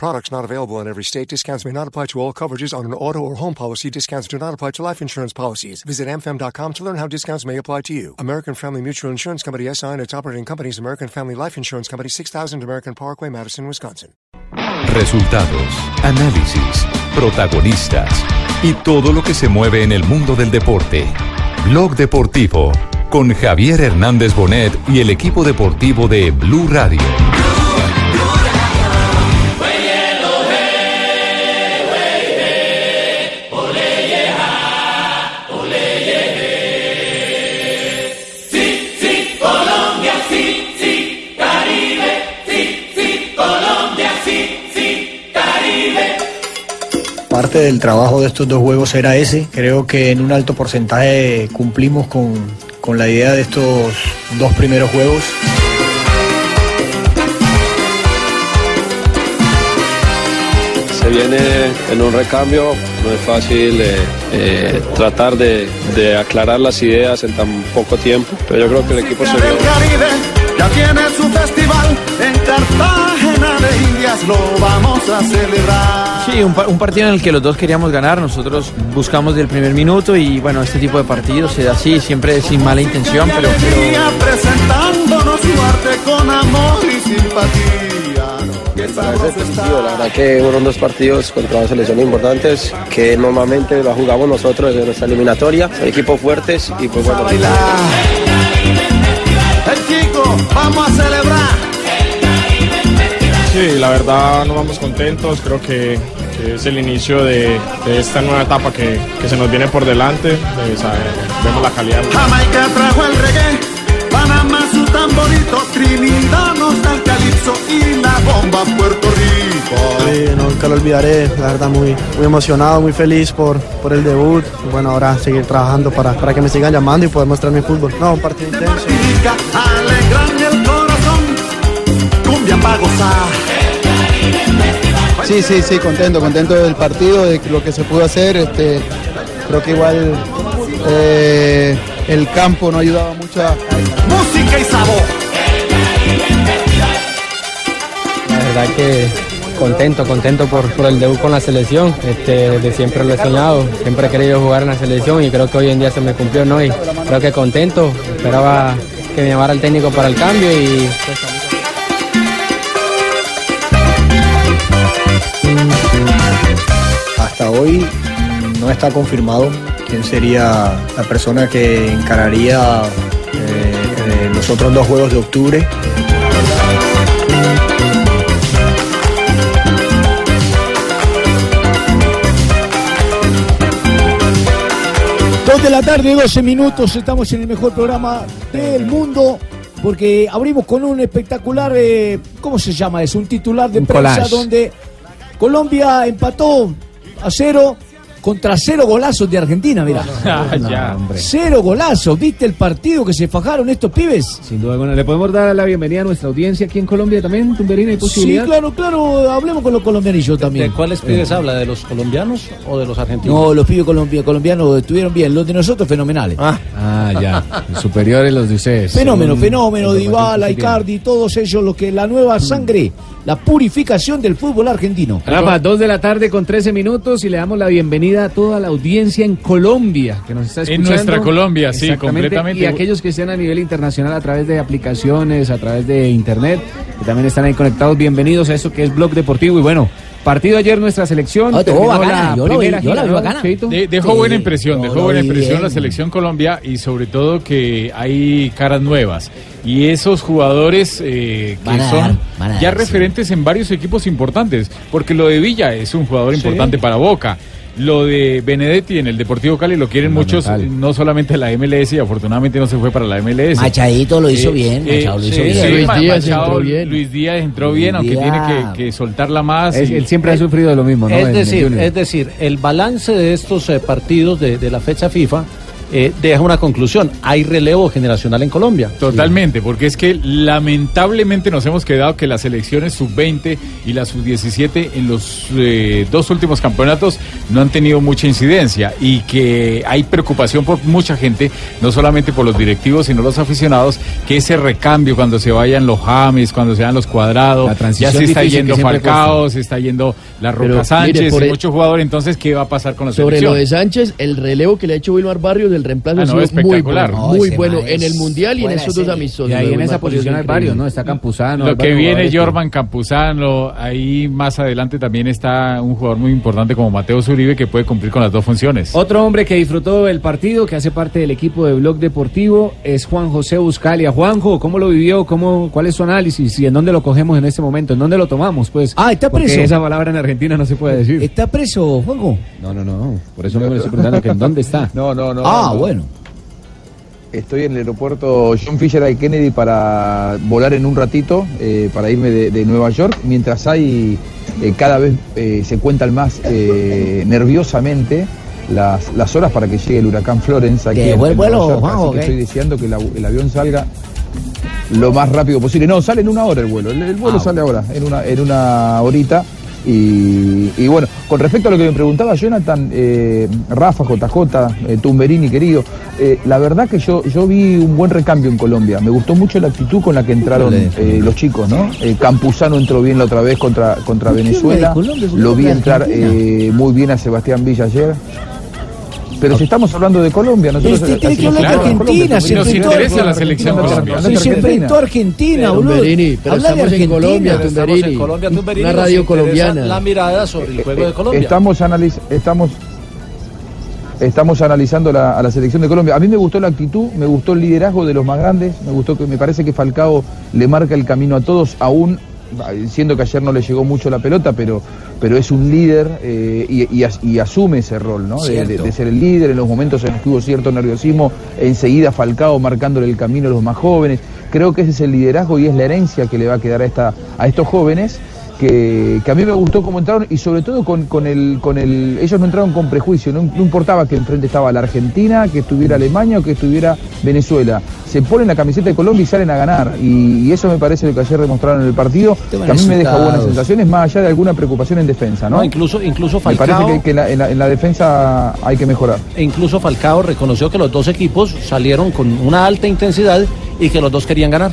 Products not available in every state. Discounts may not apply to all coverages on an auto or home policy. Discounts do not apply to life insurance policies. Visit amfam.com to learn how discounts may apply to you. American Family Mutual Insurance Company SI and its operating companies American Family Life Insurance Company 6000 American Parkway, Madison, Wisconsin. Resultados, análisis, protagonistas y todo lo que se mueve en el mundo del deporte. Blog Deportivo con Javier Hernández Bonet y el equipo deportivo de Blue Radio. Parte del trabajo de estos dos juegos era ese. Creo que en un alto porcentaje cumplimos con, con la idea de estos dos primeros juegos. Se viene en un recambio, no es fácil eh, eh, tratar de, de aclarar las ideas en tan poco tiempo, pero yo creo que el equipo se vio. De Indias, lo vamos a celebrar. Sí, un, pa- un partido en el que los dos queríamos ganar, nosotros buscamos del primer minuto y bueno, este tipo de partidos se da así, siempre sin mala intención, pero, presentándonos su arte con amor y simpatía. La verdad que fueron dos partidos contra dos selecciones importantes que normalmente la jugamos nosotros en nuestra eliminatoria, son equipos fuertes y pues bueno. El chico, vamos a celebrar. Sí, la verdad nos vamos contentos, creo que, que es el inicio de, de esta nueva etapa que, que se nos viene por delante, de saber- vemos la calidad. Jamaica trajo el reggae, Panamá su tamborito, Trinidad nos da el calipso y la bomba Puerto Rico. Sí, nunca lo olvidaré, la verdad muy, muy emocionado, muy feliz por, por el debut. Y bueno, ahora seguir trabajando para, para que me sigan llamando y poder mostrar mi fútbol. No, un partido intenso. Martinica, alegran el corazón, cumbia pa' gozar. Sí, sí, sí, contento, contento del partido, de lo que se pudo hacer. Este, creo que igual eh, el campo no ayudaba mucho a, Música y sabor. La verdad que contento, contento por, por el debut con la selección. Este, de siempre lo he soñado, siempre he querido jugar en la selección y creo que hoy en día se me cumplió, ¿no? Y creo que contento. Esperaba que me llamara el técnico para el cambio y pues, Hasta hoy no está confirmado quién sería la persona que encararía eh, eh, los otros dos juegos de octubre. Dos de la tarde, 12 minutos, estamos en el mejor programa del mundo. Porque abrimos con un espectacular, eh, ¿cómo se llama? Es un titular de Un prensa collage. donde Colombia empató a cero contra cero golazos de Argentina, mira. Ah, ya. Cero golazos, ¿viste el partido que se fajaron estos pibes? Sin duda alguna. ¿Le podemos dar la bienvenida a nuestra audiencia aquí en Colombia también, Tumberina? ¿Hay Sí, posibilidad? claro, claro, hablemos con los colombianillos también. ¿De cuáles pibes habla? ¿De los colombianos o de los argentinos? No, los pibes colombi- colombianos estuvieron bien, los de nosotros fenomenales. Ah, ya. Superiores los de ustedes. Fenómeno, Son- fenómeno, Dybala, Icardi, todos ellos, los que la nueva sangre, la purificación del fútbol argentino. Rafa, dos de la tarde con 13 minutos y le damos la bienvenida a toda la audiencia en Colombia que nos está En escuchando. nuestra Colombia, sí, completamente. Y aquellos que estén a nivel internacional a través de aplicaciones, a través de internet, que también están ahí conectados, bienvenidos a eso que es Blog Deportivo. Y bueno, partido ayer nuestra selección. Terminó bacana, yo lo vi, primera yo la vi ¿no, bacana. De- dejó Sí. buena impresión, dejó Yo buena impresión bien. la selección Colombia y sobre todo que hay caras nuevas. Y esos jugadores eh, que son ya dar, sí. referentes en varios equipos importantes, porque lo de Villa es un jugador Sí. importante para Boca. Lo de Benedetti en el Deportivo Cali lo quieren muchos, eh, no solamente la MLS, y afortunadamente no se fue para la MLS. Machadito lo hizo bien, Machado lo hizo sí, bien. sí, Luis Díaz Machado- entró bien. Luis Díaz entró Luis bien, aunque Díaz. tiene que, que soltarla más. Es- y- él siempre ha sufrido de lo mismo, ¿no? Es decir, es decir, el balance de estos eh, partidos de, de la fecha FIFA eh, deja una conclusión. Hay relevo generacional en Colombia. Totalmente, porque es que lamentablemente nos hemos quedado que las selecciones sub-20 y las sub-17 en los eh, dos últimos campeonatos no han tenido mucha incidencia y que hay preocupación por mucha gente, no solamente por los directivos, sino los aficionados, que ese recambio cuando se vayan los James, cuando se vayan los cuadrados, ya se está yendo Falcao, se está yendo la Roca Pero, Sánchez, mire, por y el- muchos jugadores, entonces, ¿qué va a pasar con la Sobre selección? lo de Sánchez, el relevo que le ha hecho Wilmar Barrios del reemplazo Ah, ha no, sido muy espectacular. bueno, No, muy ese bueno man en el Mundial y en esos dos amistosos. Y ahí Lo en esa posición hay varios. ¿no? Está Campuzano. Lo que viene Jorman Campuzano, ahí más adelante también está un jugador muy importante como Mateo Zuribe que puede cumplir con las dos funciones. Otro hombre que disfrutó el partido, que hace parte del equipo de Blog Deportivo, es Juan José Buscalia. Juanjo, ¿cómo lo vivió? ¿Cómo, ¿Cuál es su análisis? ¿Y en dónde lo cogemos en este momento? ¿En dónde lo tomamos? Pues, ah, está porque preso. esa palabra en Argentina no se puede decir. ¿Está preso, Juanjo? No, no, no. Por eso me estoy preguntando que en dónde está. No, no, no. Ah, no. bueno. Estoy en el aeropuerto John Fisher y Kennedy para volar en un ratito, eh, para irme de, de Nueva York, mientras hay, eh, cada vez eh, se cuentan más nerviosamente las, las horas para que llegue el huracán Florence aquí ¿Que en, vuelo, Nueva York, así que estoy deseando que la- el avión salga lo más rápido posible. No, sale en una hora el vuelo, el, el vuelo Ah, sale ahora, en una, en una horita. Y, y bueno, con respecto a lo que me preguntaba Jonathan, eh, Rafa, JJ, eh, Tumberini, querido, eh, la verdad que yo, yo vi un buen recambio en Colombia. Me gustó mucho la actitud con la que entraron los chicos, ¿no? Campuzano entró bien la otra vez contra, contra ¿Por qué habla de Venezuela. Lo vi entrar muy bien a Sebastián Villa ayer. Pero si estamos hablando de Colombia, nosotros Este tiene que hablar de Argentina, se Nos interesa la selección Andate- Colombia. andate Se Argentina. enfrentó a Argentina, boludo. Habla de Argentina. Colombia, Tumberini. Colombia, Tumberini, Una radio colombiana. La mirada sobre el juego de Colombia. Estamos, analiz- estamos, estamos analizando la, a la selección de Colombia. A mí me gustó la actitud, me gustó el liderazgo de los más grandes, me gustó que me parece que Falcao le marca el camino a todos, aún siendo que ayer no le llegó mucho la pelota, pero, pero es un líder eh, y, y as- y asume ese rol, ¿no? De, de ser el líder en los momentos en los que hubo cierto nerviosismo, enseguida Falcao marcándole el camino a los más jóvenes. Creo que ese es el liderazgo y es la herencia que le va a quedar a, esta, a estos jóvenes que, que a mí me gustó cómo entraron y sobre todo con, con el, con el... Ellos no entraron con prejuicio, no, no importaba que enfrente estaba la Argentina, que estuviera Alemania o que estuviera Venezuela. Se ponen la camiseta de Colombia y salen a ganar. Y, y eso me parece lo que ayer demostraron en el partido, que a mí me deja buenas sensaciones, más allá de alguna preocupación en defensa, ¿no? No, incluso, incluso me Falcao. parece que, que en, la, en la- en la defensa hay que mejorar. E incluso Falcao reconoció que los dos equipos salieron con una alta intensidad y que los dos querían ganar.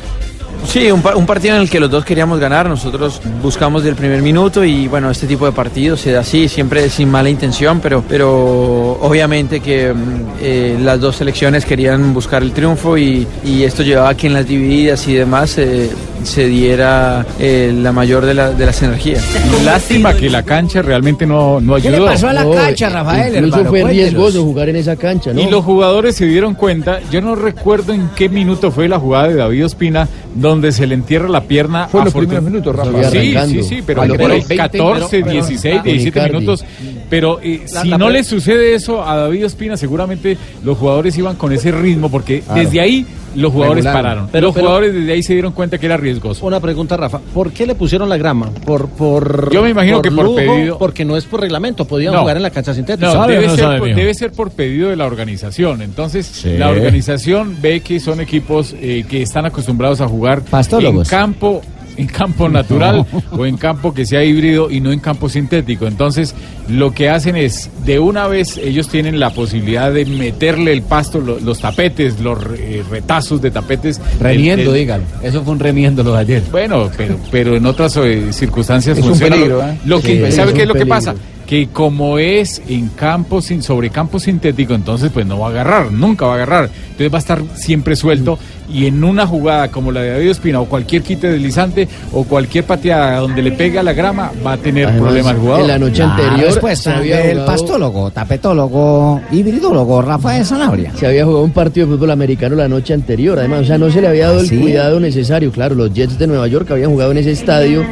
Sí, un, un partido en el que los dos queríamos ganar, nosotros buscamos del primer minuto y bueno, este tipo de partidos se da así, siempre sin mala intención, pero, pero obviamente que mm, eh, las dos selecciones querían buscar el triunfo y, y esto llevaba a que en las divididas y demás eh, se diera eh, la mayor de, la- de las energías. Lástima que la cancha realmente no, no ¿Qué ayudó. le pasó a la No, cancha, Rafael? Incluso hermano? fue riesgoso jugar en esa cancha, ¿no? Y los jugadores se dieron cuenta, yo no recuerdo en qué minuto fue la jugada de David Ospina, donde se le entierra la pierna. Fue en los primeros minutos, Rafa. Sí, sí, sí, pero A por los ahí 20, 14, pero- pero- 16, con 17 Icardi. minutos. Pero eh, La- si la no pre- le sucede eso a David Ospina, seguramente los jugadores iban con ese ritmo, porque Claro. desde ahí los jugadores Regularon. pararon. Pero- los pero- jugadores desde ahí se dieron cuenta que era riesgoso. Una pregunta, Rafa. ¿Por qué le pusieron la grama? Por, por, Yo me imagino que por lujo, pedido- Porque no es por reglamento. Podían No. jugar en la cancha sintética. No, ¿Sabe o debe, no ser, sabe, por, debe ser por pedido de la organización. Entonces, Sí. la organización ve que son equipos eh, que están acostumbrados a jugar en Pastólogos. campo en campo natural o en campo que sea híbrido y no en campo sintético. Entonces, lo que hacen es, de una vez, ellos tienen la posibilidad de meterle el pasto, lo- los tapetes, los eh, retazos de tapetes. Remiendo, dígalo. Eso fue un remiendo lo de ayer. bueno, pero, pero en otras eh, circunstancias Es un funciona. peligro, Lo- ¿eh? Lo que, ¿Sabe un qué es lo que peligro. pasa? Que como es en campo sin, sobre campo sintético, entonces pues no va a agarrar, nunca va a agarrar. Entonces va a estar siempre suelto y en una jugada como la de David Espina o cualquier quite deslizante o cualquier pateada donde le pega la grama va a tener Además, problemas el jugador. en la noche anterior se respuesta había, del jugado, pastólogo, tapetólogo, hibridólogo Rafael Sanabria. se había jugado un partido de fútbol americano la noche anterior. Además, o sea, no se le había dado ¿Ah, el sí? cuidado necesario. Claro, los Jets de Nueva York habían jugado en ese estadio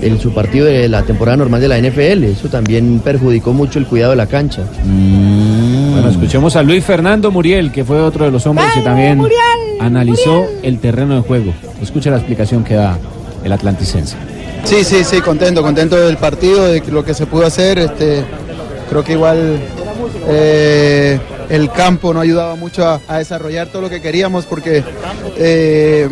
en su partido de la temporada normal de la NFL. Eso también perjudicó mucho el cuidado de la cancha. Bueno, escuchemos a Luis Fernando Muriel, que fue otro de los hombres que también analizó el terreno de juego. Escucha la explicación que da el atlanticense. Sí, sí, sí, contento, contento del partido, de lo que se pudo hacer. Este, creo que igual eh, el campo no ayudaba mucho a, a desarrollar todo lo que queríamos porque eh,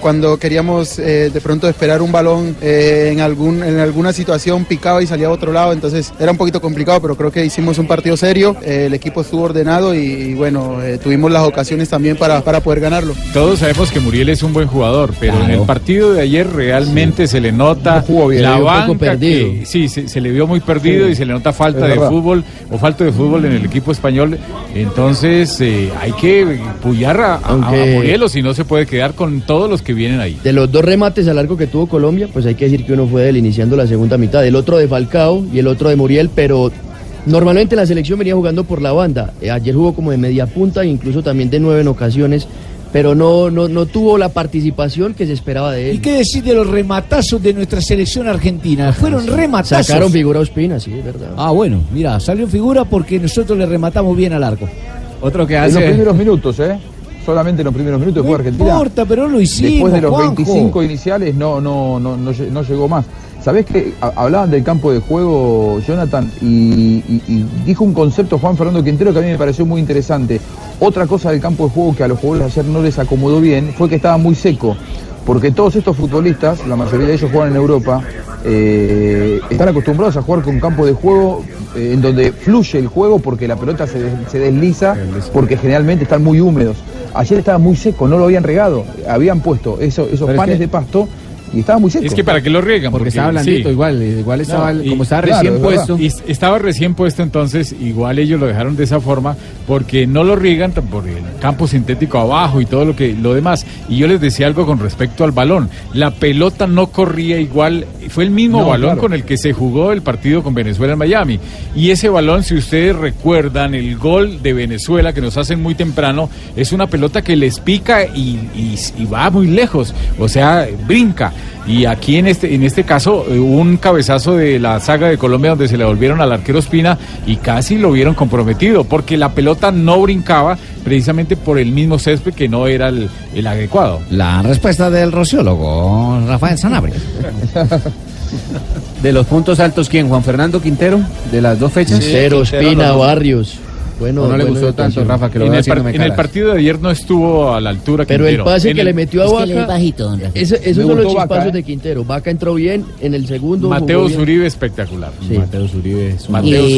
cuando queríamos eh, de pronto esperar un balón eh, en, algún, en alguna situación picaba y salía a otro lado, entonces era un poquito complicado, pero creo que hicimos un partido serio, eh, el equipo estuvo ordenado y, y bueno, eh, tuvimos las ocasiones también para, para poder ganarlo. Todos sabemos que Muriel es un buen jugador, pero en el partido de ayer realmente se le nota bien, la un poco banca perdido. que sí, se, se le vio muy perdido Sí, y se le nota falta de fútbol o falta de fútbol en el equipo español. Entonces eh, hay que pullar a, a- a Aunque- Muriel o si no se puede quedar con todos los que vienen ahí. De los dos remates al arco que tuvo Colombia, pues hay que decir que uno fue del iniciando la segunda mitad, el otro de Falcao y el otro de Muriel, pero normalmente la selección venía jugando por la banda. Eh, ayer jugó como de media punta, incluso también de nueve en ocasiones, pero no, no, no tuvo la participación que se esperaba de ¿Y él. qué decir de los rematazos de nuestra selección argentina? Fueron rematazos. Sacaron figura a Ospina, sí, es verdad. Ah, bueno, mira, salió figura porque nosotros le rematamos bien al arco. Otro que En los primeros minutos, ¿eh? Solamente en los primeros minutos fue Argentina. importa, pero lo hicimos, Después de los Juanjo. 25 iniciales no, no, no, no, lle- no llegó más. ¿Sabés que ha- hablaban del campo de juego, Jonathan? Y, y- y dijo un concepto Juan Fernando Quintero que a mí me pareció muy interesante. Otra cosa del campo de juego que a los jugadores ayer no les acomodó bien fue que estaba muy seco. Porque todos estos futbolistas, la mayoría de ellos juegan en Europa, eh, están acostumbrados a jugar con campo de juego eh, en donde fluye el juego porque la pelota se, des- se desliza, porque generalmente están muy húmedos. Ayer estaba muy seco, no lo habían regado, habían puesto eso- esos Pero es panes que- de pasto y estaba muy seco. Es que para qué lo riegan, Porque estaba blandito, igual, igual estaba- y- como estaba recién puesto. Y estaba recién puesto, entonces igual ellos lo dejaron de esa forma porque no lo riegan por el campo sintético abajo y todo lo que lo demás. Y yo les decía algo con respecto al balón. La pelota no corría igual, fue el mismo No, balón claro. con el que se jugó el partido con Venezuela en Miami. Y ese balón, si ustedes recuerdan, el gol de Venezuela que nos hacen muy temprano, es una pelota que les pica y, y- y va muy lejos, o sea, brinca. Y aquí en este, en este caso, eh, hubo un cabezazo de la saga de Colombia donde se le volvieron al arquero Espina y casi lo vieron comprometido, porque la pelota no brincaba precisamente por el mismo césped que no era el, el adecuado. La respuesta del rociólogo Rafael Sanabria. De los puntos altos, ¿quién? ¿Juan Fernando Quintero? ¿De las dos fechas? Quintero, Espina, Barrios. Bueno, ¿O no le gustó tanto. Rafa, que lo en, el par- en el partido de ayer no estuvo a la altura Pero el pase En que el- le metió a Es que es Vaca, bajito, don Rafa. ese- esos son los Vaca, chispazos ¿eh? de Quintero. Vaca entró bien, en el segundo Mateo. Zuribe espectacular. Sí. Mateo Zuribe es un- Mateo Y,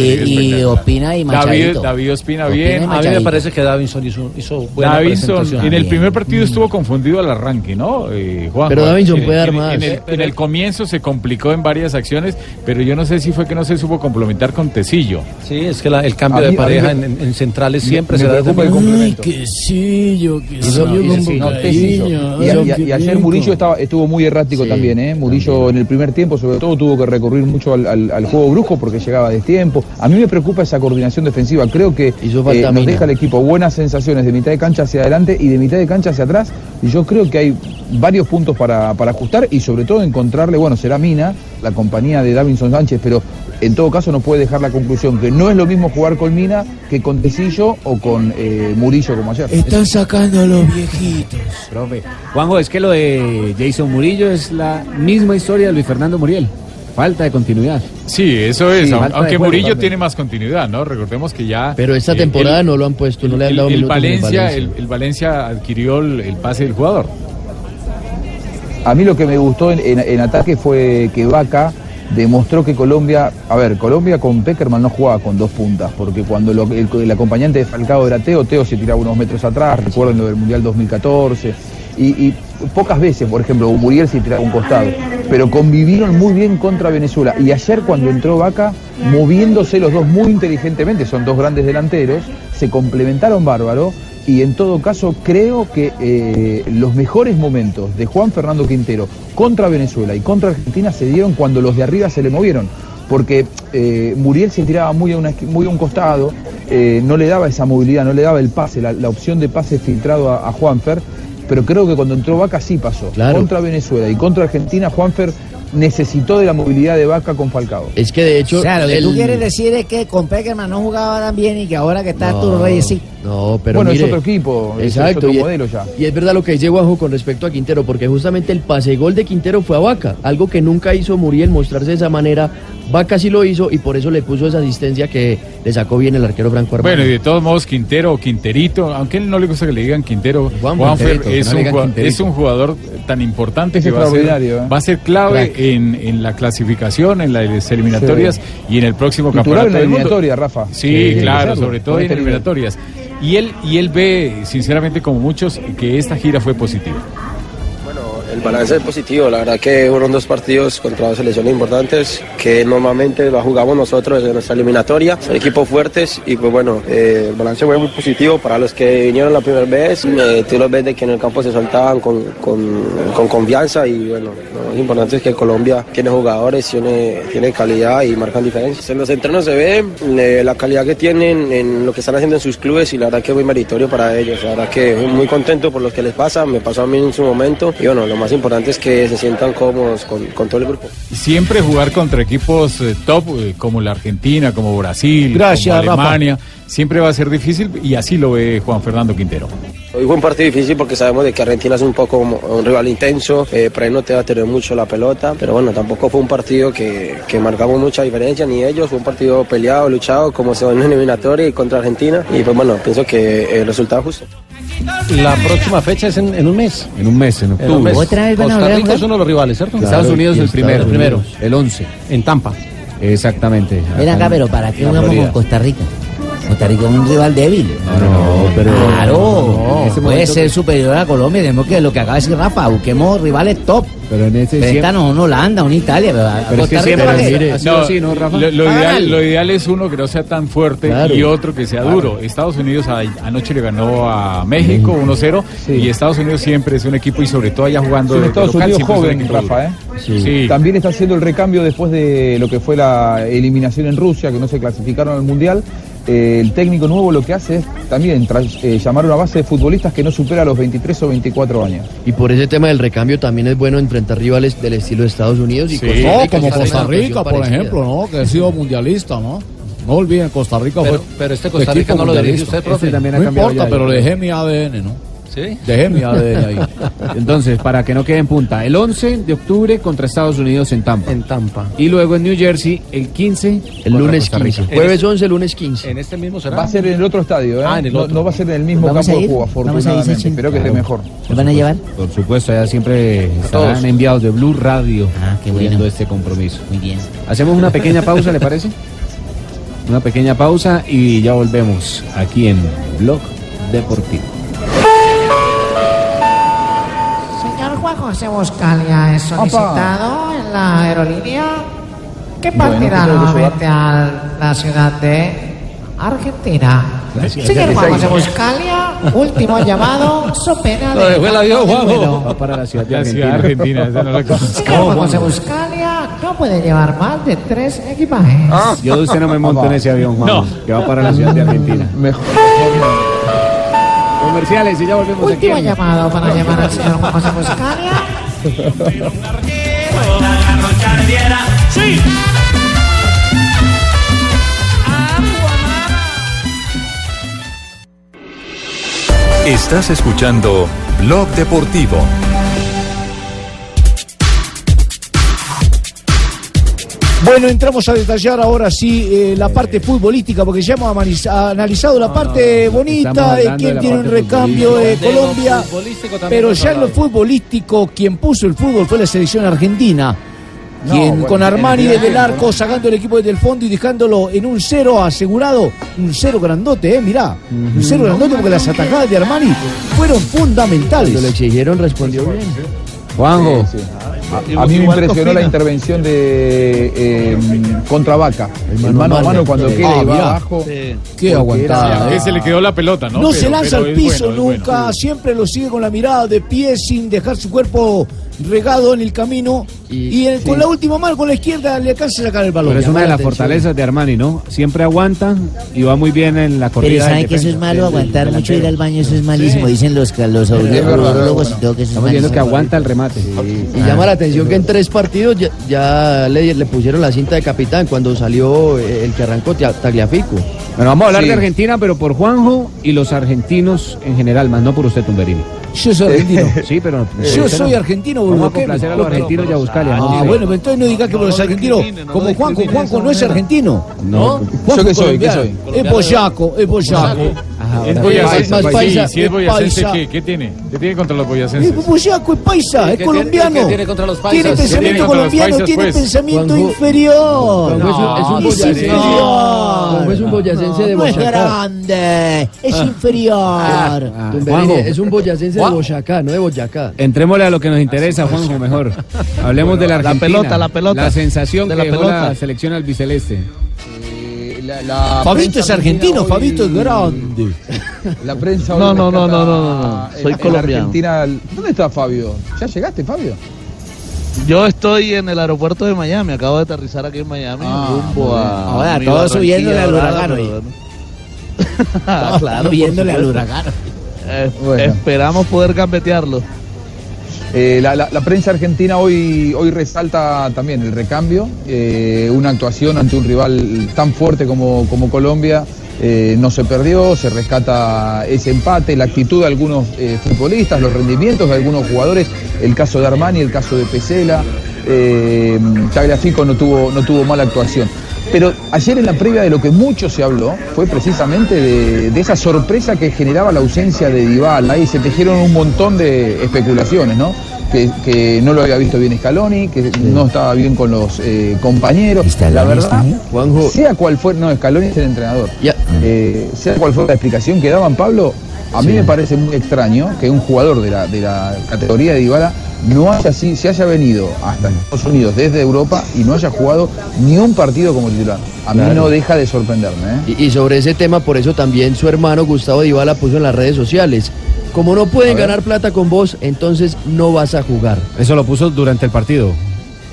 y. Opina y David. David Ospina Opina y bien. A mí me parece que Davinson hizo, hizo buena Davinson presentación. en el primer partido estuvo confundido al arranque, ¿no? Eh? Pero Davinson En- puede dar en- más. En el, en el comienzo se complicó en varias acciones, pero yo no sé si fue que no se supo complementar con Tecillo. Sí, es que la- el cambio de pareja me- en, en centrales siempre me se da preocupa el desde- complemento. que sí, yo que sí, yo con No, Tecillo. Y, y- y ayer Murillo estaba, estuvo muy errático Sí, también, ¿eh? Murillo en el primer tiempo, sobre todo, tuvo que recurrir mucho al, al- al juego brusco porque llegaba de tiempo. A mí me preocupa esa coordinación defensiva. Creo que eh, nos deja el equipo buenas sensaciones de mitad de cancha hacia adelante y de mitad de cancha hacia atrás. Y yo creo que hay varios puntos para, para ajustar y sobre todo encontrarle, bueno, será Mina, la compañía de Davinson Sánchez, pero en todo caso no puede dejar la conclusión que no es lo mismo jugar con Mina que con Tecillo o con eh, Murillo como ayer. Están sacando a los viejitos. Profe. Juanjo, es que lo de Jason Murillo es la misma historia de Luis Fernando Muriel. Falta de continuidad. Sí, eso es, Sí, aunque juego, Murillo también. tiene más continuidad, ¿no? Recordemos que ya... Pero esta eh, temporada el- no lo han puesto, no le han el, dado el minutos el Valencia, Valencia. el, el Valencia adquirió el, el pase del jugador. A mí lo que me gustó en, ataque fue que Vaca demostró que Colombia, a ver, Colombia con Peckerman no jugaba con dos puntas, porque cuando lo- el, el acompañante de Falcao era Teo, Teo se tiraba unos metros atrás, recuerden lo del Mundial 2014, y, pocas veces, por ejemplo, Muriel se tiraba un costado, pero convivieron muy bien contra Venezuela. Y ayer cuando entró Vaca, moviéndose los dos muy inteligentemente, son dos grandes delanteros, se complementaron bárbaro. Y en todo caso, creo que eh, los mejores momentos de Juan Fernando Quintero contra Venezuela y contra Argentina se dieron cuando los de arriba se le movieron. Porque eh, Muriel se tiraba muy a, una muy a un costado, eh, no le daba esa movilidad, no le daba el pase, la, la opción de pase filtrado a, a Juanfer. Pero creo que cuando entró Vaca sí pasó. Claro. Contra Venezuela y contra Argentina, Juanfer necesitó de la movilidad de Vaca con Falcao. Es que de hecho. O sea, lo que tú quieres decir es que con Peckerman no jugaba tan bien y que ahora que está No, Arturo Reyes sí. No, pero Bueno, es otro equipo, es- es Exacto, otro y, modelo ya. y es verdad lo que dice Juanjo con respecto a Quintero, porque justamente el pase gol de Quintero fue a Vaca, algo que nunca hizo Muriel mostrarse de esa manera Vaca sí lo hizo y por eso le puso esa asistencia que le sacó bien el arquero Franco Armani. Bueno, y de todos modos, Quintero o Quinterito, aunque él no le gusta que le digan Quintero, Juan Juanfer es, no un es un jugador tan importante Es que va a, ser, ¿eh? va a ser clave en, en la clasificación, en las eliminatorias y en el próximo Titular campeonato en la del mundo. eliminatoria, Rafa. Sí, Sí, claro, sobre todo en eliminatorias. Y él, y él ve, sinceramente, como muchos, que esta gira fue positiva. El balance es positivo, la verdad que fueron dos partidos contra dos selecciones importantes que normalmente lo jugamos nosotros en nuestra eliminatoria, son equipos fuertes y pues bueno, eh, el balance fue muy positivo para los que vinieron la primera vez, eh, tú los ves de que en el campo se soltaban con, con, con confianza y bueno, lo más importante es que Colombia tiene jugadores, tiene, tiene calidad y marcan diferencias. En los entrenos se ve eh, la calidad que tienen en lo que están haciendo en sus clubes y la verdad que es muy meritorio para ellos, la verdad que muy contento por lo que les pasa, me pasó a mí en su momento y bueno, lo más importante es que se sientan cómodos con, con todo el grupo. Siempre jugar contra equipos eh, top eh, como la Argentina, como Brasil, Gracias, como Rafa. Siempre va a ser difícil y así lo ve Juan Fernando Quintero. Hoy fue un partido difícil porque sabemos de que Argentina es un poco como un rival intenso, eh, por ahí no te va a tener mucho la pelota, pero bueno, tampoco fue un partido que, que marcamos mucha diferencia, ni ellos, fue un partido peleado, luchado, como se va en una eliminatoria y contra Argentina, y pues bueno, pienso que el resultado es justo. La próxima fecha es en, en un mes. En un mes, en En un octubre. mes. ¿Otra vez van a Costa a Rica es uno de los rivales, ¿cierto? Estados Unidos el primero. El primero. El 11. En Tampa. Exactamente. Ven acá, pero ¿para qué jugamos con Costa Rica? Costa Rica es un rival débil. No, pero. Claro, ese puede ser superior a Colombia. Tenemos que lo que acaba de decir Rafa, busquemos rivales top. Pero en ese Préstanos una Holanda, una Italia. Pero, a Pero es que Rica, siempre ¿para qué? mire, ha sido así, ¿no, Rafa? Lo, ideal, lo ideal es uno que no sea tan fuerte Claro. y otro que sea duro. Estados Unidos a- anoche le ganó a México 1-0 y Estados Unidos siempre es un equipo y sobre todo allá jugando Es un de Estados local, Unidos siempre es un joven. Rafa, ¿eh? Sí. También está haciendo el recambio después de lo que fue la eliminación en Rusia, que no se clasificaron al Mundial. Eh, el técnico nuevo lo que hace es también tras- eh, llamar una base de futbolistas que no supera los 23 o 24 años. Y por ese tema del recambio también es bueno enfrentar rivales del estilo de Estados Unidos y Sí. Costa No, Rica, como Costa Rica, situación por parecida. ejemplo, ¿no? Que ha sido mundialista, ¿no? No olviden, Costa Rica Pero- fue. pero este Costa Rica no lo dirige usted, profe. Este también ha No cambiado importa, ya, pero ya. dejé mi ADN, ¿no? ¿Sí? Dejé mi ADN ahí. Entonces, para que no quede en punta, el 11 de octubre contra Estados Unidos en Tampa. En Tampa. Y luego en New Jersey el 15. El lunes Costa Rica. 15. Jueves 11, lunes 15. En este mismo será. Va a ser en el otro estadio, ¿eh? Ah, en el no, otro. no va a ser en el mismo ¿Vamos campo de ir? juego, ¿Vamos a ir, afortunadamente. Espero que esté mejor. ¿Nos van a llevar? Por supuesto, allá siempre todos. estarán enviados de Blue Radio Ah, qué bueno. viendo este compromiso. Muy bien. Hacemos una pequeña pausa, ¿le parece? Una pequeña pausa y ya volvemos aquí en Blog Deportivo. José Buscalia es solicitado en la aerolínea que partirá Bueno, ¿qué tengo que nuevamente a la ciudad de Argentina. Gracias. Señor Juan José. Buscalia, último llamado, so pena Lo de dejó el avión, Juanjo. para la ciudad de Argentina. Argentina, esa no la. Señor Juan José Buscalia no puede llevar más de tres equipajes. Yo de usted no me monto en ese avión, Juan, No. que va para la ciudad de Argentina. Mejor. Comerciales y ya volvemos aquí. Último en- llamado para llamar al señor Juan José Buscalia. Sí. Estás escuchando Blog Deportivo. Bueno, entramos a detallar ahora sí eh, la parte futbolística, porque ya hemos analizado la parte bonita, de quién de tiene un recambio de lo Colombia, pero ya en lo futbolístico, quien puso el fútbol fue la selección argentina. No, Quien bueno, con Armani desde el arco, sacando el equipo desde el fondo y dejándolo en un cero asegurado, un cero grandote, eh, mirá, un cero grandote porque las atajadas de Armani fueron fundamentales. Cuando le exigieron respondió bien. Juanjo, Sí, sí. A, a mí me impresionó la intervención de eh, contra Vaca. El mano a mano cuando queda Ah, va abajo. Qué aguantada. era- Que se le quedó la pelota, ¿no? No, Pero- se lanza al piso bueno, nunca, bueno. siempre lo sigue con la mirada de pie sin dejar su cuerpo regado en el camino y, el- con la última mano, con la izquierda, le alcanza a sacar el balón. pero es una de las fortalezas de Armani, ¿no? Siempre aguanta y va muy bien en la corrida. Pero saben que eso es malo, aguantar mucho ir al baño, eso es malísimo. Dicen los, los urologos y todo que eso es Estamos viendo que malísimo. aguanta el remate. Y llama la atención que en tres partidos ya, ya le, le pusieron la cinta de capitán cuando salió eh, el que arrancó Tagliafico. Bueno, vamos a hablar Sí. de Argentina, pero por Juanjo y los argentinos en general, más no por usted, Tumberini. Yo soy argentino. Sí, pero. Yo soy argentino, Vamos a los argentinos y a buscarle. Ah, bueno, pero entonces no digas que vos sos argentino. Como Juanjo, Juanjo no es argentino. No. ¿Yo qué soy? ¿Qué colombiano. Es boyaco, es boyaco. Es boyacense. Sí, si es boyacense, ¿qué, ¿qué tiene? ¿Qué tiene contra los boyacenses? Es boyaco, es paisa, es ¿Qué colombiano. tiene- qué tiene contra los paisas? ¿Qué tiene pensamiento los colombiano, tiene pensamiento inferior. Es un- boyacense. inferior. Un boyacense de No es grande, es inferior. Tumberini, Juanjo. es un boyacense de Boyacá, no de Boyacá. Entrémosle a lo que nos interesa, Juanjo, mejor. Hablemos de la La Argentina. pelota, la pelota. La sensación De que la dejó pelota. la selección albiceleste. Fabito es argentino, Fabito es grande. La prensa No, hoy no, no, no, no, no, Soy en colombiano. Argentina. ¿Dónde está Fabio? ¿Ya llegaste, Fabio? Yo estoy en el aeropuerto de Miami, acabo de aterrizar aquí en Miami, rumbo a. Ahora, mi todo Barranquilla subiéndole al huracán hoy. Ah, claro, Subiéndole al huracán. Eh, Bueno. Esperamos poder gambetearlo. Eh, la, la- la prensa argentina hoy, hoy resalta también el recambio, eh, una actuación ante un rival tan fuerte como, como Colombia. eh, no se perdió, se rescata ese empate, la actitud de algunos futbolistas, los rendimientos de algunos jugadores, el caso de Armani, el caso de Pesela, eh, Tagliafico no tuvo, no tuvo mala actuación. Pero ayer en la previa de lo que mucho se habló fue precisamente de, de esa sorpresa que generaba la ausencia de Dybala y se tejieron un montón de especulaciones, ¿no? Que, que no lo había visto bien Scaloni, que no estaba bien con los eh, compañeros. La verdad, sea cual fue, no, Scaloni es el entrenador. Eh, sea cual fue la explicación que daban Pablo, a mí me parece muy extraño que un jugador de la, de la categoría de Dybala no haya así, se haya venido hasta Estados Unidos desde Europa y no haya jugado ni un partido como titular. A mí Claro. no deja de sorprenderme. ¿eh? Y, y sobre ese tema, por eso también su hermano Gustavo Dybala puso en las redes sociales. Como no pueden ganar plata con vos, entonces no vas a jugar. Eso lo puso durante el partido.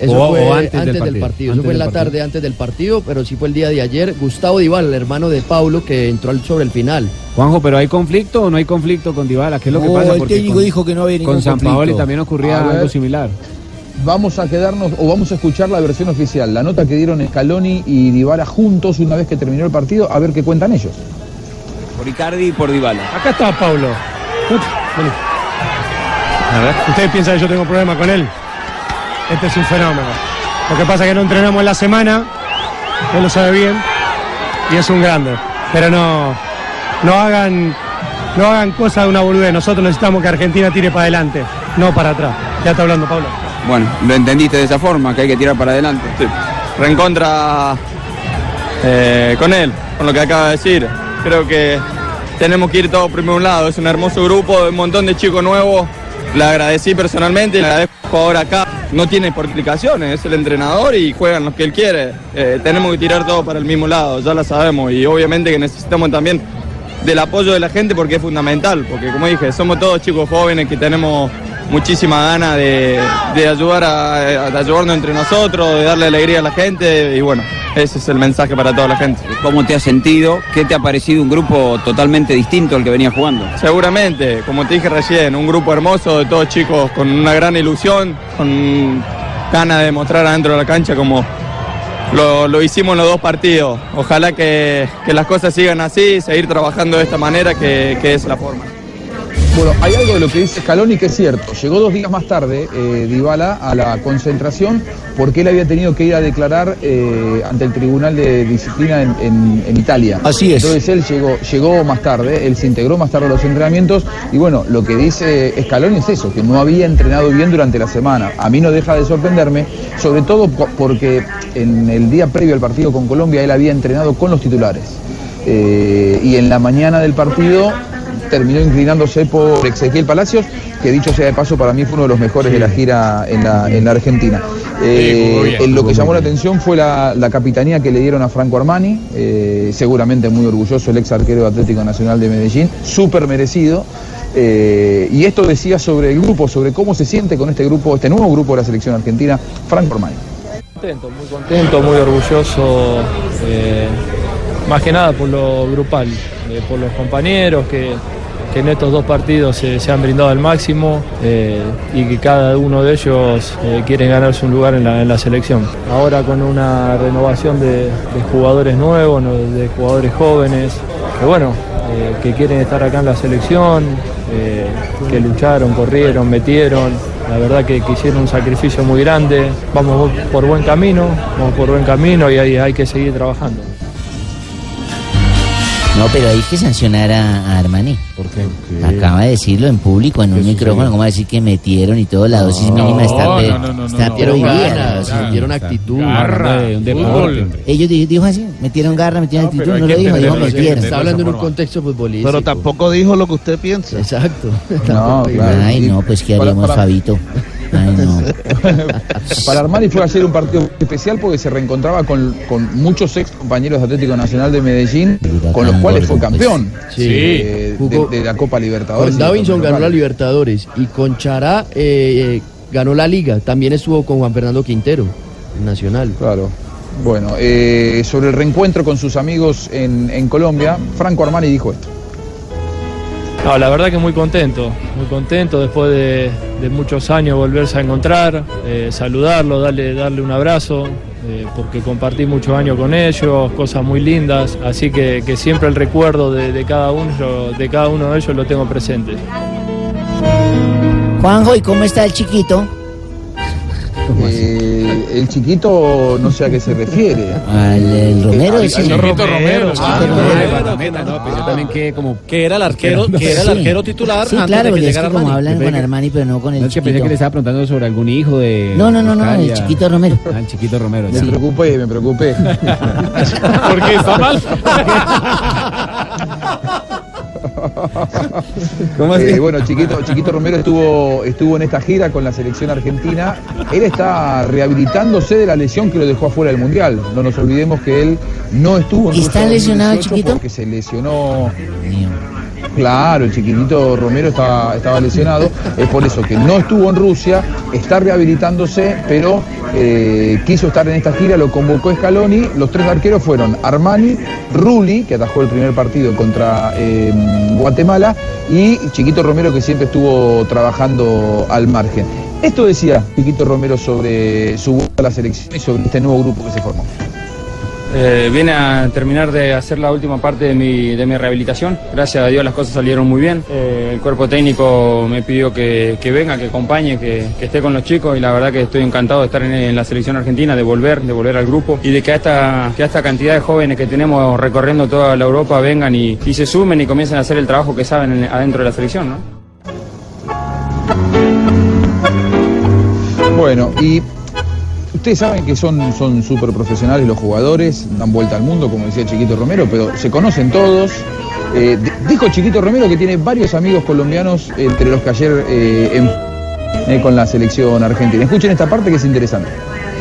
Eso O- fue o antes, del partido. Eso Antes fue en la del partido. tarde antes del partido, pero sí fue el día de ayer. Gustavo Dybala, el hermano de Paulo, que entró al- sobre el final. Juanjo, pero ¿hay conflicto o no hay conflicto con Dybala? ¿Qué es lo que No, pasa? el Porque técnico con- dijo que no había ningún Con San Paoli también ocurría algo similar. Vamos a quedarnos o vamos a escuchar la versión oficial, la nota que dieron Scaloni y Dybala juntos una vez que terminó el partido, a ver qué cuentan ellos. Por Icardi y por Dybala. Acá está Pablo. Vení. ¿Ustedes piensan que yo tengo problema con él? Este es un fenómeno. Lo que pasa es que no entrenamos en la semana, él lo sabe bien, y es un grande. Pero no, no hagan, no hagan cosas de una boludez. Nosotros necesitamos que Argentina tire para adelante, no para atrás. Ya está hablando Pablo. Bueno, lo entendiste de esa forma, que hay que tirar para adelante. reencontra eh, con él, con lo que acaba de decir. Creo que tenemos que ir todos primero a un lado. Es un hermoso grupo, un montón de chicos nuevos. Le agradecí personalmente y le agradezco ahora acá. No tiene por explicaciones, es el entrenador y juegan los que él quiere. Eh, tenemos que tirar todo para el mismo lado, ya lo sabemos. Y obviamente que necesitamos también del apoyo de la gente porque es fundamental. Porque como dije, somos todos chicos jóvenes que tenemos muchísima ganas de, de ayudar a, de ayudarnos entre nosotros, de darle alegría a la gente y bueno, ese es el mensaje para toda la gente. ¿Cómo te has sentido? ¿Qué te ha parecido un grupo totalmente distinto al que venía jugando? Seguramente, como te dije recién, un grupo hermoso de todos chicos con una gran ilusión, con ganas de mostrar adentro de la cancha como lo, lo hicimos en los dos partidos. Ojalá que, que las cosas sigan así, seguir trabajando de esta manera que, que es la forma. Bueno, hay algo de lo que dice Scaloni que es cierto. Llegó dos días más tarde eh, Dybala a la concentración porque él había tenido que ir a declarar eh, ante el Tribunal de Disciplina en, en- en Italia. Así es. Entonces él llegó, llegó más tarde, él se integró más tarde a los entrenamientos y bueno, lo que dice Scaloni es eso, que no había entrenado bien durante la semana. A mí no deja de sorprenderme, sobre todo po- porque en el día previo al partido con Colombia él había entrenado con los titulares. Eh, y en la mañana del partido terminó inclinándose por Ezequiel Palacios, que dicho sea de paso, para mí fue uno de los mejores de la gira en la, en la Argentina. Eh, jugó bien. en lo que llamó la atención fue la, la capitanía que le dieron a Franco Armani, eh, seguramente muy orgulloso el ex arquero de Atlético Nacional de Medellín, súper merecido. Eh, y esto decía sobre el grupo, sobre cómo se siente con este grupo, este nuevo grupo de la selección argentina, Franco Armani. Contento, muy contento, muy orgulloso, eh, más que nada por lo grupal, eh, por los compañeros que, que en estos dos partidos se, se han brindado al máximo eh, y que cada uno de ellos eh, quieren ganarse un lugar en la, selección. Ahora con una renovación de, jugadores nuevos, de jugadores jóvenes, que bueno, eh, que quieren estar acá en la selección, eh, que lucharon, corrieron, metieron. La verdad que, hicieron un sacrificio muy grande. Vamos por buen camino, vamos por buen camino y hay que seguir trabajando. No, pero hay que sancionar a, a Armani. ¿Por qué? Acaba de decirlo en público, en un micrófono, como decir que metieron y todo, la dosis mínima está, no, no, no, no, está no, prohibida. garra, la dosis. metieron actitud. Garra, de un fútbol. Ellos di- dijo así, metieron garra, metieron actitud, no lo dijo, dijo metieron. Está hablando en un contexto futbolístico. Pero tampoco dijo lo que usted piensa. Exacto. No, claro. Ay, no, pues qué Para- haríamos, para- Fabito. Ay, no. Para Armani fue ayer un partido especial porque se reencontraba con, con muchos ex compañeros de Atlético Nacional de Medellín, con los cuales fue campeón Sí. eh, Jugó- de, de la Copa Libertadores. Con Davinson ganó la. Libertadores y con Chará eh, eh, ganó la Liga. También estuvo con Juan Fernando Quintero, Nacional. Claro. Bueno, eh, sobre el reencuentro con sus amigos en, en Colombia, Franco Armani dijo esto. No, la verdad que muy contento, muy contento después de, de muchos años volverse a encontrar, eh, saludarlo, darle, darle un abrazo, eh, porque compartí muchos años con ellos, cosas muy lindas, así que, que siempre el recuerdo de, de cada uno, de cada uno de ellos lo tengo presente. Juanjo, ¿y cómo está el chiquito? Eh, el chiquito no sé a qué se refiere. Al el Romero, al- al Chiquito Romero. Ah, Romero. No, pues yo también que como que era el arquero, que era el Sí. arquero titular Sí, antes claro, de que porque es llegara que como Armani. hablan con Armani, pero no con el No, es que pensé chiquito. que le estaba preguntando sobre algún hijo de. No, no, no, no, el chiquito Romero. Ah, el chiquito Romero. Me sí. preocupé, me preocupé. ¿Por qué está mal? ¿Cómo así? Eh, bueno, Chiquito, Chiquito Romero estuvo, estuvo en esta gira con la selección argentina. Él está rehabilitándose de la lesión que lo dejó afuera del Mundial. No nos olvidemos que él no estuvo en ¿Y está lesionado el 2018 Chiquito? Porque se lesionó. Claro, el chiquitito Romero estaba, estaba lesionado, es por eso que no estuvo en Rusia, está rehabilitándose, pero eh, quiso estar en esta gira, lo convocó Scaloni, los tres arqueros fueron Armani, Rulli, que atajó el primer partido contra eh, Guatemala, y Chiquito Romero, que siempre estuvo trabajando al margen. Esto decía Chiquito Romero sobre su vuelta a la selección y sobre este nuevo grupo que se formó. Eh, vine a terminar de hacer la última parte de mi, de mi rehabilitación. Gracias a Dios las cosas salieron muy bien. Eh, el cuerpo técnico me pidió que, que venga, que acompañe, que, que esté con los chicos y la verdad que estoy encantado de estar en, la selección argentina, de volver, de volver al grupo y de que a esta, que a cantidad de jóvenes que tenemos recorriendo toda la Europa vengan y, y se sumen y comiencen a hacer el trabajo que saben en- adentro de la selección. ¿no? Bueno, y ustedes saben que son súper profesionales los jugadores, dan vuelta al mundo, como decía Chiquito Romero, pero se conocen todos. Eh, di- dijo Chiquito Romero que tiene varios amigos colombianos, entre los que ayer eh, en- eh, con la selección argentina. Escuchen esta parte que es interesante.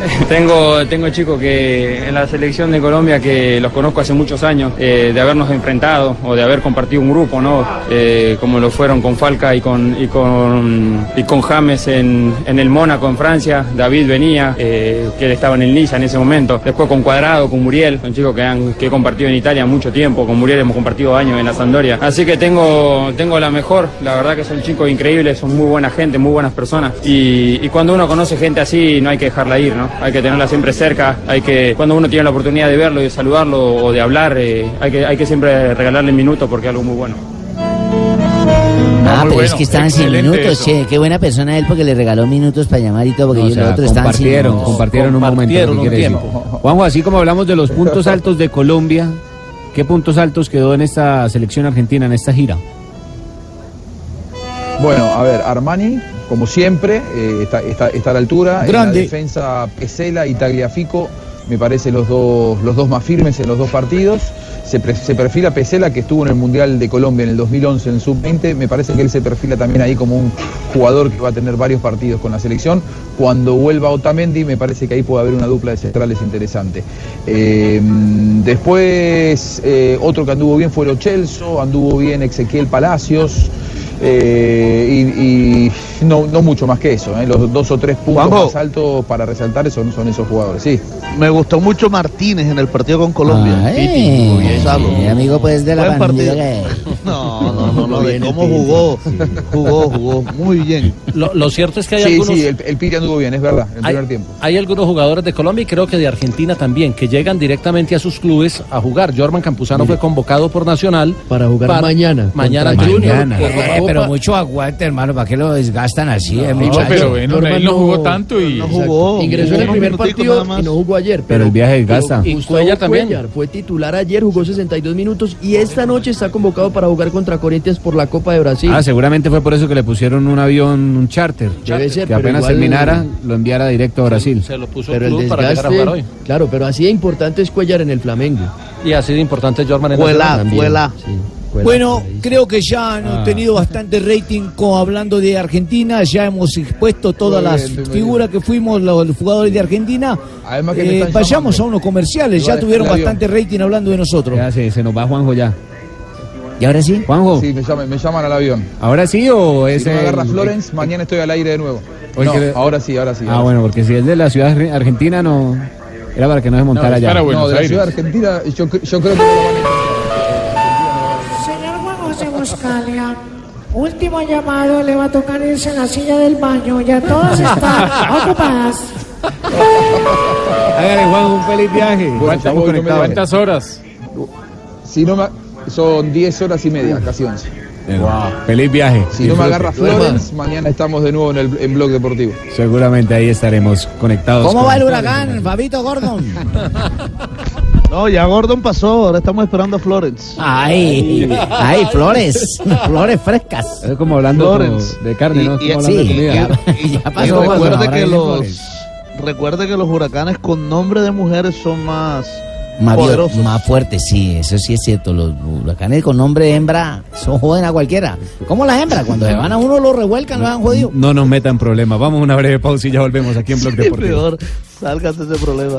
Tengo, tengo chicos que en la selección de Colombia que los conozco hace muchos años, eh, de habernos enfrentado o de haber compartido un grupo, ¿no? Eh, como lo fueron con Falca y con, y con, y con James en, en el Mónaco, en Francia. David venía, eh, que él estaba en el Niza en ese momento. Después con Cuadrado, con Muriel, son chicos que, han, que he compartido en Italia mucho tiempo. Con Muriel hemos compartido años en la Sandoria. Así que tengo, tengo la mejor. La verdad que son chicos increíbles, son muy buena gente, muy buenas personas. Y, y cuando uno conoce gente así, no hay que dejarla ir, ¿no? Hay que tenerla siempre cerca. Hay que, cuando uno tiene la oportunidad de verlo y de saludarlo o de hablar, eh, hay, que, hay que siempre regalarle minutos porque es algo muy bueno. Ah, pero es que estaban sin minutos, eso. che. Qué buena persona él porque le regaló minutos para llamar y todo, porque No, o ellos sea, los otros estaban sin compartieron, minutos. compartieron un momento. Compartieron ¿qué un quiere decir? tiempo. Juanjo, así como hablamos de los puntos altos de Colombia, ¿qué puntos altos quedó en esta selección argentina, en esta gira? Bueno, a ver, Armani, como siempre, eh, está, está- está a la altura. En Grande. la defensa, Pesela y Tagliafico, me parece los dos, los dos más firmes en los dos partidos. Se, pre- se perfila Pesela, que estuvo en el Mundial de Colombia en el 2011 en el Sub-20. Me parece que él se perfila también ahí como un jugador que va a tener varios partidos con la selección. Cuando vuelva Otamendi, me parece que ahí puede haber una dupla de centrales interesante. Eh, después, eh, otro que anduvo bien fue Lo Celso, anduvo bien Ezequiel Palacios. Eh, y, y No, no mucho más que eso, ¿eh? los dos o tres puntos Juanjo. más altos para resaltar son, son esos jugadores, sí. Me gustó mucho Martínez en el partido con Colombia. Eh, amigo pues de la Buen pandilla partido. que- No, no, no, no, de cómo jugó, jugó, jugó muy bien. Lo, lo cierto es que hay sí, algunos... sí, el, el Piri anduvo bien, es verdad, en el hay, primer tiempo. hay algunos jugadores de Colombia y creo que de Argentina también, que llegan directamente a sus clubes a jugar. Jorman Campuzano fue convocado por Nacional. Para jugar mañana. Mañana Junior. Mañana. por Eh. Pero mucho aguante, hermano, ¿para qué lo desgastan así, eh, No, pero bueno, él no jugó tanto y... No jugó. Ingresó en el primer partido y no jugó ayer. Pero el viaje desgasta. Y Cuellar también. Cuellar fue titular ayer, jugó 62 minutos y esta noche está convocado para jugar contra Corinthians por la Copa de Brasil. Ah, seguramente fue por eso que le pusieron un avión, un charter. Debe ser, que apenas terminara, lo enviara directo a Brasil. Se lo puso pero el el club para llegar a jugar hoy. claro, pero así de importante es Cuellar en el Flamengo. Y así de importante Jorman en Cuela, Nacional. También, cuela. sí, cuela. Bueno, creo que ya han Ah. tenido bastante rating hablando de Argentina, ya hemos expuesto todas las bienvenido. figuras que fuimos los, los jugadores de Argentina. Además que Eh, vayamos llamando. a unos comerciales, ya tuvieron bastante rating hablando de nosotros. Ya se, se nos va Juanjo ya. ¿Y ahora sí? Juanjo, Sí, me llaman, me llaman al avión. ¿ahora sí o es Si no me el- agarra Florence, mañana estoy al aire de nuevo. No, que- ahora sí, ahora sí. Ah, bueno, porque si es de la ciudad arge- argentina, no. Era para que no se montara es allá. No, de la Aires. ciudad argentina, yo, yo creo que Buscalia, último llamado, le va a tocar irse en la silla del baño, ya todas están ocupadas. Hágale, Juanjo, un feliz viaje. Bueno, voy. ¿Cuántas horas? Si no me, son 10 horas y media, casi 11. Feliz viaje. Si no me agarra Florence, mañana estamos de nuevo en el en Blog Deportivo. Seguramente ahí estaremos conectados. ¿Cómo con- va el huracán, Fabito Gordon? No, ya Gordon pasó, ahora estamos esperando a Florence. Ay, ay, flores, flores frescas. Es como hablando Florence. como de carne, ¿no? Y- Como y- de Sí, comida. ya, ya Y pasó. Gordon, recuerde que los recuerde que los huracanes con nombre de mujeres son más Más, bio- poderosos. más fuertes, sí, eso sí es cierto. Los huracanes con nombre de hembra son joden a cualquiera. ¿Cómo las hembras? Cuando se van a uno lo revuelcan, lo han jodido. No nos metan problemas. Vamos a una breve pausa y ya volvemos aquí en Blog Sí, Deportivo. peor, sálgase ese problema.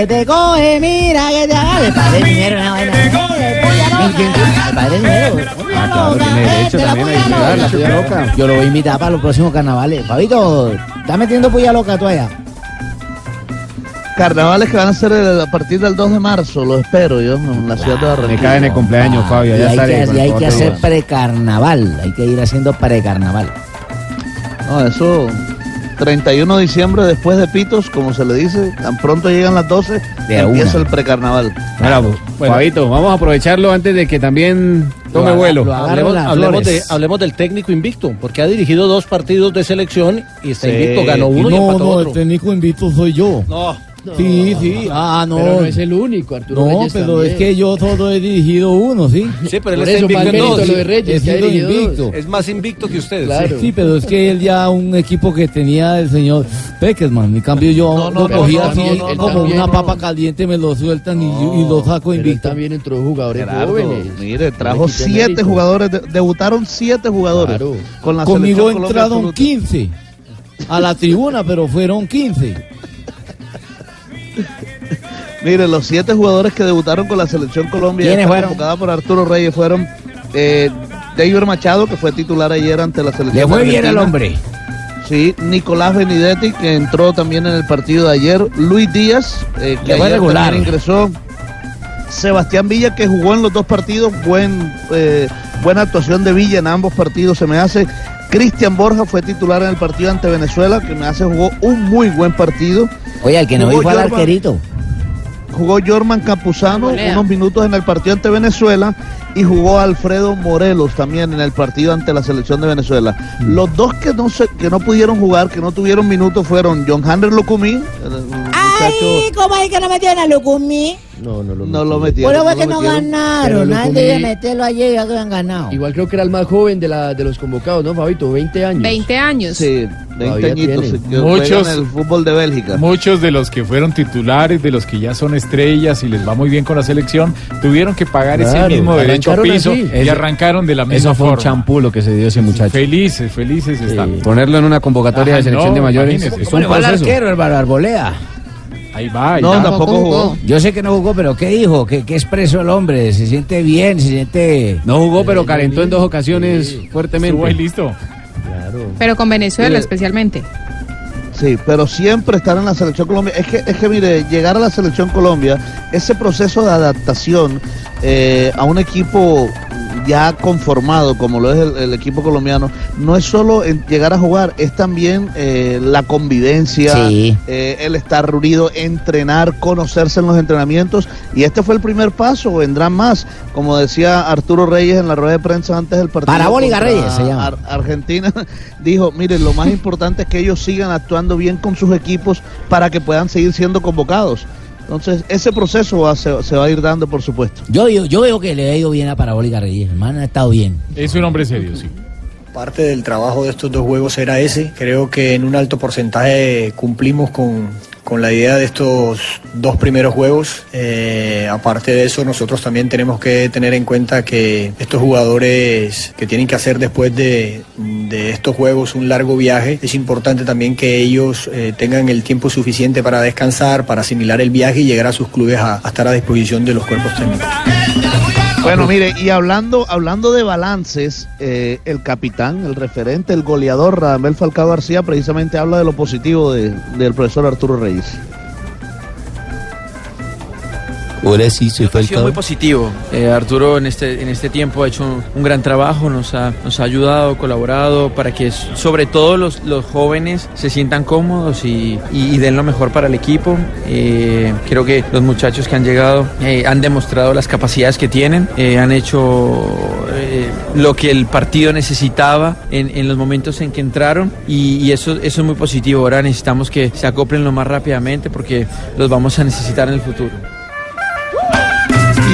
Que te coge, mira que te haga. Le padre dinero una vaina. Padre dinero. Ah, claro, tiene derecho también a la puya loca. Yo lo voy a invitar para los próximos carnavales. Fabito, ¿estás metiendo puya loca tú allá? Carnavales que van a ser el- a partir del 2 de marzo, lo espero yo en la ciudad de Me Barranquilla. cae en el cumpleaños, Fabio. Y Ya hay estaré. que, con y hay que hacer precarnaval. Hay que ir haciendo precarnaval. No, eso 31 de diciembre después de Pitos, como se le dice, tan pronto llegan las 12, De empieza una. el precarnaval. Mira, pues, Fabito, vamos a aprovecharlo antes de que también tome Lo vuelo. Hablemos, las hablemos de, flores. hablemos del técnico invicto, porque ha dirigido dos partidos de selección y está Sí. invicto, ganó uno y no, empató no, otro. el técnico invito soy yo. No, Sí, sí. Ah, no. Pero no es el único, Arturo No, Reyes pero también. es que yo solo he dirigido uno, ¿sí? sí, pero él Por está eso, invicto en dos. lo de Reyes, He que ha sido dirigido dos. invicto. Es más invicto que ustedes. Claro. Sí, pero es que él ya un equipo que tenía el señor Peckerman. En cambio, yo No, no, lo cogía no, así no, no, como también una no. papa caliente, me lo sueltan y, y lo saco Pero invicto. también entró jugadores Gerardo, jóvenes. mire, trajo siete mérito. jugadores, de- debutaron siete jugadores Claro. con la Conmigo Colombia entraron absoluta. 15 a la tribuna, pero fueron 15. Mire, los siete jugadores que debutaron con la selección Colombia, convocada por Arturo Reyes, fueron eh, David Machado, que fue titular ayer ante la selección. Le fue bien el hombre. Sí, Nicolás Benedetti, que entró también en el partido de ayer. Luis Díaz, eh, que ayer regular. también ingresó. Sebastián Villa, que jugó en los dos partidos. Buen, eh, buena actuación de Villa en ambos partidos, se me hace. Cristian Borja fue titular en el partido ante Venezuela, que me hace jugó un muy buen partido. Oye, el que no fue al arquerito. Jugó Jorman Campuzano unos minutos en el partido ante Venezuela y jugó Alfredo Morelos también en el partido ante la selección de Venezuela. Mm. Los dos que no se, que no pudieron jugar, que no tuvieron minutos fueron John Hander Locumí, muchacho ¿cómo es que no metieron a Lucumí? No, no lo No lo metieron. Bueno, fue no que no metieron. ganaron. Nadie comí- debe meterlo ayer ya que habían ganado. Igual creo que era el más joven de, la, de los convocados, ¿no, Fabito? 20 años. 20 años. Sí, 20 Todavía añitos. Muchos- juegan el fútbol de Bélgica. Muchos de los que fueron titulares, de los que ya son estrellas y les va muy bien con la selección, tuvieron que pagar ese mismo derecho piso así. y arrancaron de la misma Eso fue un champú lo que se dio ese muchacho. Felices, felices están. Ponerlo en una convocatoria Ajá, de selección no, de mayores es ¿Cómo un arquero, Álvaro Arbolea. Ahí va, ahí No, va. tampoco jugó. Yo sé que no jugó, pero ¿qué dijo? ¿Qué, qué expresó el hombre? ¿Se siente bien? ¿Se siente...? No jugó, pero calentó en dos ocasiones fuertemente. Estuvo ahí listo. Pero con Venezuela especialmente. Sí, pero siempre estar en la selección Colombia. Es que, es que mire, llegar a la selección Colombia, ese proceso de adaptación eh, a un equipo ya conformado como lo es el, el equipo colombiano, no es solo el llegar a jugar, es también eh, la convivencia, Sí. eh, el estar reunido, entrenar, conocerse en los entrenamientos. Y este fue el primer paso, vendrán más. Como decía Arturo Reyes en la rueda de prensa antes del partido. Parabólica Reyes se llama. Ar- Argentina dijo, miren, lo más importante es que ellos sigan actuando bien con sus equipos para que puedan seguir siendo convocados. Entonces, ese proceso va- se, se va a ir dando, por supuesto. Yo, yo, yo veo que le ha ido bien a Parabólica Reyes. Hermano, ha estado bien. Es un hombre serio, sí. Parte del trabajo de estos dos juegos era ese. Creo que en un alto porcentaje cumplimos con, con la idea de estos dos primeros juegos. Eh, aparte de eso, nosotros también tenemos que tener en cuenta que estos jugadores que tienen que hacer después de, estos juegos un largo viaje, es importante también que ellos eh, tengan el tiempo suficiente para descansar, para asimilar el viaje y llegar a sus clubes a estar a disposición de los cuerpos técnicos. Bueno, mire, y hablando, hablando de balances, eh, el capitán, el referente, el goleador Radamel Falcao García precisamente habla de lo positivo de- del profesor Arturo Reyes. Ahora sí, soy Ha sido muy positivo. Eh, Arturo en este, en este tiempo ha hecho un, un gran trabajo, nos ha, nos ha ayudado, colaborado para que sobre todo los, los jóvenes se sientan cómodos y, y- y den lo mejor para el equipo. Eh, creo que los muchachos que han llegado eh, han demostrado las capacidades que tienen, han hecho lo que el partido necesitaba en, en los momentos en que entraron y, y eso, eso es muy positivo. Ahora necesitamos que se acoplen lo más rápidamente porque los vamos a necesitar en el futuro.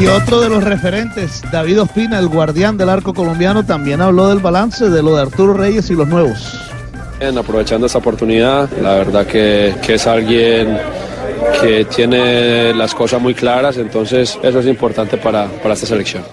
Y otro de los referentes, David Ospina, el guardián del arco colombiano, también habló del balance de lo de Arturo Reyes y los nuevos. Bien, aprovechando esta oportunidad, la verdad que, que es alguien que tiene las cosas muy claras, entonces eso es importante para, para esta selección.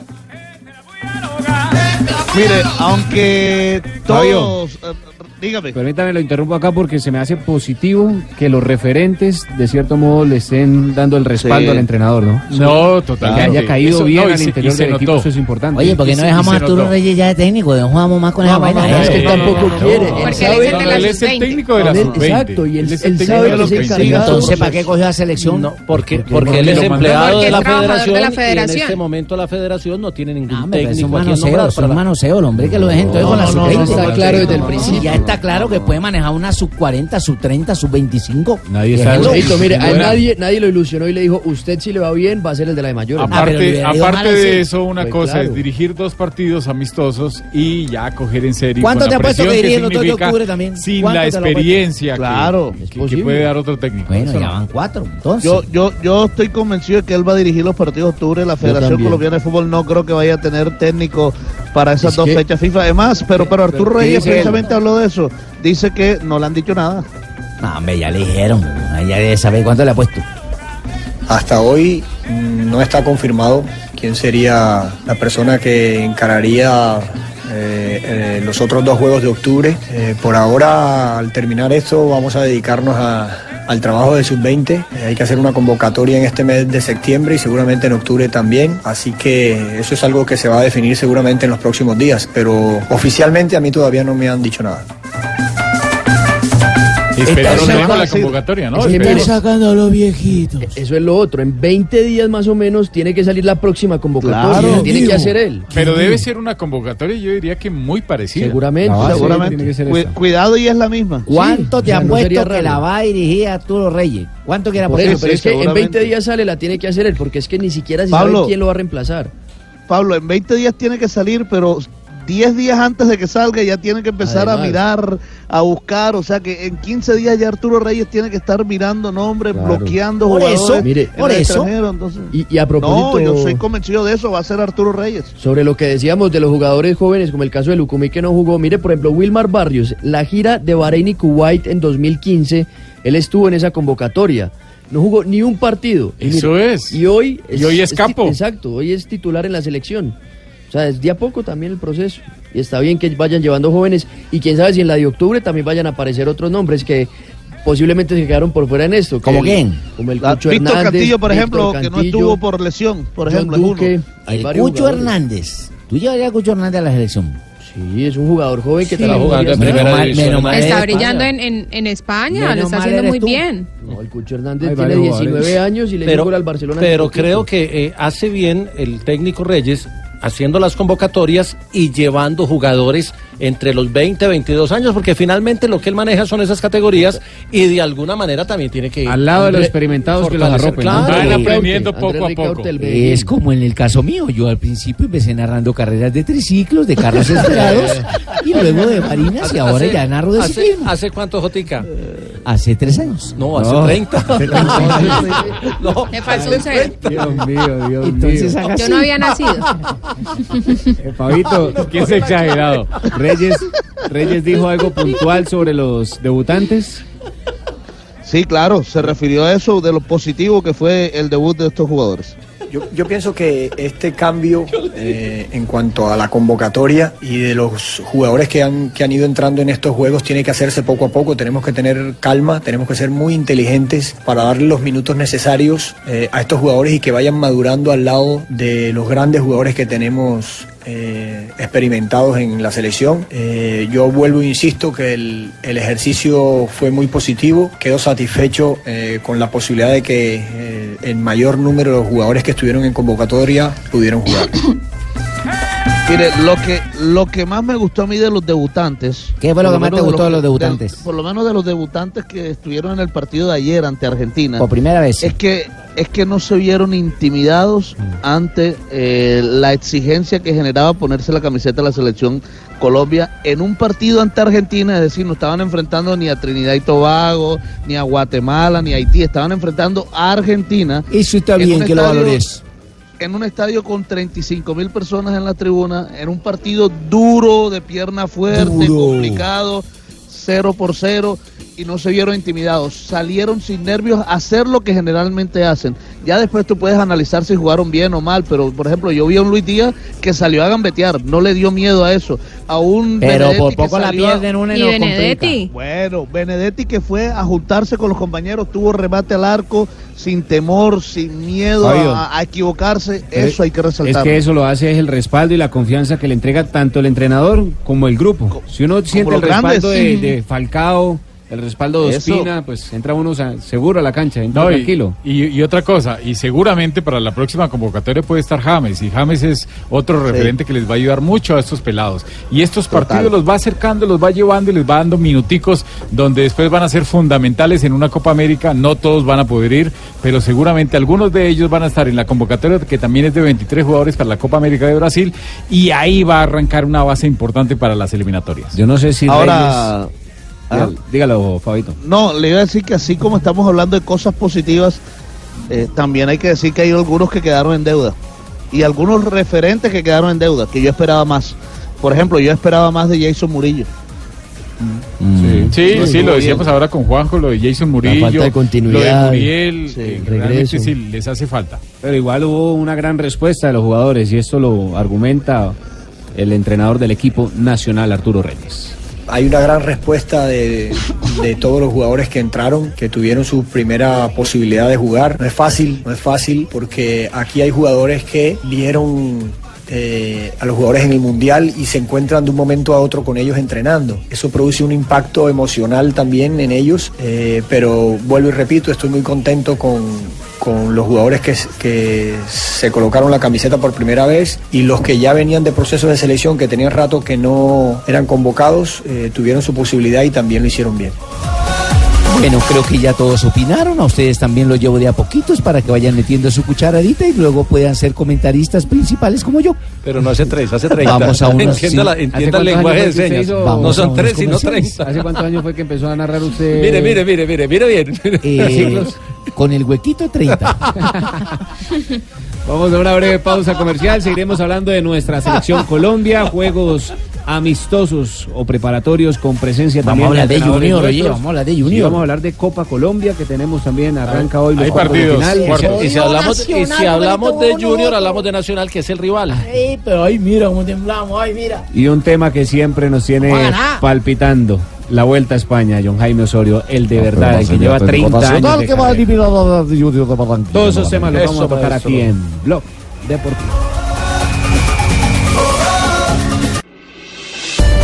Mire, aunque todos... eh, dígame. Permítame, lo interrumpo acá porque se me hace positivo que los referentes, de cierto modo, le estén dando el respaldo Sí. al entrenador, ¿no? No, totalmente. Que haya caído Eso- bien no, al se- interior del equipo, notó. eso es importante. Oye, ¿por qué no dejamos a Arturo Reyes ya de técnico? No jugamos más con esa vaina. es que tampoco quiere. Porque Él es el de la él es el sub-20. técnico de la Él- sub-20. Exacto, y él, Él sabe que se 20. encarga. Entonces, ¿para qué cogió la selección? No, porque, Porque porque él es empleado Porque de la federación la y en este momento la federación no tiene ningún técnico es un manoseo, el hombre que lo dejen entonces No, con la no, no, sub-20. eso está claro desde el principio. Está claro que puede manejar una sub-40, sub-30, sub-25. Nadie Déjenlo. Cheito, mire, a él nadie, nadie lo ilusionó y le dijo, usted si le va bien va a ser el de la de. Ah, le Aparte, mal aparte de eso, una Pues cosa claro. es dirigir dos partidos amistosos y ya coger en serio. ¿Cuánto te la apuesto que dirige el otro de octubre también? Sin ¿Cuánto la experiencia que- Claro, que, es que posible. puede dar otro técnico. Bueno, ya van cuatro, entonces. Yo, yo, yo estoy convencido de que él va a dirigir los partidos de octubre. La Federación. Colombiana de Fútbol no creo que vaya a tener técnico para esas Es dos que- fechas FIFA. Además, pero, pero Arturo ¿qué Reyes precisamente habló de eso. Dice que no le han dicho nada. No, hombre, ya le dijeron. Ya debe saber cuánto le ha puesto. Hasta hoy no está confirmado quién sería la persona que encararía eh, eh, los otros dos juegos de octubre. Eh, por ahora, al terminar esto, vamos a dedicarnos a- al trabajo de sub-20. Eh, hay que hacer una convocatoria en este mes de septiembre y seguramente en octubre también. Así que eso es algo que se va a definir seguramente en los próximos días. Pero oficialmente a mí todavía no me han dicho nada. Tenemos la convocatoria, ¿no? Es que mire, Esperemos. sacando a los viejitos. Eso es lo otro. En 20 días más o menos tiene que salir la próxima convocatoria. Claro. La tiene que hacer él. Pero debe ser una convocatoria, yo diría que muy parecida. Seguramente. La Seguramente. tiene que ser Cu- cuidado y es la misma. ¿Cuánto Sí, te o sea, no apuesto sería que la va a dirigir Arturo Reyes? ¿Cuánto quiere Por apostar? eso, pero sí, es que en seguramente. 20 días sale, la tiene que hacer él, porque es que ni siquiera se Pablo. sabe quién lo va a reemplazar. Pablo, en 20 días tiene que salir, pero 10 días antes de que salga ya tiene que empezar Además. a mirar, a buscar, o sea que en 15 días ya Arturo Reyes tiene que estar mirando nombres, Claro. bloqueando Por jugadores eso, mire, por eso. entonces- Y, y a propósito... No, yo soy convencido de eso, va a ser Arturo Reyes. Sobre lo que decíamos de los jugadores jóvenes, como el caso de Lucumí que no jugó, mire, por ejemplo, Wilmar Barrios, la gira de Bahrein y Kuwait en 2015, él estuvo en esa convocatoria. No jugó ni un partido. Y Eso es. Y hoy Y hoy es exacto, hoy es titular en la selección. O sea, es de a poco también el proceso. Y está bien que vayan llevando jóvenes. Y quién sabe si en la de octubre también vayan a aparecer otros nombres que posiblemente se quedaron por fuera en esto. que ¿Como quién? Como el Ah, Cucho Víctor Hernández, Castillo, por ejemplo, que no estuvo por lesión, por ejemplo. Duque. El Cucho jugadores. Hernández. ¿Tú llevarías a Cucho Hernández a la selección? Sí, es un jugador joven que Sí. Está jugando en primera división. Está brillando en, en, en España, lo está haciendo muy tú. bien. No, el Cucho Hernández tiene varios 19 jugadores. años y le pero, al Barcelona. Pero creo que eh, hace bien el técnico Reyes haciendo las convocatorias y llevando jugadores entre los 20 y 22 años, porque finalmente lo que él maneja son esas categorías y de alguna manera también tiene que... Al lado de los experimentados que los arropen, claro. Van aprendiendo poco a poco. Es como en el caso mío. Yo al principio empecé narrando carreras de triciclos, de carros esperados, y luego de marinas, y ahora ya narro de ¿Hace, ciclismo. ¿Hace cuánto, Jotica? Hace tres años. No, hace No. 30. no, Me faltó un cero. Dios mío, Dios Entonces mío. Yo no había nacido. Eh, Fabito, Que es exagerado. Reyes, Reyes dijo algo puntual sobre los debutantes. Sí, claro, se refirió a eso de lo positivo que fue el debut de estos jugadores. Yo, yo pienso que este cambio eh, en cuanto a la convocatoria y de los jugadores que han, que han ido entrando en estos juegos tiene que hacerse poco a poco. Tenemos que tener calma, tenemos que ser muy inteligentes para darle los minutos necesarios eh, a estos jugadores y que vayan madurando al lado de los grandes jugadores que tenemos eh, experimentados en la selección. Eh, yo vuelvo e insisto que el, ejercicio fue muy positivo, quedo satisfecho eh, con la posibilidad de que el mayor número de los jugadores que estuvieron en convocatoria pudieron jugar. Mire, lo que, lo que más me gustó a mí de los debutantes. ¿Qué fue lo que más te gustó de los debutantes? por lo menos de los debutantes que estuvieron en el partido de ayer ante Argentina. Por primera vez. Es que, es que no se vieron intimidados Mm. ante eh, la exigencia que generaba ponerse la camiseta de la selección Colombia en un partido ante Argentina, es decir, no estaban enfrentando ni a Trinidad y Tobago, ni a Guatemala, ni a Haití, estaban enfrentando a Argentina. Eso está en bien que lo valores. En un estadio con 35 mil personas en la tribuna, en un partido duro, de pierna fuerte, Duro. complicado, cero por cero, y no se vieron intimidados. Salieron sin nervios a hacer lo que generalmente hacen. Ya después tú puedes analizar si jugaron bien o mal, pero por ejemplo, yo vi a un Luis Díaz que salió a gambetear, no le dio miedo a eso. A un Pero Benedetti por que poco la salió a- pierden una y. Benedetti. bueno, Benedetti que fue a juntarse con los compañeros, tuvo remate al arco, sin temor, sin miedo Fabio. a, a equivocarse, Eh, eso hay que Es resaltar. que eso lo hace es el respaldo y la confianza que le entrega tanto el entrenador como el grupo. Si uno siente el respaldo de Falcao, el respaldo de Eso. Ospina, pues entra uno seguro a la cancha, entra No, y, tranquilo. y- y otra cosa, y seguramente para la próxima convocatoria puede estar James, y James es otro referente que les va a ayudar mucho a estos pelados. Y estos partidos los va acercando, los va llevando y les va dando minuticos donde después van a ser fundamentales en una Copa América. No todos van a poder ir, pero seguramente algunos de ellos van a estar en la convocatoria que también es de 23 jugadores para la Copa América de Brasil, y ahí va a arrancar una base importante para las eliminatorias. Yo no sé si Ahora, Reyes- Dígalo, dígalo, Fabito. No, le iba a decir que así como estamos hablando de cosas positivas, eh, también hay que decir que hay algunos que quedaron en deuda. Y algunos referentes que quedaron en deuda, que yo esperaba más. Por ejemplo, yo esperaba más de Jason Murillo. Sí, sí, sí, lo decíamos ahora con Juanjo, lo de Jason Murillo, falta de continuidad, lo de Muriel, sí, eh, regreso. sí les hace falta. Pero igual hubo una gran respuesta de los jugadores y esto lo argumenta el entrenador del equipo nacional, Arturo Reyes. Hay una gran respuesta de, todos los jugadores que entraron, que tuvieron su primera posibilidad de jugar. No es fácil, no es fácil, porque aquí hay jugadores que vieron eh, a los jugadores en el Mundial y se encuentran de un momento a otro con ellos entrenando. Eso produce un impacto emocional también en ellos, eh, pero vuelvo y repito, estoy muy contento con, con los jugadores que, que se colocaron la camiseta por primera vez y los que ya venían de procesos de selección que tenían rato que no eran convocados, eh, tuvieron su posibilidad y también lo hicieron bien. Bueno, creo que ya todos opinaron. A ustedes también lo llevo de a poquitos para que vayan metiendo su cucharadita y luego puedan ser comentaristas principales como yo. Pero no hace tres, hace 30. Vamos a unos Entienda, la- entienda el ¿Hace lenguaje de señas. No son tres, sino? 30. ¿Hace cuántos años fue que empezó a narrar usted? Mire, mire, mire, mire, mire bien. Eh. con el huequito 30. Vamos a una breve pausa comercial. Seguiremos hablando de nuestra selección Colombia, juegos amistosos o preparatorios con presencia Vamos también a hablar de Junior, oye, vamos a hablar de Sí, Junior. vamos a hablar de Copa Colombia que tenemos también. Arranca hoy los hay partidos. Y si hablamos, y si Nacional, hablamos de Junior, hablamos de Nacional, que es el rival. Ay, pero ay, mira cómo temblamos, ay, mira. Y un tema que siempre nos tiene palpitando. La vuelta a España, John Jaime Osorio, el de verdad, el que lleva 30 años. De que va a eliminar a Junior de Barranquilla. Todos esos temas los vamos a tocar aquí en Blog Deportivo.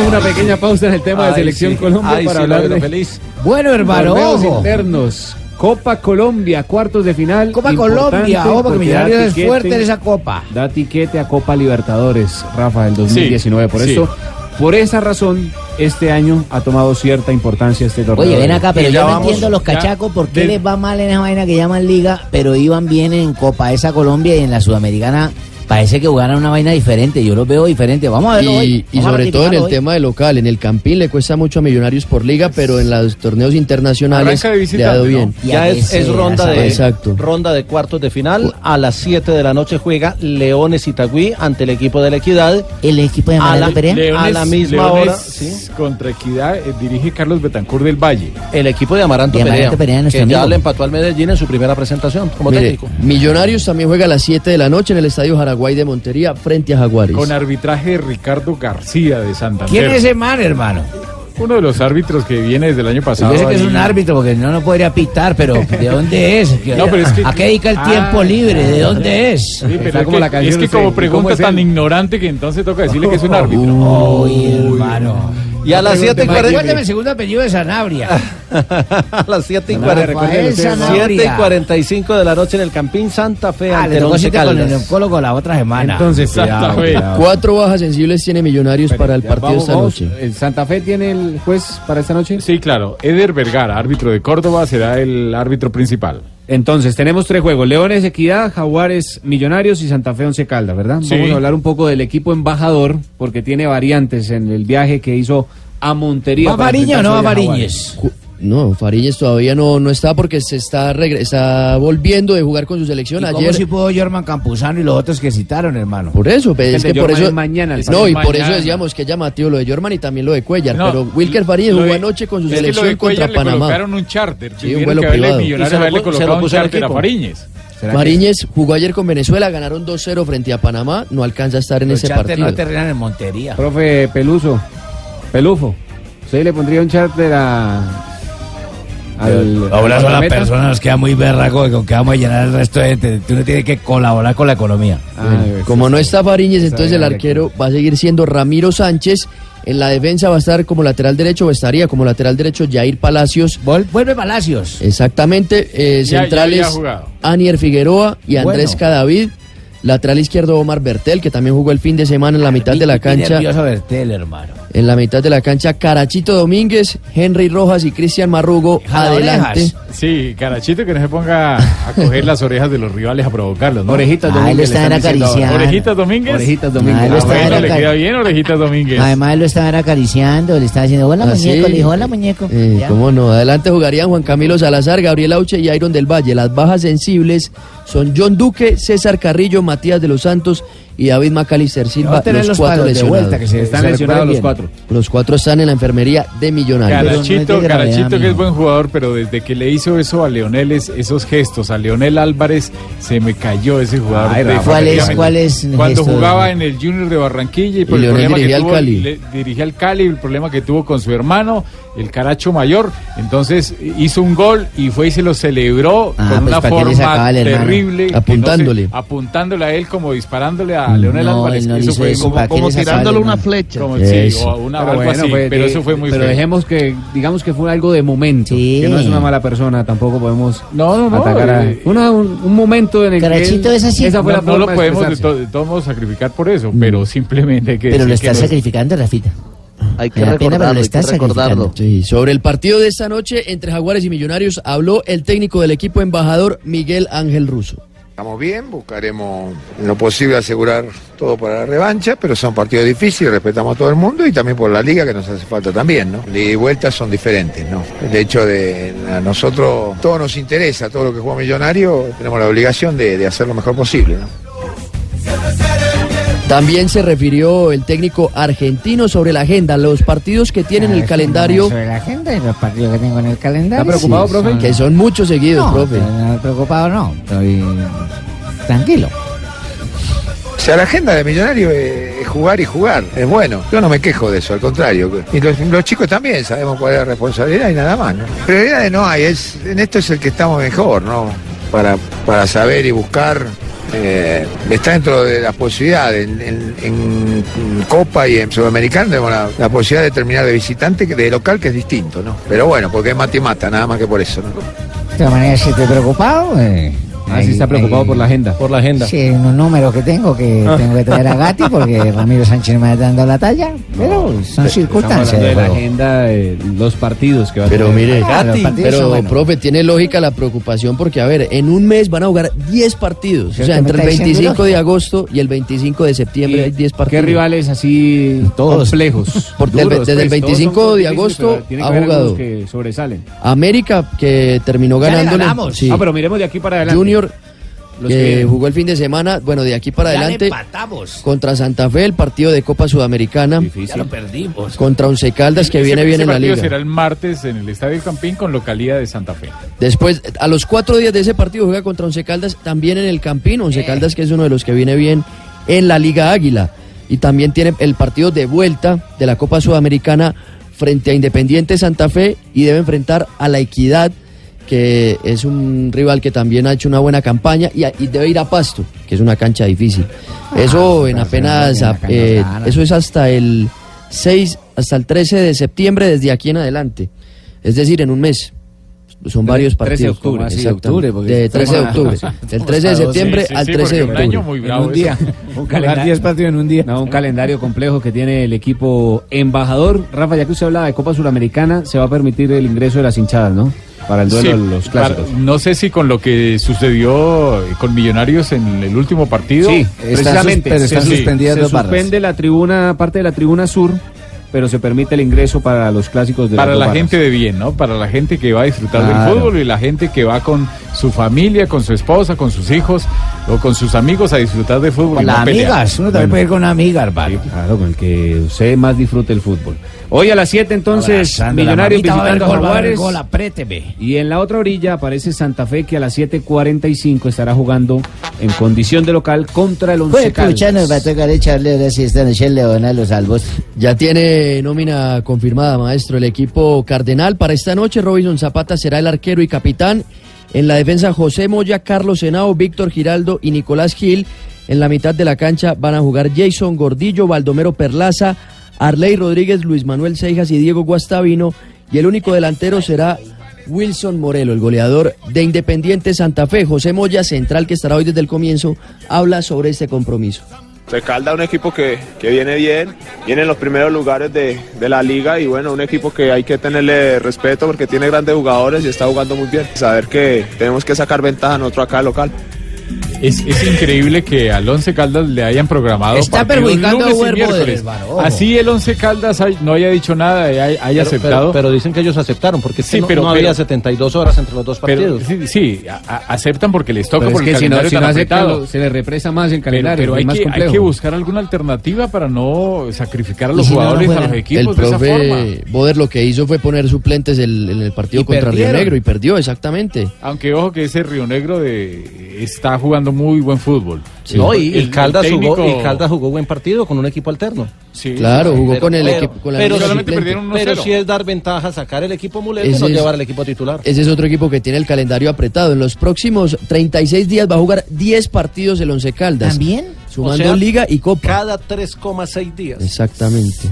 Hacemos una pequeña pausa en el tema de Selección sí. Colombia Ay, para sí, hablar lo de veo feliz. Bueno, hermano, torneos ojo. internos. Copa Colombia, cuartos de final. Copa Colombia, ojo, porque Millonarios es tiquete- fuerte en esa copa. Da tiquete a Copa Libertadores, Rafa, del 2019. por sí. eso, por esa razón, este año ha tomado cierta importancia este torneo. Oye, ven acá, pero yo ya no entiendo los cachacos por qué de- les va mal en esa vaina que llaman liga, pero iban bien en Copa esa Colombia y en la Sudamericana parece que jugaran una vaina diferente. Yo los veo diferente. Vamos a verlo hoy. Y, sobre todo en el hoy. tema de local, en el Campín le cuesta mucho a Millonarios por liga, pero en los torneos internacionales le ha dado bien. Ya es, es ronda de Exacto. ronda de cuartos de final. A las 7 de la noche juega Leones Itagüí ante el equipo de la Equidad. El equipo de a la, Amaranto Perea. Leones, a la misma Leones hora. ¿sí? contra Equidad eh, dirige Carlos Betancur del Valle. El equipo de Amaranto, De Amaranto Perea, Perea, que ya amigo. le empató al Medellín en su primera presentación como Mire, técnico. Millonarios también juega a las 7 de la noche en el Estadio Jaraguay de Montería frente a Jaguares. Con arbitraje de Ricardo García de Santander. ¿Quién es ese man, hermano? Uno de los árbitros que viene desde el año pasado. Yo sé que es un árbitro porque no nos podría pitar, pero ¿de dónde es? No, pero es que- ¿A qué dedica el Ah. tiempo libre? ¿De dónde es? Sí, pero es que, es que como pregunta tan ignorante que entonces toca decirle que es un árbitro. Uy, hermano. Y a las 7 y 40 Cuéntame el segundo apellido de Sanabria. a las 7 y, Rafael 40, Sanabria. 7 y 45 de la noche en el Campín Santa Fe Ah, ante le el tocó Once cita con el Caldas. oncólogo la otra semana. Entonces, cuidado, cuidado. Cuatro bajas sensibles tiene Millonarios para el partido vamos, esta vamos. noche. ¿El ¿Santa Fe tiene el juez para esta noche? Sí, claro. Eder Vergara, árbitro de Córdoba, será el árbitro principal. Entonces, tenemos tres juegos: Leones, Equidad, Jaguares, Millonarios y Santa Fe, Once Caldas, ¿verdad? Sí. Vamos a hablar un poco del equipo embajador, porque tiene variantes en el viaje que hizo a Montería. ¿Va Mariña o no a? No, Fariñez todavía no, no está porque se está, está volviendo de jugar con su selección. ¿Y cómo Ayer si pudo Jorman Campuzano y los otros que citaron, hermano? Por eso, pues, Es que por eso. es mañana, el no, y es por eso mañana. decíamos que es llamativo lo de Jorman y también lo de Cuellar. No, pero Wilker lo jugó de- anoche con su es que lo selección contra le Panamá. colocaron un charter. Sí, un vuelo privado. Y se lo se colocado un charter a. Fariñez. ¿Será que- Mariñez jugó ayer con Venezuela, ganaron 2-0 frente a Panamá, no alcanza a estar en Los ese charter partido. no terminan en Montería. Profe Peluso, Pelufo, ¿usted le pondría un charter a. al- A una al sola meta? persona nos queda muy berraco con que vamos a llenar el resto de gente. Tú no tienes que colaborar con la economía. Ah, pues, como sí, no sí. está Fariñez, entonces el que- arquero va a seguir siendo Ramiro Sánchez. En la defensa va a estar como lateral derecho, o estaría como lateral derecho Jair Palacios. Vol- vuelve Palacios. Exactamente. eh, Ya- centrales. Anier Figueroa y Andrés Bueno. Cadavid. Lateral izquierdo Omar Bertel, que también jugó el fin de semana en la mitad de la cancha. nervioso Bertel, hermano. En la mitad de la cancha, Carachito Domínguez, Henry Rojas y Cristian Marrugo. Adelante. orejas. Sí, Carachito que no se ponga a coger las orejas de los rivales a provocarlos, ¿no? Orejitas Ah, Domínguez. le está están acariciando. Orejitas Domínguez. Orejitas Domínguez. Ah, Ah, bueno, le queda bien Orejitas Domínguez. Además lo estaban acariciando, le estaba diciendo, hola Ah, muñeco, sí. le dijo, hola muñeco. Eh, Ya. ¿Cómo no? Adelante jugarían Juan Camilo Salazar, Gabriel Auche y Iron del Valle. Las bajas sensibles son John Duque, César Carrillo, Matías de los Santos y David Macalister Va Silva, a tener los, los cuatro de vuelta que se Están se lesionados los cuatro. Los cuatro están en la enfermería de Millonarios. Carachito, Carachito que es buen jugador, pero desde que le hizo eso a Leonel, es- esos gestos, a Leonel Álvarez, se me cayó ese jugador. Ay, Rafa, ¿cuál es- cuál es el Cuando gesto? jugaba en el Junior de Barranquilla y por el Leonel problema que dirigía al tuvo, Cali. le- dirigía al Cali, el problema que tuvo con su hermano, el Caracho Mayor, entonces hizo un gol y fue y se lo celebró Ah, con pues, una ¿para qué le sacaba forma terrible. que no sé, Apuntándole. apuntándole a él como disparándole a Leonel No, Álvarez. no eso fue eso, como, ¿para qué como tirándole una flecha. Como, sí, Eso. o una, Pero algo bueno, así, fue pero que- eso fue muy Pero feo. dejemos que, digamos que fue algo de momento. Que no es una mala persona, tampoco podemos No, no, no, atacar a. eh, una- un, un momento en el Carachito que. él- es así. Esa fue no, la no forma lo de podemos de, to- de todos modos sacrificar por eso, pero simplemente hay que Pero lo que no- sacrificando, Rafita. Hay Me da pena, pero lo estás sacrificando. Sí, sobre el partido de esta noche entre Jaguares y Millonarios habló el técnico del equipo embajador Miguel Ángel Russo. Estamos bien, buscaremos lo posible asegurar todo para la revancha, pero son partidos difíciles, respetamos a todo el mundo y también por la liga que nos hace falta también, ¿no? Ida y vuelta son diferentes, ¿no? El hecho de a nosotros todo nos interesa, todo lo que juega Millonario, tenemos la obligación de, de hacer lo mejor posible. También se refirió el técnico argentino sobre la agenda, los partidos que tienen el calendario. Sobre la agenda y los partidos que tengo en el calendario. Sí, son- Que son muchos seguidos, no, profe. No, preocupado no. Estoy tranquilo. O sea, la agenda de Millonario es, es jugar y jugar, es bueno. Yo no me quejo de eso, al contrario. Y los, los chicos también sabemos cuál es la responsabilidad y nada más, ¿no? Prioridades no hay, es, en esto es el que estamos mejor, ¿no? Para, para saber y buscar. Eh, está dentro de las posibilidades. En, Copa y en Sudamericana tenemos la, posibilidad de terminar de visitante de local, que es distinto, ¿no? Pero bueno, porque es mate y mata, nada más que por eso, ¿no? De todas maneras, si estoy preocupado. Eh, Ah, sí está preocupado por la agenda. Por la agenda. Sí, unos números que tengo que tengo que traer a Gatti porque Ramiro Sánchez me está dando la talla. Pero son circunstancias. De la agenda, de los partidos que va a Pero tener. mire, Ah, partidos pero son buenos. profe, tiene lógica la preocupación porque, a ver, en un mes van a jugar 10 partidos. ¿Qué O sea, entre el está diciendo 25 de agosto y el 25 de septiembre hay 10 partidos. ¿Qué rivales así del- duros, desde el pues, todos 25 son de agosto pero ha jugado. que sobresalen. América, que terminó ganándole. ganamos. sí. Ah, pero miremos de aquí para adelante. Junior, Los que jugó el fin de semana, bueno, de aquí para Ya adelante. empatamos. Contra Santa Fe, el partido de Copa Sudamericana. Ya lo perdimos. Contra Once Caldas, que Ese- viene ese bien en la partido liga. será el martes en el Estadio El Campín con localidad de Santa Fe. Después, a los cuatro días de ese partido juega contra Once Caldas, también en el Campín. Once Caldas, que es uno de los que viene bien en la Liga Águila. Y también tiene el partido de vuelta de la Copa Sudamericana frente a Independiente Santa Fe y debe enfrentar a la Equidad, que es un rival que también ha hecho una buena campaña y, y debe ir a Pasto, que es una cancha difícil. Eso en apenas, eh, eso es hasta el 6, hasta el 13 de septiembre desde aquí en adelante. Es decir, en un mes. Son varios 13 de partidos. octubre, Exactamente. sí, de octubre, porque de estamos 13 de octubre. Del 13 de septiembre sí, sí, al sí, 13 de porque un octubre. año muy bravo En un día. Un calendario. 10 partidos en un día. No, un calendario complejo que tiene el equipo embajador. Rafa, ya que usted hablaba de Copa Suramericana, se va a permitir el ingreso de las hinchadas, ¿no? Para el duelo Sí, de los clásicos. para- no sé si con lo que sucedió eh, con Millonarios en el último partido. Sí, precisamente. Sí, se, sí. se suspende la tribuna, parte de la tribuna sur, pero se permite el ingreso para los clásicos de Para la gente de bien, ¿no? Para la gente que va a disfrutar Claro. del fútbol y la gente que va con su familia, con su esposa, con sus hijos o con sus amigos a disfrutar de fútbol. Con no las amigas. Uno también puede ir con una amiga, hermano. Claro, con el que usted más disfrute el fútbol. Hoy a las 7 entonces, Abrazando a la Millonarios visitando gol, a Jaguares. gol, apréteme. Y en la otra orilla aparece Santa Fe que a las 7.45 estará jugando en condición de local contra el Once Pues Caldas. pucha, nos va a tocar echarle ahora sí esta noche el león a los salvos. Ya tiene nómina confirmada, maestro. El equipo cardenal para esta noche, Robinson Zapata será el arquero y capitán. En la defensa, José Moya, Carlos Senao, Víctor Giraldo y Nicolás Gil. En la mitad de la cancha van a jugar Jason Gordillo, Baldomero Perlaza, Arley Rodríguez, Luis Manuel Seijas y Diego Guastavino. Y el único delantero será Wilson Morelo, el goleador de Independiente Santa Fe. José Moya, central que estará hoy desde el comienzo, habla sobre este compromiso. Se calda un equipo que, que viene bien, viene en los primeros lugares de, de la liga y bueno, un equipo que hay que tenerle respeto porque tiene grandes jugadores y está jugando muy bien. Saber que tenemos que sacar ventaja nosotros acá local. Es, es increíble que al Once Caldas le hayan programado Está perjudicando a lunes y Uber miércoles. Así el Once Caldas hay- no haya dicho nada, y hay- haya Pero- aceptado. Pero, pero dicen que ellos aceptaron, porque Sí, no, pero- no pero- había 72 horas entre los dos Pero, partidos. sí, sí, a- a- aceptan porque les toca Pero por es el si no, calendario si no tan aceptan, se les represa más el calendario. pero hay, más que, hay que buscar alguna alternativa para no sacrificar a los si no, no jugadores, a los el equipos de esa forma. profe Boder lo que hizo fue poner suplentes el- en el partido Y contra Río perdieron. Negro y perdió, exactamente. Aunque ojo que ese Río Negro de, está jugando muy buen fútbol. No, y, El- el Caldas técnico- jugó, y Caldas jugó buen partido con un equipo alterno. Sí. Claro, jugó Pero- con el pero- equipo con la pero misma si- suplente. Pero si es dar ventaja, sacar el equipo mulete y no es- llevar el equipo titular. Ese es otro equipo que tiene el calendario apretado. En los próximos 36 días va a jugar 10 partidos el Once Caldas. ¿También? Sumando O sea, Liga y Copa. Cada 3,6 días. Exactamente.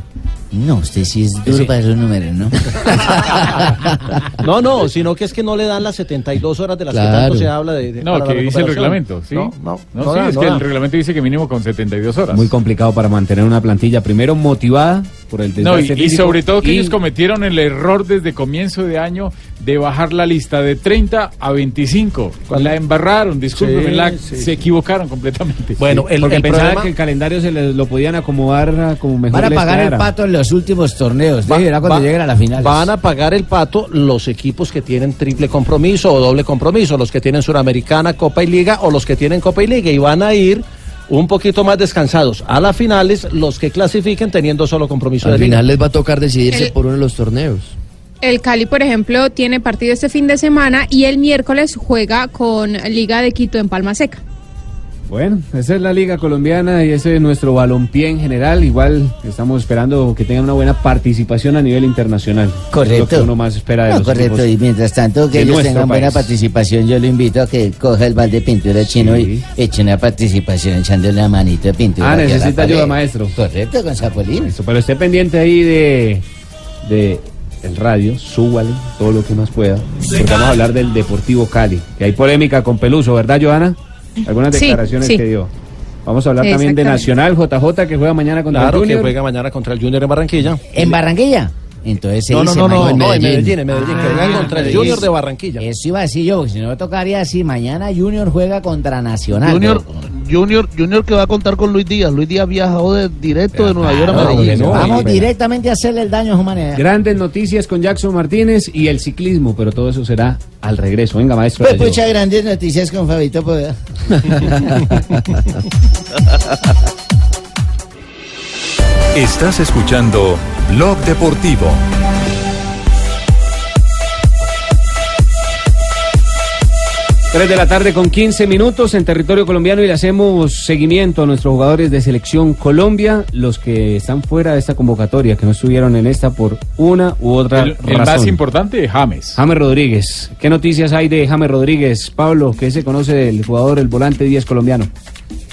No, usted sí es duro para esos números, ¿no? No, no, sino que es que no le dan las 72 horas de las que tanto se habla de, de- No, que dice el reglamento, ¿sí? No, no, No, no sí, da, es no que da. el reglamento dice que mínimo con 72 horas. Muy complicado para mantener una plantilla, primero motivada por el No, y, sobre todo que y- ellos cometieron el error desde comienzo de año de bajar la lista de 30 a 25. La embarraron, discúlpenme, Sí, la- sí, se equivocaron completamente. porque pensaba que el calendario se les lo podían acomodar a como mejor Van a pagar el pato en los últimos torneos. Va- cuando va- lleguen a la final. Van a pagar el pato los equipos que tienen triple compromiso o doble compromiso, los que tienen Suramericana, Copa y Liga o los que tienen Copa y Liga y van a ir un poquito más descansados a las finales los que clasifiquen teniendo solo compromiso Al de Liga. final les va a tocar decidirse El- por uno de los torneos. El Cali, por ejemplo, tiene partido este fin de semana y el miércoles juega con Liga de Quito en Palma Seca. Bueno, esa es la liga colombiana y ese es nuestro balompié en general. Igual estamos esperando que tengan una buena participación a nivel internacional. Correcto. Lo que uno más espera de No, los correcto. Y mientras tanto que ellos tengan buena participación, yo lo invito a que coja el balde de pintura chino y eche una participación echándole la manito de pintura. Ah, necesita ayuda, maestro. Correcto, con Zapolín. Eso, pero esté pendiente ahí de, de el radio, súbale todo lo que más pueda. Porque vamos a hablar del Deportivo Cali. Que hay polémica con Peluso, ¿verdad, Joana? Algunas Sí, declaraciones sí. que dio. Vamos a hablar también de. Nacional, JJ, que juega mañana contra Claro el que Junior. juega mañana contra el Junior en Barranquilla. ¿En Barranquilla? Entonces se No, no, no, no, Manuel, no, en Medellín, en Medellín, que juegan contra el Junior de Barranquilla. Eso iba a decir yo, si no me tocaría así, mañana Junior juega contra Nacional. Junior, Junior, Junior que va a contar con Luis Díaz. Luis Díaz viajó de, directo de Nueva York a Medellín. no, Vamos directamente a hacerle el daño a Humanidad. Grandes noticias con Jackson Martínez y el ciclismo, pero todo eso será al regreso. Venga, maestro. Pues muchas grandes noticias con Fabito Poveda. Estás escuchando Blog Deportivo. Tres de la tarde con 15 minutos en territorio colombiano y le hacemos seguimiento a nuestros jugadores de selección Colombia, los que están fuera de esta convocatoria, que no estuvieron en esta por una u otra El, el razón. más importante, James. James Rodríguez. ¿Qué noticias hay de James Rodríguez? Pablo, ¿qué se conoce del jugador, el volante 10 colombiano?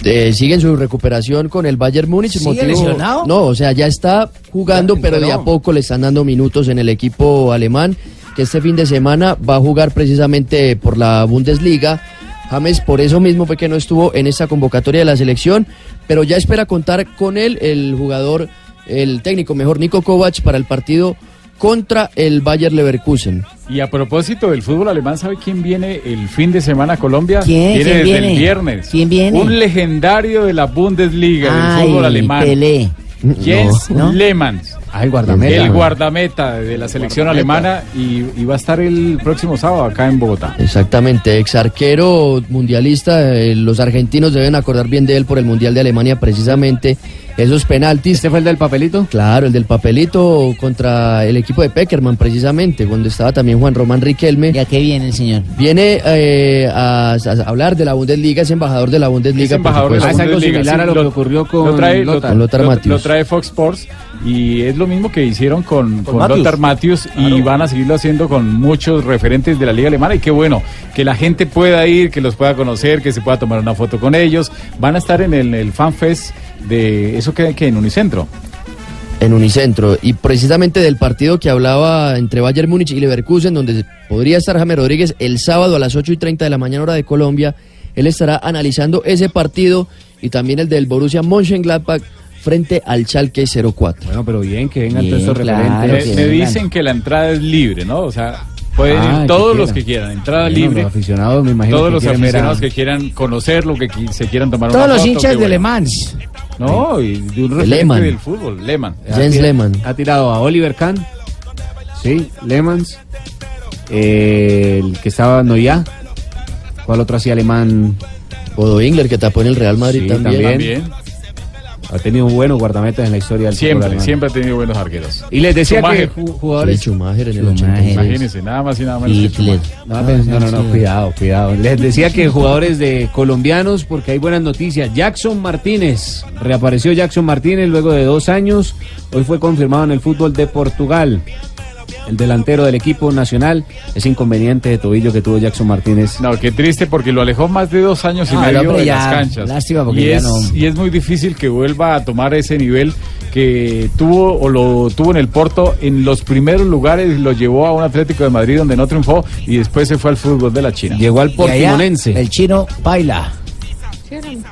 Eh, sigue en su recuperación con el Bayern Múnich. ¿Sigue lesionado? No, o sea, ya está jugando, pero de a poco le están dando minutos en el equipo alemán, que este fin de semana va a jugar precisamente por la Bundesliga. James por eso mismo fue que no estuvo en esta convocatoria de la selección, pero ya espera contar con él, el jugador, el técnico mejor, Nico Kovac, para el partido contra el Bayer Leverkusen. Y a propósito del fútbol alemán, ¿sabe quién viene el fin de semana a Colombia? ¿Quién? Viene ¿Quién desde viene? el viernes. ¿Quién viene? Un legendario de la Bundesliga, Ay, del fútbol alemán. Pelé. Jens No, ¿no? Ah, el guardameta. El guardameta de la selección alemana y, y va a estar el próximo sábado acá en Bogotá. Exactamente, ex arquero mundialista, eh, los argentinos deben acordar bien de él por el Mundial de Alemania precisamente, esos penaltis. ¿Este fue el del papelito? Claro, el del papelito contra el equipo de Peckerman precisamente, donde estaba también Juan Román Riquelme. ¿Ya qué viene el señor? Viene eh, a, a hablar de la Bundesliga, es embajador de la Bundesliga. Es embajador de la Ah, es algo Bundesliga, similar sí, a lo que ocurrió con lo trae, lo- Lothar. Con Lothar lo- trae Fox Sports y es lo mismo que hicieron con, con Matthäus. Lothar Matthews y van a seguirlo haciendo con muchos referentes de la liga alemana y qué bueno que la gente pueda ir, que los pueda conocer, que se pueda tomar una foto con ellos. Van a estar en el, el FanFest de eso que, que en Unicentro. En Unicentro. Y precisamente del partido que hablaba entre Bayern Múnich y Leverkusen, donde podría estar James Rodríguez el sábado a las 8 y 30 de la mañana hora de Colombia, él estará analizando ese partido y también el del Borussia Mönchengladbach frente al Schalke 04. Bueno, pero bien que vengan Bien, todos estos claro, Me, referentes. me dicen que la entrada es libre, ¿no? O sea, Pueden Ah, ir que todos los que quieran, entrada Bueno, libre. los aficionados, me imagino Todos que los quieren ver a- aficionados que quieran conocerlo, que qui- se quieran tomar Todos una los foto, hinchas de bueno. Le Mans. No, y de un referente Lehmann. del fútbol, Lehmann. Ha tir- Ha tirado a Oliver Kahn. Sí, Lemans. Eh, el que estaba Noya. ¿Cuál otro hacía alemán? Bodo Ingler, que tapó en el Real Madrid Sí, también. también. Ha tenido buenos guardametas en la historia del fútbol Siempre, alemán. siempre ha tenido buenos arqueros. Y les decía Schumacher. que ju- jugadores. Sí, Schumacher en el Schumacher. 86. Imagínense, nada más y nada menos que Hitler. Schumacher. No, pues, no, no, no, cuidado, cuidado. Les decía que jugadores de colombianos, porque hay buenas noticias. Jackson Martínez, reapareció Jackson Martínez luego de dos años. Hoy fue confirmado en el fútbol de Portugal. El delantero del equipo nacional, ese inconveniente de tobillo que tuvo Jackson Martínez. No, qué triste porque lo alejó más de dos años y Ah, medio de ya, las canchas. lástima porque y ya es, no- Y es muy difícil que vuelva a tomar ese nivel que tuvo o lo tuvo en el Porto en los primeros lugares, lo llevó a un Atlético de Madrid donde no triunfó y después se fue al fútbol de la China. Llegó al Portimonense. El chino baila.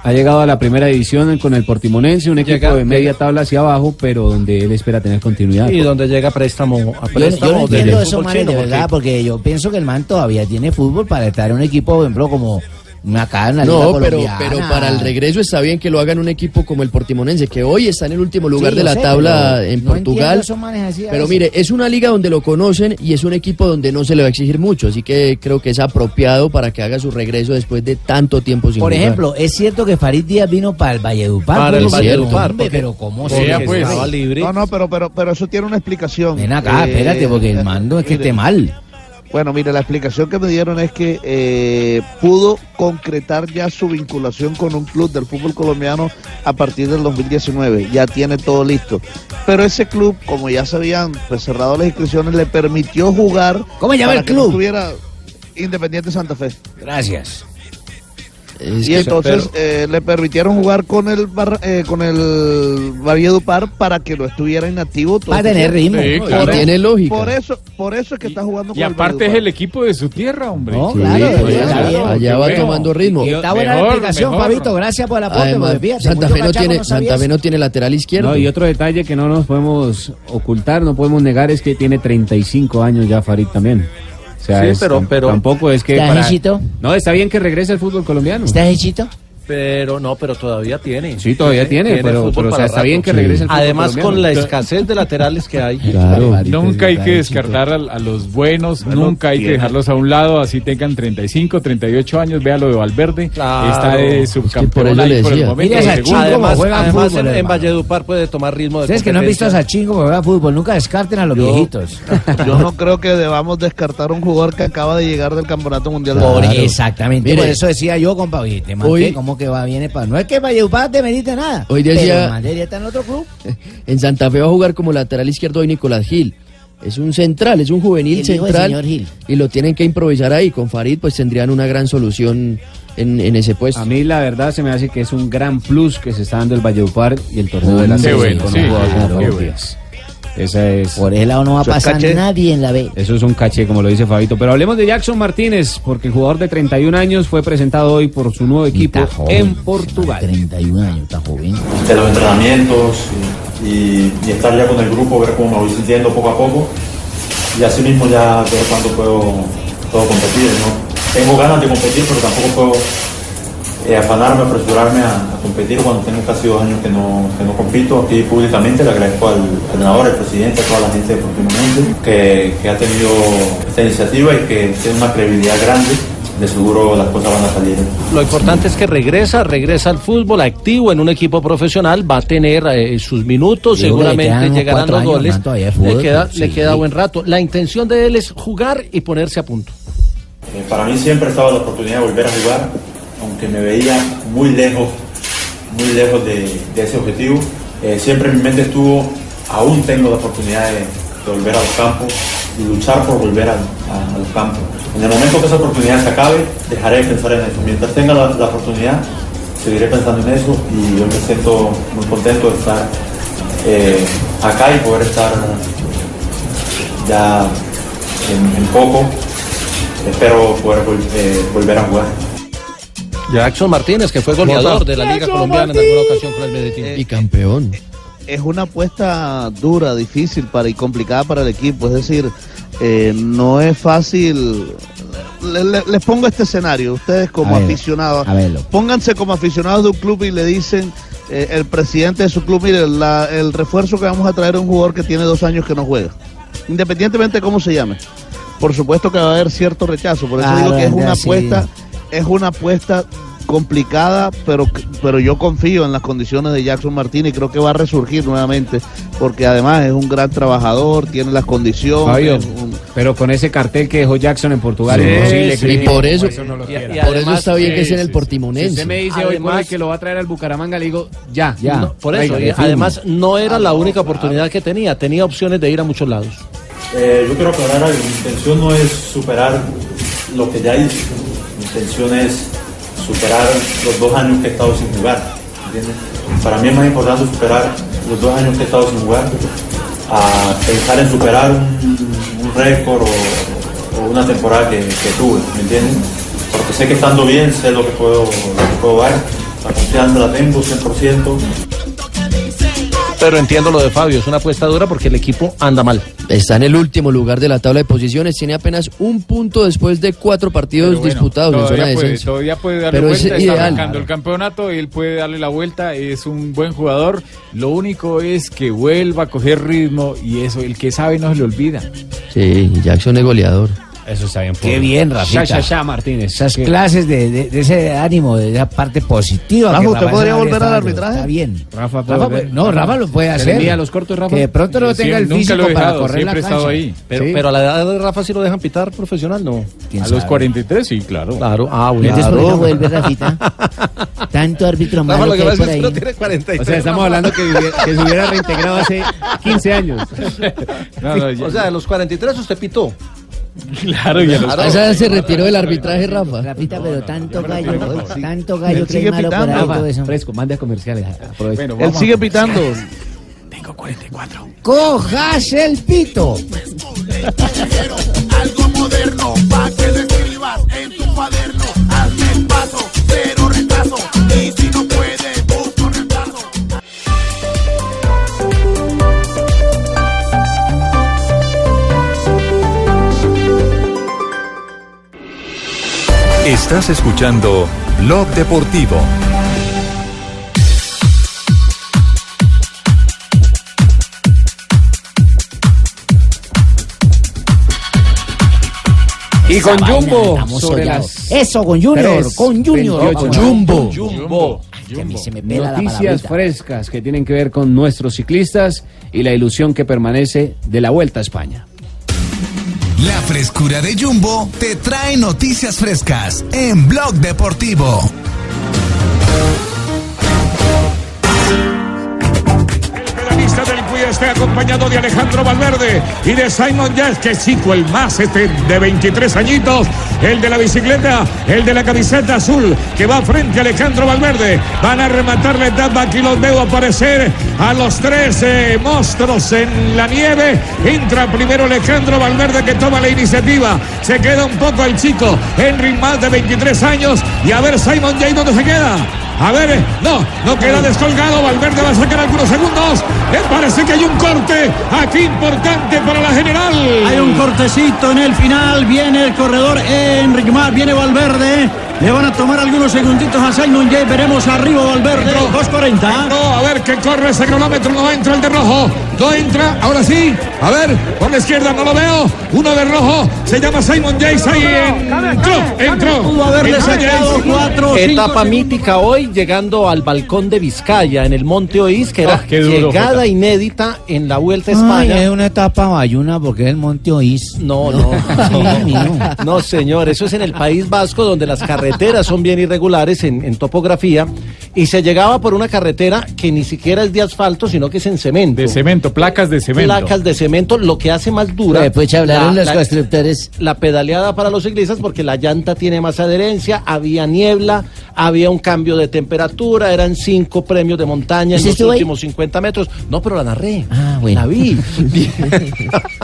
Ha llegado a la primera división con el Portimonense, un equipo Llega- de media tabla hacia abajo, pero donde él espera tener continuidad. Y donde llega préstamo a Yo, préstamo yo no del entiendo manes chino, de porque- verdad, porque yo pienso que el man todavía tiene fútbol para estar en un equipo, por ejemplo, como acá en la Liga No, pero, Colombiana. pero para el regreso está bien que lo hagan un equipo como el Portimonense, que hoy está en el último lugar Sí, de la sé, tabla en no Portugal. así Pero mire, es una liga donde lo conocen y es un equipo donde no se le va a exigir mucho, así que creo que es apropiado para que haga su regreso después de tanto tiempo sin Por jugar. ejemplo, es cierto que Farid Díaz vino para el Valledupar. Para el Valledupar, hombre, pero ¿cómo se estaba No, no, pero, pero, pero eso tiene una explicación. Ven acá, Eh, espérate, porque el mando es que mire, esté mal. Bueno, mire, la explicación que me dieron es que eh, pudo concretar ya su vinculación con un club del fútbol colombiano a partir del 2019. Ya tiene todo listo. Pero ese club, como ya se habían pues, cerrado las inscripciones, le permitió jugar. ¿Cómo llama el que no club? estuviera Independiente Santa Fe. Gracias. Es y entonces eh, le permitieron jugar con el Bar- eh, con el Valledupar para que lo estuviera inactivo todo Va a este tener ritmo. Sí, claro. Tiene lógica. Por eso, por eso es que está jugando con Y el aparte es Valledupar. el equipo de su tierra, hombre. No, Sí, claro, allá- está bien. allá va tomando ritmo. Y está buena la Mejor, explicación, mejor. Fabito. Gracias por el aporte. Además, Santa Fe, no tiene, no Santa Fe no tiene lateral izquierdo. No, y otro detalle que no nos podemos ocultar, no podemos negar, es que tiene 35 años ya Farid también. O sea, Sí, es- pero- pero- tampoco es que... ¿Está para- hechito? No, está bien que regrese al fútbol colombiano. ¿Estás hechito? Pero no, pero todavía tiene. Sí, todavía tiene, pero- fútbol pero, o sea, para está bien rato. que regrese Además, colombiano. con la escasez de laterales que hay. Claro. Nunca hay que descartar a, a los buenos, nunca hay que tiene. dejarlos a un lado, así tengan 35, 38 años, vea lo de Valverde, Claro. está de por subcampeón eso ahí le por el momento. Mira chica, Además, juega además fútbol, en, en. Valledupar puede tomar ritmo de Ustedes que no han visto a. Sachingo que juega fútbol, nunca descarten a los Yo- viejitos. Yo no creo que debamos descartar a un jugador que acaba de llegar del Campeonato Mundial de Por, Fútbol. exactamente, Mire. por eso decía yo, compa, oye, te manté, ¿cómo que va viene para? No es que Valledupar te merite nada. Hoy pero decía- estar en otro club. En Santa Fe va a jugar como lateral izquierdo hoy Nicolás Gil. Es un central, es un juvenil El central. señor Gil. Y lo tienen que improvisar ahí. Con Farid pues tendrían una gran solución en, en ese puesto. A mí la verdad se me hace que es un gran plus que se está dando el Valledupar y el torneo de la Qué serie bueno, sí, jugador Esa es, Por ese lado no va a pasar caché. nadie en la B. eso es un caché, como lo dice Fabito. Pero hablemos de Jackson Martínez, porque el jugador de 31 años fue presentado hoy por su nuevo equipo joven. en Portugal. 31 años, está joven. de los entrenamientos y, y- y estar ya con el grupo, ver cómo me voy sintiendo poco a poco y así mismo ya ver cuándo puedo, puedo competir. ¿no? Tengo ganas de competir, pero tampoco puedo eh, afanarme, apresurarme a, a competir cuando tengo casi dos años que no, que no compito. Aquí públicamente le agradezco al entrenador, al presidente, a toda la gente de Portimonense que, que ha tenido esta iniciativa y que tiene una credibilidad grande. De seguro las cosas van a salir. Lo importante es que regresa, regresa al fútbol activo en un equipo profesional, va a tener eh, sus minutos, seguramente llegarán los años goles. le queda, sí. le queda buen rato. La intención de él es jugar y ponerse a punto. Eh, para mí siempre estaba la oportunidad de volver a jugar, aunque me veía muy lejos, muy lejos de, ese objetivo. Eh, siempre mi mente estuvo, aún tengo la oportunidad de, volver a los campos y luchar por volver a, a- los. En el momento que esa oportunidad se acabe, dejaré de pensar en eso. Mientras tenga la, oportunidad, seguiré pensando en eso y yo me siento muy contento de estar eh, acá y poder estar ya en, poco espero poder eh, volver a jugar. Jackson Martínez, que fue goleador de la Liga Colombiana en alguna ocasión con el Medellín. Eh, Y campeón. es una apuesta dura, difícil para y complicada para el equipo. Es decir, eh, no es fácil. Le- le- les pongo este escenario, ustedes como A ver, aficionados, a pónganse como aficionados de un club y le dicen eh, el presidente de su club, mire, la- el refuerzo que vamos a traer es un jugador que tiene dos años que no juega, independientemente de cómo se llame. Por supuesto que va a haber cierto rechazo, por eso digo que es una sí. Es una apuesta complicada, pero, pero yo confío en las condiciones de Jackson Martínez y creo que va a resurgir nuevamente, porque además es un gran trabajador, tiene las condiciones. Fabio, un- pero con ese cartel que dejó Jackson en Portugal, Sí, imposible sí. que- Y por eso- no lo y- quiera. y Por eso está bien que esté en el Portimonense. Si usted me dice hoy Además- hoy que lo va a traer al Bucaramanga, le digo, ya, ya. No, por eso, además no era la única oportunidad que tenía, tenía opciones de ir a muchos lados. Eh, yo quiero aclarar algo. Mi intención no es superar lo que ya hice. Mi intención es superar los dos años que he estado sin jugar. Para mí es más importante superar los dos años que he estado sin jugar a pensar en superar un, récord o, una temporada que, tuve. ¿Me entiendes? Porque sé que estando bien sé lo que puedo, lo puedo dar. La confianza la tengo 100%. Pero entiendo lo de Fabio, es una apuesta dura porque el equipo anda mal. Está en el último lugar de la tabla de posiciones, tiene apenas un punto después de cuatro partidos bueno, disputados en zona todavía de puede, descenso. todavía puede darle Pero es vuelta, está ideal. arrancando el campeonato, él puede darle la vuelta, es un buen jugador. Lo único es que vuelva a coger ritmo y eso, el que sabe no se le olvida. Sí, Jackson es goleador. Eso está bien. Qué bien, Rafita. Ya, ya, ya, Martínez. Esas Qué- clases de, de- de ese ánimo, de esa parte positiva. Rafa, ¿usted Rafa podría volver al arbitraje? Está bien. Rafa, ¿puede Rafa, volver? no, Rafa lo puede ¿Se le hacer. envía los cortos, Rafa? Que de pronto no tenga el físico he para dejado, correr siempre la cancha. ahí. Pero, Sí. pero a la edad de Rafa sí lo dejan pitar profesional, ¿no? ¿Quién A los sabe? 43, sí, claro. Claro, ah, bueno. Entonces, ¿por qué no vuelve, Rafita? Tanto árbitro Rafa, malo lo que que hay pasa por es que ahí. no tiene 43. O sea, estamos hablando que, que se hubiera reintegrado hace 15 años. O sea, de los 43 usted pitó. Claro, y a los A esa se retiró del arbitraje, Rafa. Rafita, pero tanto gallo, tanto gallo que hay malo por pitando. ahí. Rafa, todo eso. fresco, mande a comerciales. Bueno, Él sigue pitando. ¡Cojas el pito! Algo moderno pa' que lo escribas en tu cuaderno. Estás escuchando Blog Deportivo. Y con Esa Jumbo estamos sobre las Eso, con Junior, tres, con Junior. 28, con. Jumbo. Jumbo. Que a mí se me pela la Noticias palabrita. frescas que tienen que ver con nuestros ciclistas y la ilusión que permanece de la Vuelta a España. La frescura de Jumbo te trae noticias frescas en Blog Deportivo. Está acompañado de Alejandro Valverde y de Simon Yates, que chico el más este de 23 añitos, el de la bicicleta, el de la camiseta azul, que va frente a Alejandro Valverde. Van a rematar la etapa, aquí los veo aparecer a los tres eh, monstruos en la nieve. Entra primero Alejandro Valverde que toma la iniciativa. Se queda un poco el chico Henry más de 23 años y a ver Simon Yates dónde se queda. A ver, eh, no, no queda descolgado. Valverde va a sacar algunos segundos. Me parece que hay un corte aquí importante para la general. Hay un cortecito en el final. Viene el corredor Enrique Mar, viene Valverde. Le van a tomar algunos segunditos a Simon Jay. Veremos arriba Valverde. 2.40. No, a ver que corre ese cronómetro. No entra el de rojo. No entra. Ahora sí. A ver, por la izquierda no lo veo. Uno de rojo. Se llama Simon Jace. Ahí entró. Entró. Pudo haberle Entró sacado cuatro. Etapa mítica hoy, llegando al balcón de Vizcaya, en el Monte Oís, que era Ah, llegada inédita en la Vuelta a Ay, España. es una etapa bayuna porque es el Monte Oís. No, no, mío. no, señor, eso es en el País Vasco, donde las carreteras son bien irregulares en, en topografía, y se llegaba por una carretera que ni siquiera es de asfalto, sino que es en cemento. De cemento, placas de cemento. Placas de cemento, lo que hace más dura. Después hablaron la- los la- constructores. la pedaleada para los ciclistas porque la llanta tiene más adherencia, había niebla, había un cambio de temperatura, eran cinco premios de montaña en ¿Usted los estuvo ahí? últimos 50 metros. No, pero la narré. Ah, bueno. La vi.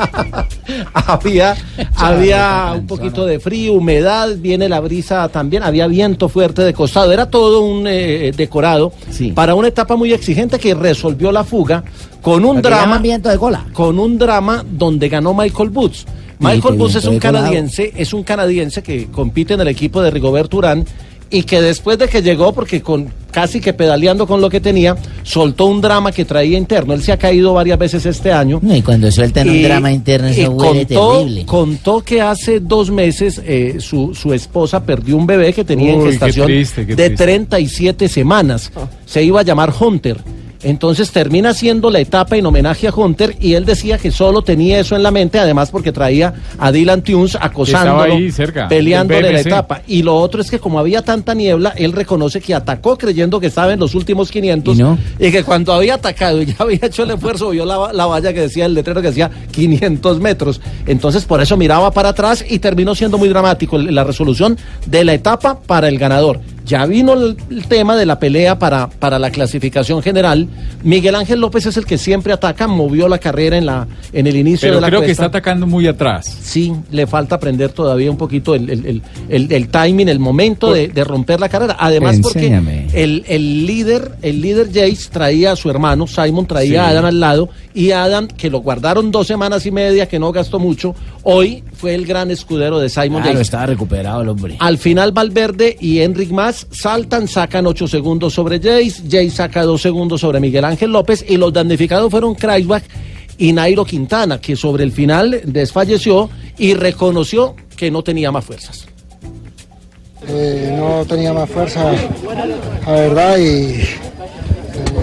había había un poquito de frío, humedad, viene la brisa también, había viento fuerte de costado, era todo un eh, decorado Sí. para una etapa muy exigente que resolvió la fuga con un drama viento de cola. con un drama donde ganó Michael Boots. Michael Buss es un canadiense, es un canadiense que compite en el equipo de Rigobert Urán y que después de que llegó, porque con casi que pedaleando con lo que tenía, soltó un drama que traía interno. Él se ha caído varias veces este año. No, y cuando sueltan un Y- drama interno, y eso huele contó, terrible. contó que hace dos meses eh, su, su esposa perdió un bebé que tenía en Uy, qué gestación triste, qué de triste. 37 semanas. Se iba a llamar Hunter. Entonces termina haciendo la etapa en homenaje a Hunter y él decía que solo tenía eso en la mente, además porque traía a Dylan Tunes acosándolo, ahí cerca, peleándole del la etapa. Y lo otro es que como había tanta niebla, él reconoce que atacó creyendo que estaba en los últimos 500 y, que cuando había atacado y ya había hecho el esfuerzo, vio la, la valla que decía, el letrero que decía 500 metros. Entonces por eso miraba para atrás y terminó siendo muy dramático la resolución de la etapa para el ganador. Ya vino el, el tema de la pelea para, para la clasificación general. Miguel Ángel López es el que siempre ataca, movió la carrera en, la, en el inicio Pero de la creo que está atacando muy atrás. Sí, le falta aprender todavía un poquito el, el- el- timing, el momento de, de romper la carrera. Además, Enséñame. porque el, el líder, el líder Jace traía a su hermano, Simon traía a. Adam al lado, y Adam, que lo guardaron dos semanas y media, que no gastó mucho, hoy fue el gran escudero de Simon Claro, Yates. estaba recuperado el hombre. Al final Valverde y Enric Mas saltan, sacan 8 segundos sobre Jace, Jace saca 2 segundos sobre Miguel Ángel López y los damnificados fueron Kreisbach y Nairo Quintana, que sobre el final desfalleció y reconoció que no tenía más fuerzas. Eh, no tenía más fuerza, la verdad, y eh,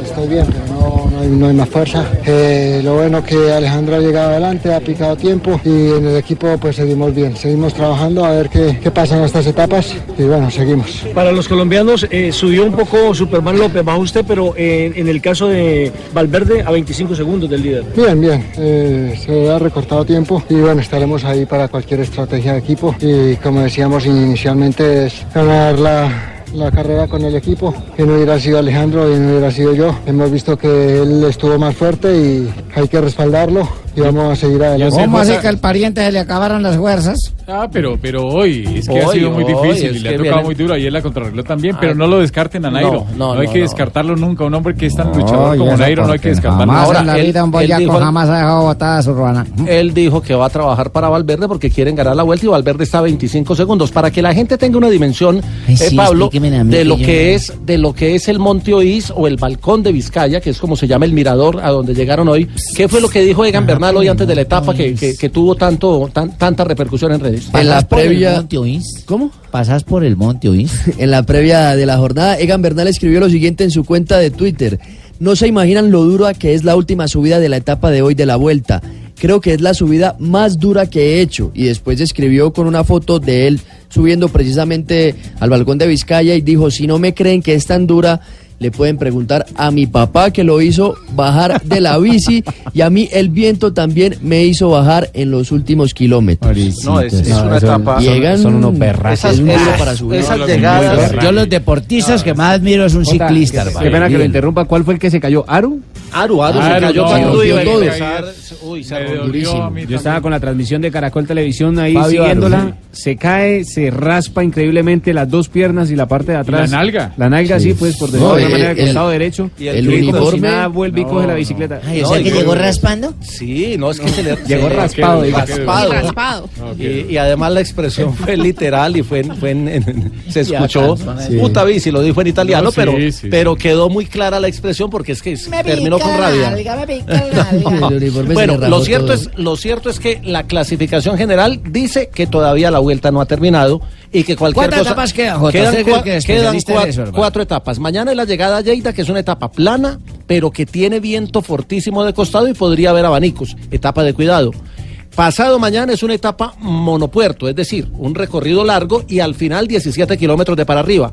estoy bien, pero no hay, no hay más fuerza. Eh, lo bueno que Alejandro ha llegado adelante, ha picado tiempo y en el equipo pues seguimos bien, seguimos trabajando a ver qué, qué pasa en estas etapas y bueno, seguimos. Para los colombianos eh, subió un poco Superman López, bajó usted, pero eh, en el caso de Valverde a 25 segundos del líder. Bien, bien, se ha recortado tiempo y bueno, estaremos ahí para cualquier estrategia de equipo y como decíamos inicialmente es ganar la, la carrera con el equipo, que no hubiera sido Alejandro y no hubiera sido yo. Hemos visto que él estuvo más fuerte y hay que respaldarlo y vamos a seguir adelante. ¿Cómo así que al pariente se le acabaron las fuerzas? Ah, pero, pero hoy es que ha sido muy difícil y le ha tocado viene- muy duro. Ayer la contrarregló también, Ah, pero no lo descarten a Nairo. no, no, No, hay no, que no. descartarlo nunca. Un hombre que es tan luchador como Nairo no hay que descartarlo. Jamás en la él- vida un boyaco dijo- jamás ha dejado botada a su ruana. Él dijo que va a trabajar para Valverde porque quieren ganar la vuelta y Valverde está a 25 segundos. Para que la gente tenga una dimensión, Ay, eh, sí, Pablo, de lo que es de lo que es el Monte Oís o el balcón de Vizcaya, que es como se llama el mirador a donde llegaron hoy. ¿Qué fue lo que dijo Egan Bernal hoy antes de la etapa que, que- que tuvo tanto tan- tanta repercusión en redes? En la ¿Pasas por el previa- monte Oís? ¿Cómo? ¿Pasas por el monte Oís? En la previa de la jornada, Egan Bernal escribió lo siguiente en su cuenta de Twitter. No se imaginan lo dura que es la última subida de la etapa de hoy de la vuelta. Creo que es la subida más dura que he hecho. Y después escribió con una foto de él subiendo precisamente al balcón de Vizcaya y dijo, si no me creen que es tan dura, le pueden preguntar a mi papá que lo hizo bajar de la bici y a mí el viento también me hizo bajar en los últimos kilómetros. No, es, es una etapa. Llegan, son unos perras. es esas- para subir. esas llegadas. Yo los deportistas que más admiro es un ciclista, qué- hermano. Qué pena que lo interrumpa. ¿Cuál fue el que se cayó? ¿Aru? Aru, Aru, se cayó no, cuando todo. empezar. Uy, se Yo estaba con la transmisión de Caracol Televisión ahí Fabio siguiéndola. Se cae, se raspa increíblemente las dos piernas y la parte de atrás. la nalga? La nalga, sí, pues por decirlo No, de alguna el- manera, el, el- costado derecho. y el Y como si uniforme- nada vuelve y coge la bicicleta. Ay, o No, sea y que llegó raspando. Sí, no, es que se le Llegó raspado, raspado. Raspado. Y, además la expresión fue literal y fue, se escuchó puta bici, lo dijo en italiano, No, pero, quedó muy clara la expresión porque es que terminó con rabia. Bueno, lo cierto, todo. es, lo cierto es que la clasificación general dice que todavía la vuelta no ha terminado y que cualquier ¿Cuántas cosa... etapas quedan, Jota? Quedan, Usted que- cua- que es quedan especialista en cua- eso, hermano. cuatro etapas. Mañana es la llegada a Lleida, que es una etapa plana, pero que tiene viento fortísimo de costado y podría haber abanicos. Etapa de cuidado. Pasado mañana es una etapa monopuerto, es decir, un recorrido largo y al final 17 kilómetros de para arriba.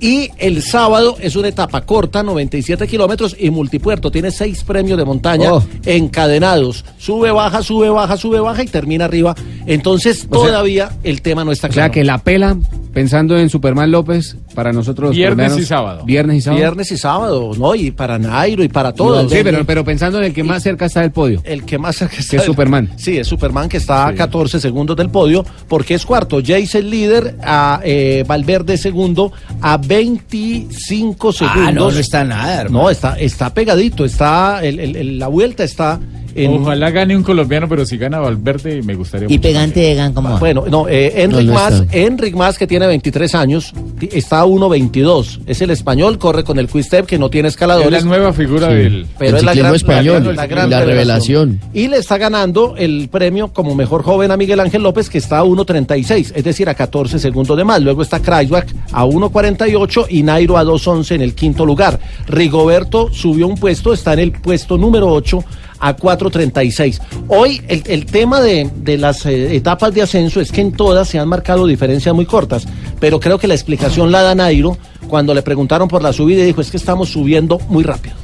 Y el sábado es una etapa corta, 97 kilómetros y multipuerto. Tiene seis premios de montaña Oh. encadenados. Sube, baja, sube, baja, sube, baja y termina arriba. Entonces O sea- todavía el tema no está O sea claro. que la pela, pensando en Superman López, para nosotros los Viernes colombianos, y sábado. Viernes y sábado. Viernes y sábado, ¿no? Y para Nairo y para todos. Sí, pero, pero pensando en el que más cerca está del podio. El que más cerca está Que es Superman. Sí, es Superman que está a 14 segundos del podio, porque es cuarto. Jace el líder, a eh, Valverde segundo, a 25 segundos. Ah, no, no está nada, hermano. No, está, está pegadito, está, el- el- el- la vuelta está en- Ojalá gane un colombiano, pero si gana Valverde me gustaría Y mucho. pegante de gan como. Bueno, no, eh, Enric No, no Mas, está. Enric Mas, que tiene 23 años, está a 1.22. Es el español, corre con el Quick que no tiene escaladores. Es la nueva figura del- Pero El es la gran, español, la gran- la gran la revelación. Y le está ganando el premio como mejor joven a Miguel Ángel López, que está a 1.36, es decir, a 14 segundos de más. Luego está Kreisbach a 1.48 y Nairo a 2.11 en el quinto lugar. Rigoberto subió un puesto, está en el puesto número 8 a 4.36. Hoy el, tema de, de las eh, etapas de ascenso es que en todas se han marcado diferencias muy cortas, pero creo que la explicación la da Nairo cuando le preguntaron por la subida y dijo es que estamos subiendo muy rápido.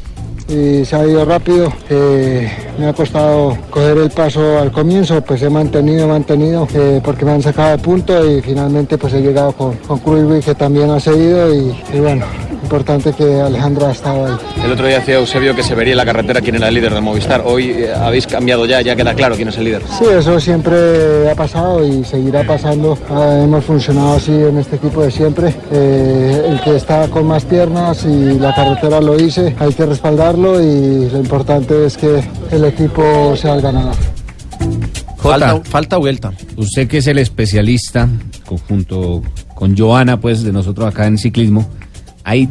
y se ha ido rápido. eh, me ha costado coger el paso al comienzo, pues he mantenido, mantenido, eh, porque me han sacado de punto y finalmente pues he llegado con, con que también ha seguido y bueno, importante que Alejandro ha estado ahí. El otro día decía Eusebio que se vería en la carretera quién era el líder de Movistar. Hoy eh, habéis cambiado ya, ya queda claro quién es el líder. Sí, eso siempre ha pasado y seguirá pasando. Ah, hemos funcionado así en este equipo de siempre. Eh, el que está con más piernas y la carretera lo dice, hay que respaldarlo y lo importante es que el equipo sea el ganador. Falta, falta vuelta. Usted que es el especialista, conjunto con Joana, pues, de nosotros acá en ciclismo, ¿hay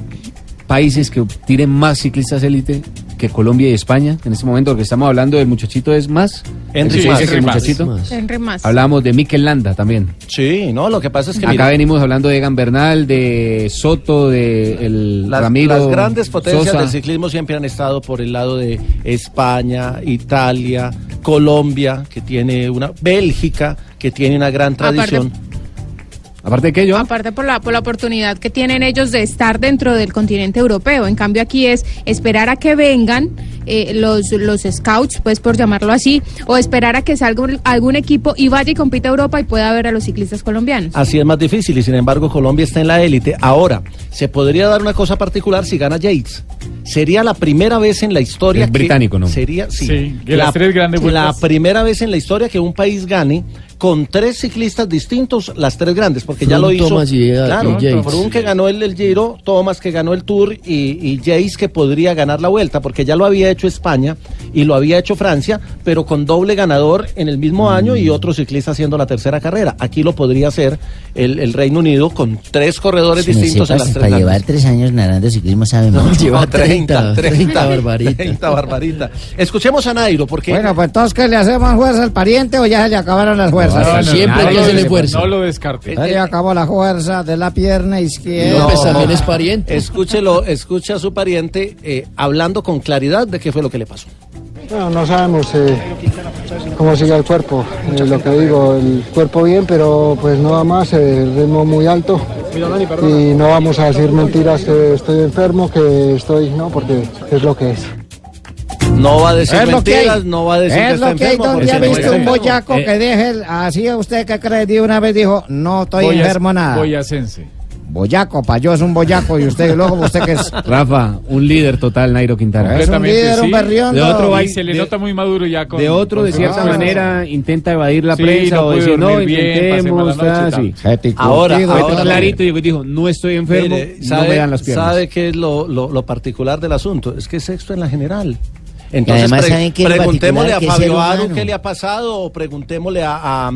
países que tienen más ciclistas élite que Colombia y España en este momento? Porque estamos hablando del muchachito es más. Sí, dice que el. Henry más. Hablamos de Mikel Landa también. Sí, no, lo que pasa es que Acá mira, venimos hablando de Egan Bernal, de Soto, de el las, Ramiro. las grandes potencias Sosa. del ciclismo siempre han estado por el lado de España, Italia, Colombia, que tiene una Bélgica, que tiene una gran tradición. Aparte de que yo. Aparte por la, por la oportunidad que tienen ellos de estar dentro del continente europeo. En cambio aquí es esperar a que vengan eh, los, los scouts, pues por llamarlo así, o esperar a que salga un- algún equipo y vaya y compita a Europa y pueda ver a los ciclistas colombianos. Así es más difícil y sin embargo Colombia está en la élite. Ahora, se podría dar una cosa particular si gana Yates. Sería la primera vez en la historia Es que- británico, ¿no? Sería, sí, Sí, que las tres grandes la vueltas. primera vez en la historia que un país gane con tres ciclistas distintos las tres grandes, porque ya lo hizo. Thomas y- claro, y Yates. Froome que ganó el, el Giro, Thomas que ganó el Tour y, y Yates que podría ganar la Vuelta, porque ya lo había hecho España y lo había hecho Francia, pero con doble ganador en el mismo año y otro ciclista haciendo la tercera carrera. Aquí lo podría hacer el, el Reino Unido con tres corredores Si distintos en sepas, las tres para grandes. llevar tres años narrando ciclismo sabe No, mucho. lleva 30, 30, barbarita. 30, barbarita. Escuchemos a Nairo, porque... Bueno, pues entonces, ¿qué le hacemos fuerza al pariente o ya se le acabaron las fuerzas? No, no, Siempre no, hay que no, hacerle no, fuerza. No lo descarte. Se le acabó la fuerza de la pierna izquierda. López también es pariente. Escúchelo, escucha a su pariente eh, hablando con claridad de qué fue lo que le pasó. Bueno, no sabemos eh, cómo sigue el cuerpo, eh, lo que digo, el cuerpo bien, pero pues no va más, eh, el ritmo muy alto y no vamos a decir mentiras que estoy enfermo, que estoy, no, porque es lo que es. No va a decir Es mentiras, no va a decir que Es está lo que hay enfermo. donde ha visto un boyaco Eh. que deje así usted que cree de una vez dijo no estoy Boyas- enfermo nada. Boyacense. Boyaco, pa yo es un boyaco y usted luego usted que es Rafa, un líder total, Nairo Quintana. Es un líder, un sí. berriondo. De otro Y se le de- nota muy maduro ya con de otro, de cierta manera, intenta evadir la Sí, prensa no o decir, no, intentemos, noche sí. Ahora- ahora- todo. clarito y dijo, no estoy enfermo, Mire, no me dan las piernas. ¿Sabe qué es lo, lo- lo particular del asunto? Es que es sexto en la general. Entonces, además, pre- ¿saben qué es lo preguntémosle a Fabio Aru qué le ha pasado, o preguntémosle a, a, a,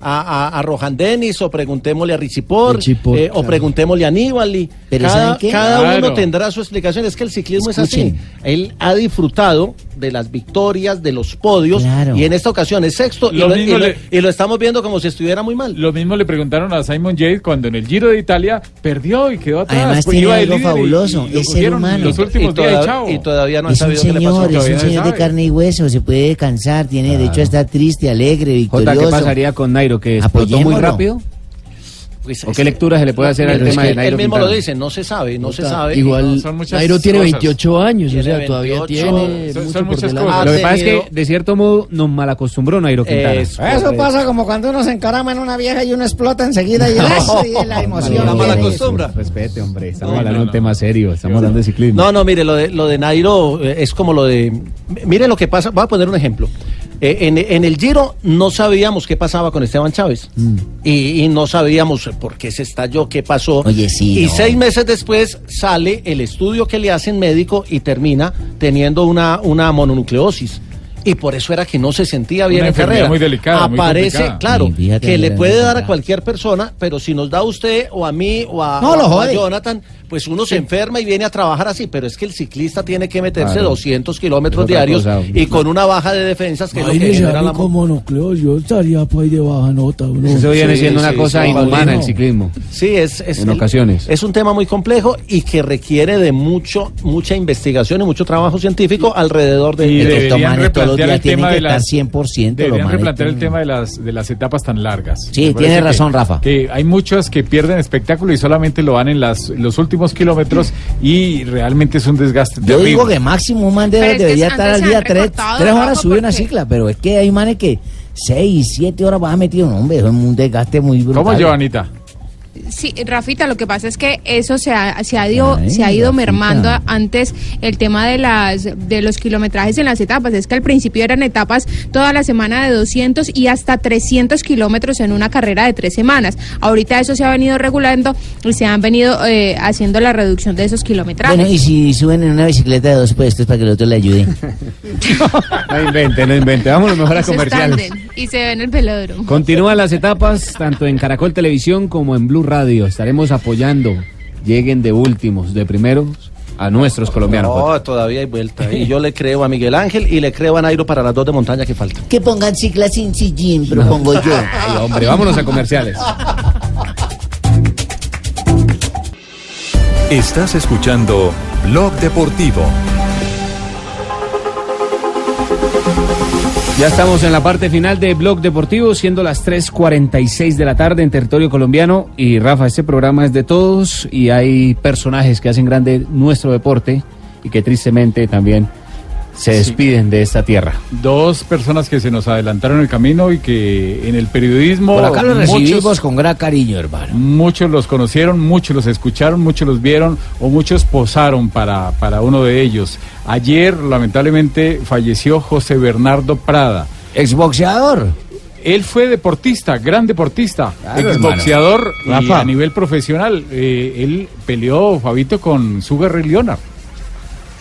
a- a Rohan Dennis, o preguntémosle a Port, eh, o preguntémosle a Aníbal. Pero cada ¿saben qué? cada Claro. uno tendrá su explicación. Es que el ciclismo es así. Él ha disfrutado de las victorias, de los podios, Claro. y en esta ocasión es sexto, y Lo lo, y mismo lo- le- y lo estamos viendo como si estuviera muy mal. Lo mismo le preguntaron a Simon Yates cuando en el Giro de Italia perdió y quedó atrás. Además Pues tiene iba algo fabuloso, y lo es ser humano. Los últimos y, días y toda- chao. y todavía no han es sabido qué le pasó. Señor, un de carne y hueso, se puede cansar, tiene derecho a estar triste, alegre, Jota, victorioso. ¿qué pasaría con Nairo? ¿Que explotó muy rápido? Pues, ¿O qué lectura se le puede hacer al tema de Nairo Él mismo Quintana? lo dice, no se sabe, no se sabe. Igual No, Nairo tiene cosas. 28 años, Tiene o sea, todavía 28, tiene son- mucho son por muchas cosas. Lo que pasa es que, de cierto modo, nos malacostumbró Nairo Quintana. Es Eso pasa como cuando uno se encarama en una vieja y uno explota enseguida y, la emoción. La mala viene. costumbre. Respete, hombre. Estamos No, hablando no, de un tema serio. Estamos hablando de ciclismo. No, no, mire, lo de, lo de Nairo eh, es como lo de... Mire lo que pasa, voy a poner un ejemplo. Eh, en, en el Giro no sabíamos qué pasaba con Esteban Chávez. Y, y no sabíamos por qué se estalló, qué pasó. Oye, sí, Y no. seis meses después sale el estudio que le hacen médico y termina teniendo una, una mononucleosis. Y por eso era que no se sentía bien Una en carrera. muy delicada, Aparece, claro, que que le puede dar a cualquier persona, pero si nos da a usted o a mí o a, No, o. Jonathan, pues uno se enferma y viene a trabajar así, pero es que el ciclista tiene que meterse Claro. 200 kilómetros diarios cosa. y con una baja de defensas que es lo que genera la como yo estaría por ahí de baja nota. ¿no? Eso viene Sí, siendo una cosa sí, inhumana el ciclismo. Sí, es, es En el- ocasiones. Es un tema muy complejo y que requiere de mucho, mucha investigación y mucho trabajo científico alrededor de Y replantear el tema de estar las 100% deberían replantear el tema de las de las etapas tan largas. Sí, tiene que- razón, Rafa. Que hay muchos que pierden espectáculo y solamente lo van en las los últimos kilómetros y realmente es un desgaste Yo terrible. digo que máximo un man de- que debería estar al día tres, tres horas subir una cicla, pero es que hay manes que seis, siete horas vas metido, no, hombre, es un desgaste muy brutal. ¿Cómo, Joanita? Sí, Rafita, lo que pasa es que eso se ha, se ha ido, Ay, se ha ido Rafita. mermando antes el tema de las de los kilometrajes en las etapas. Es que al principio eran etapas toda la semana de 200 y hasta 300 kilómetros en una carrera de tres semanas. Ahorita eso se ha venido regulando y se han venido eh, haciendo la reducción de esos kilometrajes. Bueno, y si suben en una bicicleta de dos puestos para que el otro le ayude. No invente, no invente. Vámonos mejor a comerciales. y se ve en el velódromo. Continúan las etapas tanto en Caracol Televisión como en Blue Radio. Estaremos apoyando. Lleguen de últimos, de primeros a nuestros colombianos. No, todavía hay vuelta. Y yo le creo a Miguel Ángel y le creo a Nairo para las dos de montaña que faltan. Que pongan cicla sin sillín, propongo yo. Ay, hombre, vámonos a comerciales. Estás escuchando Blog Deportivo. Ya estamos en la parte final de Blog Deportivo, siendo las 3.46 de la tarde en territorio colombiano. Y Rafa, este programa es de todos y hay personajes que hacen grande nuestro deporte y que tristemente también se Sí. despiden de esta tierra. Dos personas que se nos adelantaron el camino y que en el periodismo Por acá lo recibimos muchos, con gran cariño, hermano. muchos los conocieron, muchos los escucharon, muchos los vieron o muchos posaron para, para uno de ellos. Ayer lamentablemente falleció José Bernardo Prada. Exboxeador. Él fue deportista, gran deportista, Claro, exboxeador y a nivel profesional. eh, él peleó, Fabito, con Sugar Ray Leonard.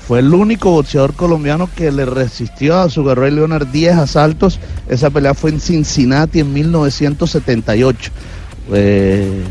Fue el único boxeador colombiano que le resistió a Sugar Ray Leonard 10 asaltos. Esa pelea fue en Cincinnati en 1978. Eh,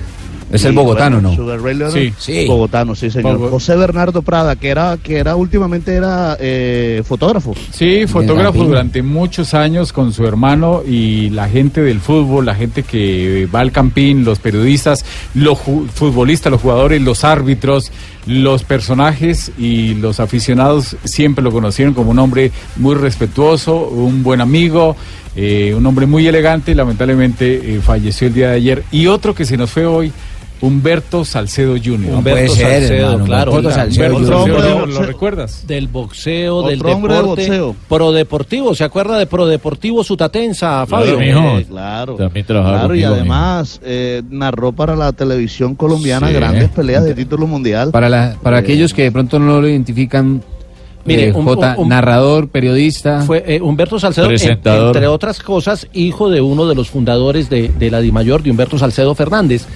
Es el bogotano, ¿no? Sugar Ray Leonard, Sí. Sí. Bogotano, sí, señor. José Bernardo Prada, que era, que era últimamente era eh, fotógrafo. Sí, fotógrafo durante muchos años con su hermano y la gente del fútbol, la gente que va al campín, los periodistas, los futbolistas, los jugadores, los árbitros, los personajes y los aficionados siempre lo conocieron como un hombre muy respetuoso, un buen amigo, eh, un hombre muy elegante. Lamentablemente eh, falleció el día de ayer. Y otro que se nos fue hoy, Humberto Salcedo Jr. No puede ser, hermano, claro. Humberto Salcedo Jr. Otro ¿lo- hombre ¿lo, de recuerdas? Del boxeo, del hombre de deporte. boxeo. Prodeportivo, ¿se acuerda de Prodeportivo Sutatensa, Fabio? Eh, claro. También trabajaba Claro, y además eh, narró para la televisión colombiana Sí. grandes peleas de título mundial. Para, la, para aquellos que de pronto no lo identifican, Mire, eh, un- J, un- narrador, periodista. Fue eh, Humberto Salcedo, en- entre otras cosas, hijo de uno de los fundadores de, de la DIMAYOR, de Humberto Salcedo Fernández.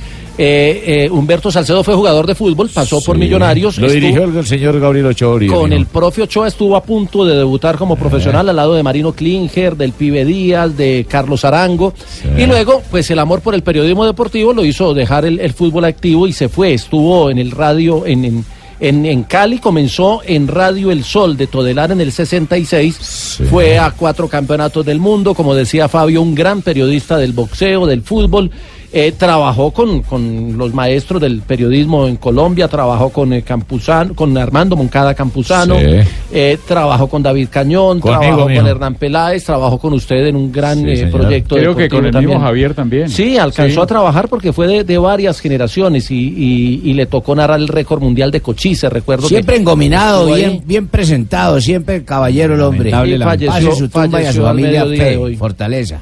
Eh, eh, Humberto Salcedo fue jugador de fútbol, pasó por Millonarios. Lo estuvo- dirigió el, el señor Gabriel Ochoa Uribe, Con el profe Ochoa estuvo a punto de debutar como profesional al lado de Marino Klinger, del Pibe Díaz, de Carlos Arango. Y luego, pues el amor por el periodismo deportivo lo hizo dejar el, el fútbol activo y se fue. Estuvo en el radio en, en, en- en Cali, comenzó en Radio El Sol de Todelar en el 66. Fue a cuatro campeonatos del mundo, como decía Fabio, un gran periodista del boxeo, del fútbol. Eh, trabajó con, con los maestros del periodismo en Colombia, trabajó con eh, Campuzano, con Armando Moncada Campuzano, Sí. eh, trabajó con David Cañón, Conmigo, trabajó con Hernán Peláez, trabajó con usted en un gran Sí, eh, proyecto. Creo que con el también. mismo Javier también. Sí, alcanzó Sí. a trabajar porque fue de, de varias generaciones y, y- y le tocó narrar el récord mundial de Cochise, recuerdo que Siempre engominado, bien, bien presentado, siempre caballero el hombre. Y su tumba y a su familia fe, hoy. fortaleza.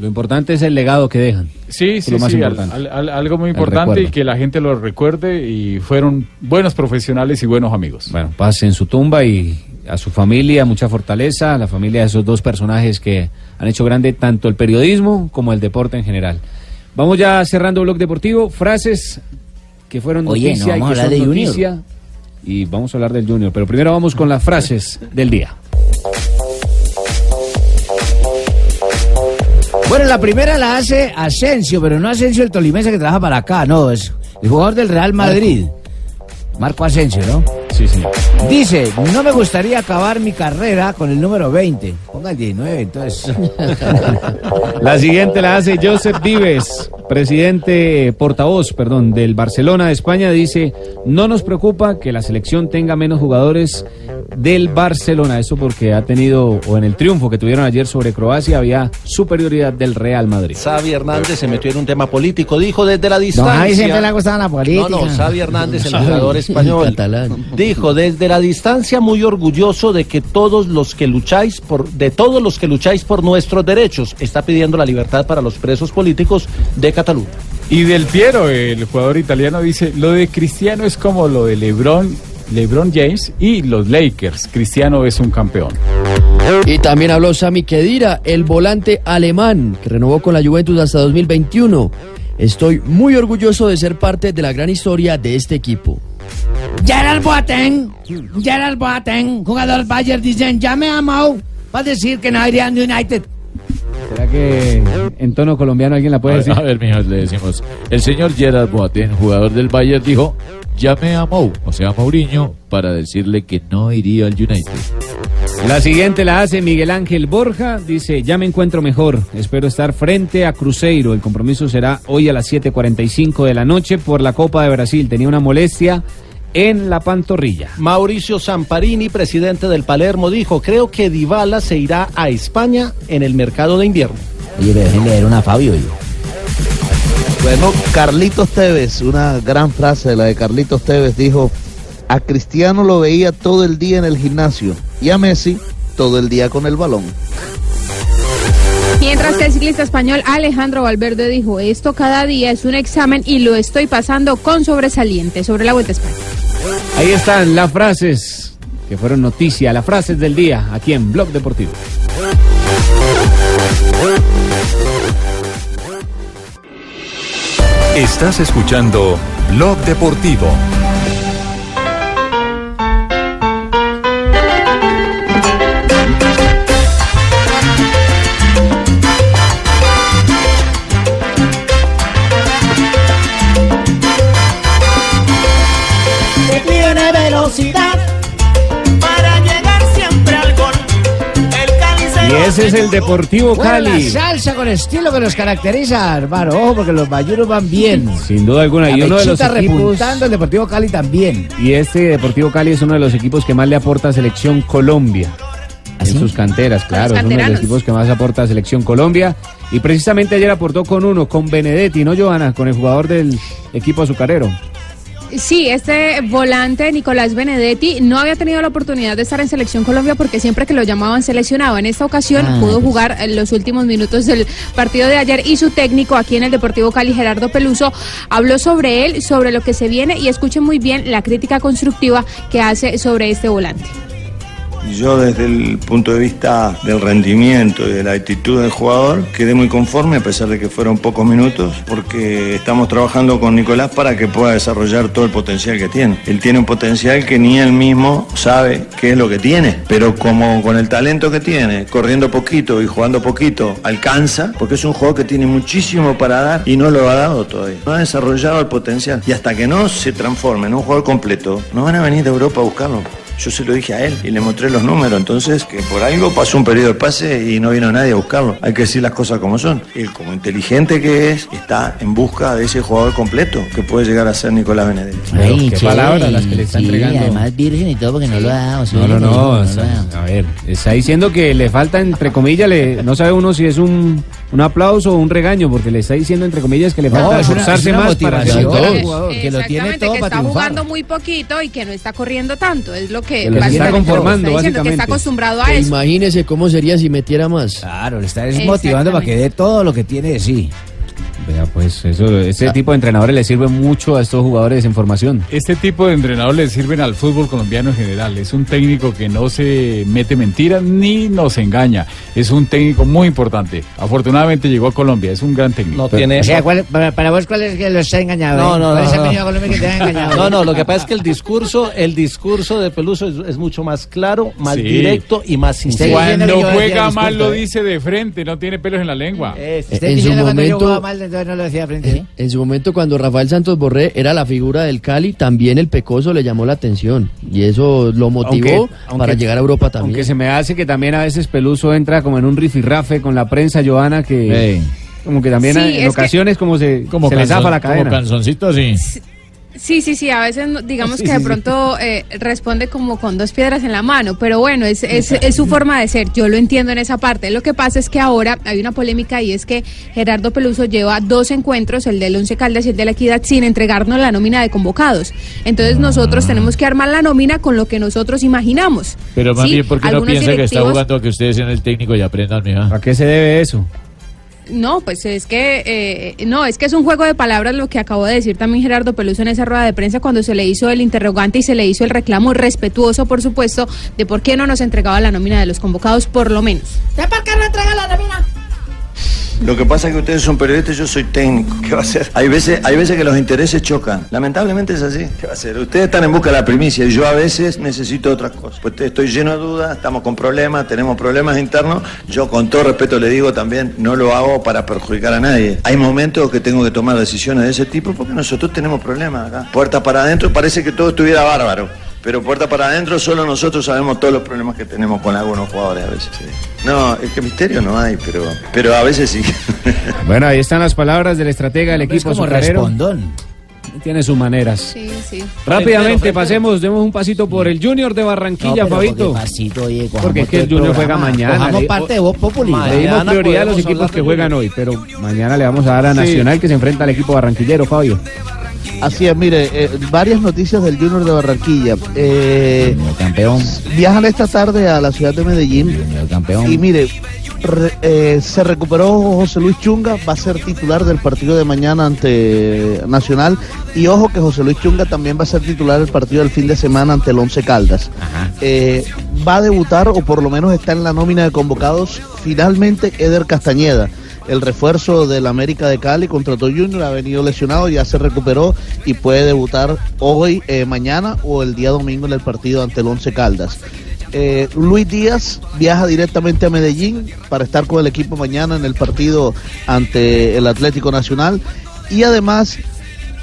Lo importante es el legado que dejan. Sí, Es sí, lo más sí, al- importante. al- al- algo muy importante y que la gente lo recuerde y fueron buenos profesionales y buenos amigos. Bueno, paz en su tumba y a su familia, mucha fortaleza, a la familia de esos dos personajes que han hecho grande tanto el periodismo como el deporte en general. Vamos ya cerrando Blog Deportivo, frases que fueron Oye, noticia no, vamos y que a hablar son de Junior. noticia. Y vamos a hablar del Junior, pero primero vamos con las frases del día. Bueno, la primera la hace Asensio, pero no Asensio el tolimense que trabaja para acá, no, es el jugador del Real Madrid. Marco Asensio, ¿no? Sí. Dice, no me gustaría acabar mi carrera con el número 20. Ponga el 19, entonces. La siguiente la hace Joseph Vives, presidente, portavoz, perdón, del Barcelona de España. Dice, no nos preocupa que la selección tenga menos jugadores del Barcelona. Eso porque ha tenido, o en el triunfo que tuvieron ayer sobre Croacia, había superioridad del Real Madrid. Xavi Hernández se metió en un tema político, dijo desde la distancia. Javi siempre le ha gustado la política. No, no, Xavi Hernández, el jugador español, dijo desde la distancia muy orgulloso de que todos los que lucháis por, de todos los que lucháis por nuestros derechos, está pidiendo la libertad para los presos políticos de Cataluña. Y Del Piero, el jugador italiano, dice, lo de Cristiano es como lo de LeBron, LeBron James y los Lakers. Cristiano es un campeón. Y también habló Sami Khedira, el volante alemán, que renovó con la Juventus hasta 2021. Estoy muy orgulloso de ser parte de la gran historia de este equipo. Gerald Boateng, Gerald Boateng, jugador Bayern, dicen, ya me amó para decir que no iría a United. ¿Será que en tono colombiano alguien la puede A, decir? a ver, mijos, le decimos. El señor Gerard Boateng, jugador del Bayern, dijo: Llame a Mou, o sea, a Mourinho, para decirle que no iría al United. La siguiente la hace Miguel Ángel Borja. Dice, ya me encuentro mejor. Espero estar frente a Cruzeiro. El compromiso será hoy a las 7.45 de la noche por la Copa de Brasil. Tenía una molestia en la pantorrilla. Mauricio Zamparini, presidente del Palermo, dijo, creo que Dybala se irá a España en el mercado de invierno. Oye, dejen leer una Fabio. Bueno, Carlitos Tevez, una gran frase, la de Carlitos Tevez, dijo, a Cristiano lo veía todo el día en el gimnasio y a Messi todo el día con el balón. Mientras que el ciclista español Alejandro Valverde dijo, esto cada día es un examen y lo estoy pasando con sobresaliente sobre la Vuelta a España. Ahí están las frases que fueron noticia, las frases del día aquí en Blog Deportivo. Estás escuchando Blog Deportivo. Y ese es el Deportivo Bueno, Cali. la salsa con estilo que nos caracteriza, hermano. Ojo, porque los mayuros van bien. Sin duda alguna. Y La uno de los equipos. el Deportivo Cali también. Y este Deportivo Cali es uno de los equipos que más le aporta a Selección Colombia. En sus canteras, claro. Es uno de los equipos que más aporta a Selección Colombia. Y precisamente ayer aportó con uno, con Benedetti, ¿no, Johanna? Con el jugador del equipo azucarero. Sí, este volante Nicolás Benedetti no había tenido la oportunidad de estar en Selección Colombia porque siempre que lo llamaban seleccionado. En esta ocasión Ah, pudo jugar en los últimos minutos del partido de ayer y su técnico aquí en el Deportivo Cali, Gerardo Peluso, habló sobre él, sobre lo que se viene y escuchen muy bien la crítica constructiva que hace sobre este volante. Yo desde el punto de vista del rendimiento y de la actitud del jugador quedé muy conforme a pesar de que fueron pocos minutos porque estamos trabajando con Nicolás para que pueda desarrollar todo el potencial que tiene. Él tiene un potencial que ni él mismo sabe qué es lo que tiene, pero como con el talento que tiene, corriendo poquito y jugando poquito, alcanza porque es un jugador que tiene muchísimo para dar y no lo ha dado todavía. No ha desarrollado el potencial y hasta que no se transforme en un jugador completo, no van a venir de Europa a buscarlo. Yo se lo dije a él y le mostré los números, entonces que por algo pasó un periodo de pase y no vino nadie a buscarlo. Hay que decir las cosas como son. Él, como inteligente que es, está en busca de ese jugador completo que puede llegar a ser Nicolás Benedetti. Ay, qué che, palabras las que le está sí, entregando. además virgen y todo porque no lo ha dado. sí, No, no, no. a ver, está diciendo que le falta, entre comillas, le, no sabe uno si es un, un aplauso o un regaño, porque le está diciendo, entre comillas, que le No, falta una- esforzarse más para motivación. ser jugador. Que lo tiene todo que está jugando muy poquito y que no está corriendo tanto. Es lo que, Que lo está básicamente conformando, está diciendo, que está acostumbrado a Que eso. Imagínese cómo sería si metiera más. Claro, le está desmotivando para que dé todo lo que tiene de sí. Vea, pues eso, ese tipo de entrenadores le sirve mucho a estos jugadores en formación. Este tipo de entrenadores le sirven al fútbol colombiano en general. Es un técnico que no se mete mentiras ni nos engaña. Es un técnico muy importante. Afortunadamente llegó a Colombia. Es un gran técnico. O sea, ¿cuál- para, para vos, ¿cuál es que los ha engañado? No, eh? no, ¿Cuáles no, no. que te engañado? No, no, lo que pasa es que el discurso, el discurso de Peluso es, es mucho más claro, más Sí. directo y más sincero. Cuando juega mal lo dice de frente, no tiene pelos en la lengua. Usted En su diciendo cuando yo momento- jugaba mal, entonces no lo decía de frente, ¿sí? En su momento, cuando Rafael Santos Borré era la figura del Cali, también el Pecoso le llamó la atención. Y eso lo motivó Aunque- para llegar a Europa también. Aunque se me hace que también a veces Peluso entra como en un rifirrafe con la prensa, Joana, que como que también Sí, en que- ocasiones como se, Como se le canzon- zafa la como cadena. canzoncito, sí. Sí, sí, sí, a veces digamos Sí, que sí, de sí. pronto eh, responde como con dos piedras en la mano, pero bueno, es, es, es su forma de ser, yo lo entiendo en esa parte. Lo que pasa es que ahora hay una polémica y es que Gerardo Peluso lleva dos encuentros, el del Once Caldas y el de la Equidad, sin entregarnos la nómina de convocados. Entonces nosotros tenemos que armar la nómina con lo que nosotros imaginamos. Pero más Sí, bien, ¿por qué no piensa que está jugando a que ustedes sean el técnico y aprendan, mija? ¿A qué se debe eso? No, pues es que eh, no, es que es un juego de palabras lo que acabó de decir también Gerardo Peluso en esa rueda de prensa cuando se le hizo el interrogante y se le hizo el reclamo respetuoso, por supuesto, de por qué no nos entregaba la nómina de los convocados, por lo menos. ¿Usted por qué no entrega la nómina? Lo que pasa es que ustedes son periodistas y yo soy técnico. ¿Qué va a hacer? Hay veces, hay veces que los intereses chocan. Lamentablemente es así. ¿Qué va a hacer? Ustedes están en busca de la primicia y yo a veces necesito otras cosas. Pues estoy lleno de dudas, estamos con problemas, tenemos problemas internos. Yo con todo respeto le digo también, no lo hago para perjudicar a nadie. Hay momentos que tengo que tomar decisiones de ese tipo porque nosotros tenemos problemas acá. Puertas para adentro, parece que todo estuviera bárbaro. Pero puerta para adentro, solo nosotros sabemos todos los problemas que tenemos con algunos jugadores a veces. sí. No, es que misterio no hay, pero, pero a veces sí. Bueno, ahí están las palabras del estratega del equipo como respondón. Tiene sus maneras. Sí, sí. Rápidamente pasemos, demos un pasito por el Junior de Barranquilla, No, Fabito. porque pasito, oye, cojamos Porque es que el Junior juega mañana. Le- parte de Populi. Le dimos prioridad a los equipos que juegan hoy, pero mañana le vamos a dar a Sí. Nacional que se enfrenta al equipo barranquillero, Fabio. Así es, mire, eh, varias noticias del Junior de Barranquilla. Eh, campeón. Viajan esta tarde a la ciudad de Medellín. campeón. Y mire, re- eh, se recuperó José Luis Chunga, va a ser titular del partido de mañana ante Nacional. Y ojo que José Luis Chunga también va a ser titular del partido del fin de semana ante el Once Caldas. Va a debutar, o por lo menos está en la nómina de convocados, finalmente Eder Castañeda. El refuerzo del América de Cali contrató Junior, ha venido lesionado, ya se recuperó y puede debutar hoy, eh, mañana o el día domingo en el partido ante el Once Caldas. Eh, Luis Díaz viaja directamente a Medellín para estar con el equipo mañana en el partido ante el Atlético Nacional y además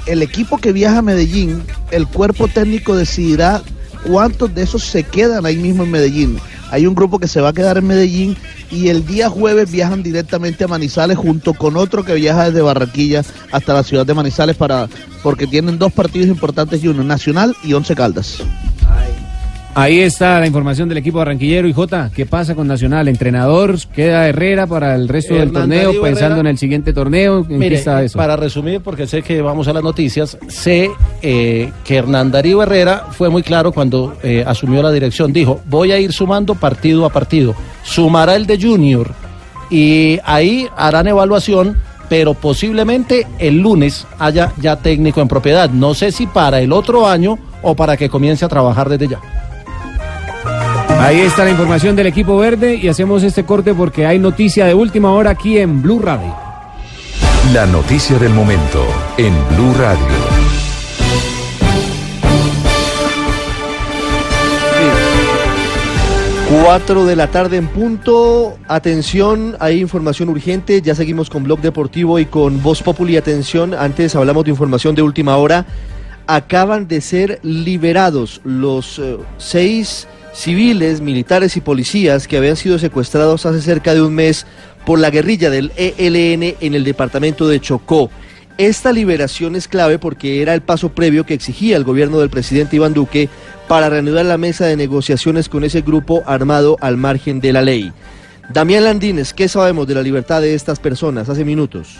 el equipo que viaja a Medellín, el cuerpo técnico decidirá cuántos de esos se quedan ahí mismo en Medellín. Hay un grupo que se va a quedar en Medellín y el día jueves viajan directamente a Manizales junto con otro que viaja desde Barranquilla hasta la ciudad de Manizales para porque tienen dos partidos importantes y uno Nacional y Once Caldas. Ahí está la información del equipo barranquillero y Jota, ¿qué pasa con Nacional? Entrenador, queda Herrera para el resto del Hernán torneo, Darío pensando Herrera. en el siguiente torneo, ¿en qué está eso? para resumir, porque sé que vamos a las noticias, sé eh, que Hernán Darío Herrera fue muy claro cuando eh, asumió la dirección. Dijo, voy a ir sumando partido a partido. Sumará el de Junior y ahí harán evaluación, pero posiblemente el lunes haya ya técnico en propiedad. No sé si para el otro año o para que comience a trabajar desde ya. Ahí está la información del equipo verde y hacemos este corte porque hay noticia de última hora aquí en Blue Radio. La noticia del momento en Blue Radio. Cuatro de la tarde en punto. Atención, hay información urgente. Ya seguimos con Blog Deportivo y con Voz Populi. Atención, antes hablamos de información de última hora. Acaban de ser liberados los eh, seis civiles, militares y policías que habían sido secuestrados hace cerca de un mes por la guerrilla del ELN en el departamento de Chocó. Esta liberación es clave porque era el paso previo que exigía el gobierno del presidente Iván Duque para reanudar la mesa de negociaciones con ese grupo armado al margen de la ley. Damián Landines, ¿qué sabemos de la libertad de estas personas hace minutos?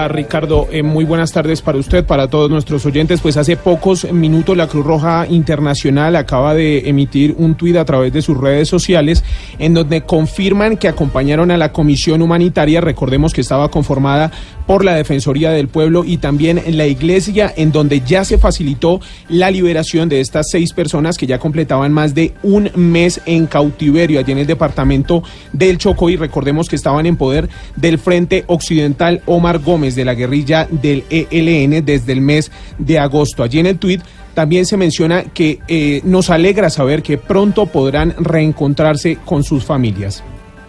A Ricardo, eh, muy buenas tardes para usted, para todos nuestros oyentes. Pues hace pocos minutos la Cruz Roja Internacional acaba de emitir un tuit a través de sus redes sociales en donde confirman que acompañaron a la Comisión Humanitaria, recordemos que estaba conformada por la Defensoría del Pueblo y también la Iglesia, en donde ya se facilitó la liberación de estas seis personas que ya completaban más de un mes en cautiverio allí en el departamento del Chocó y recordemos que estaban en poder del Frente Occidental Omar Gómez de la guerrilla del ELN desde el mes de agosto. Allí en el tuit también se menciona que eh, nos alegra saber que pronto podrán reencontrarse con sus familias.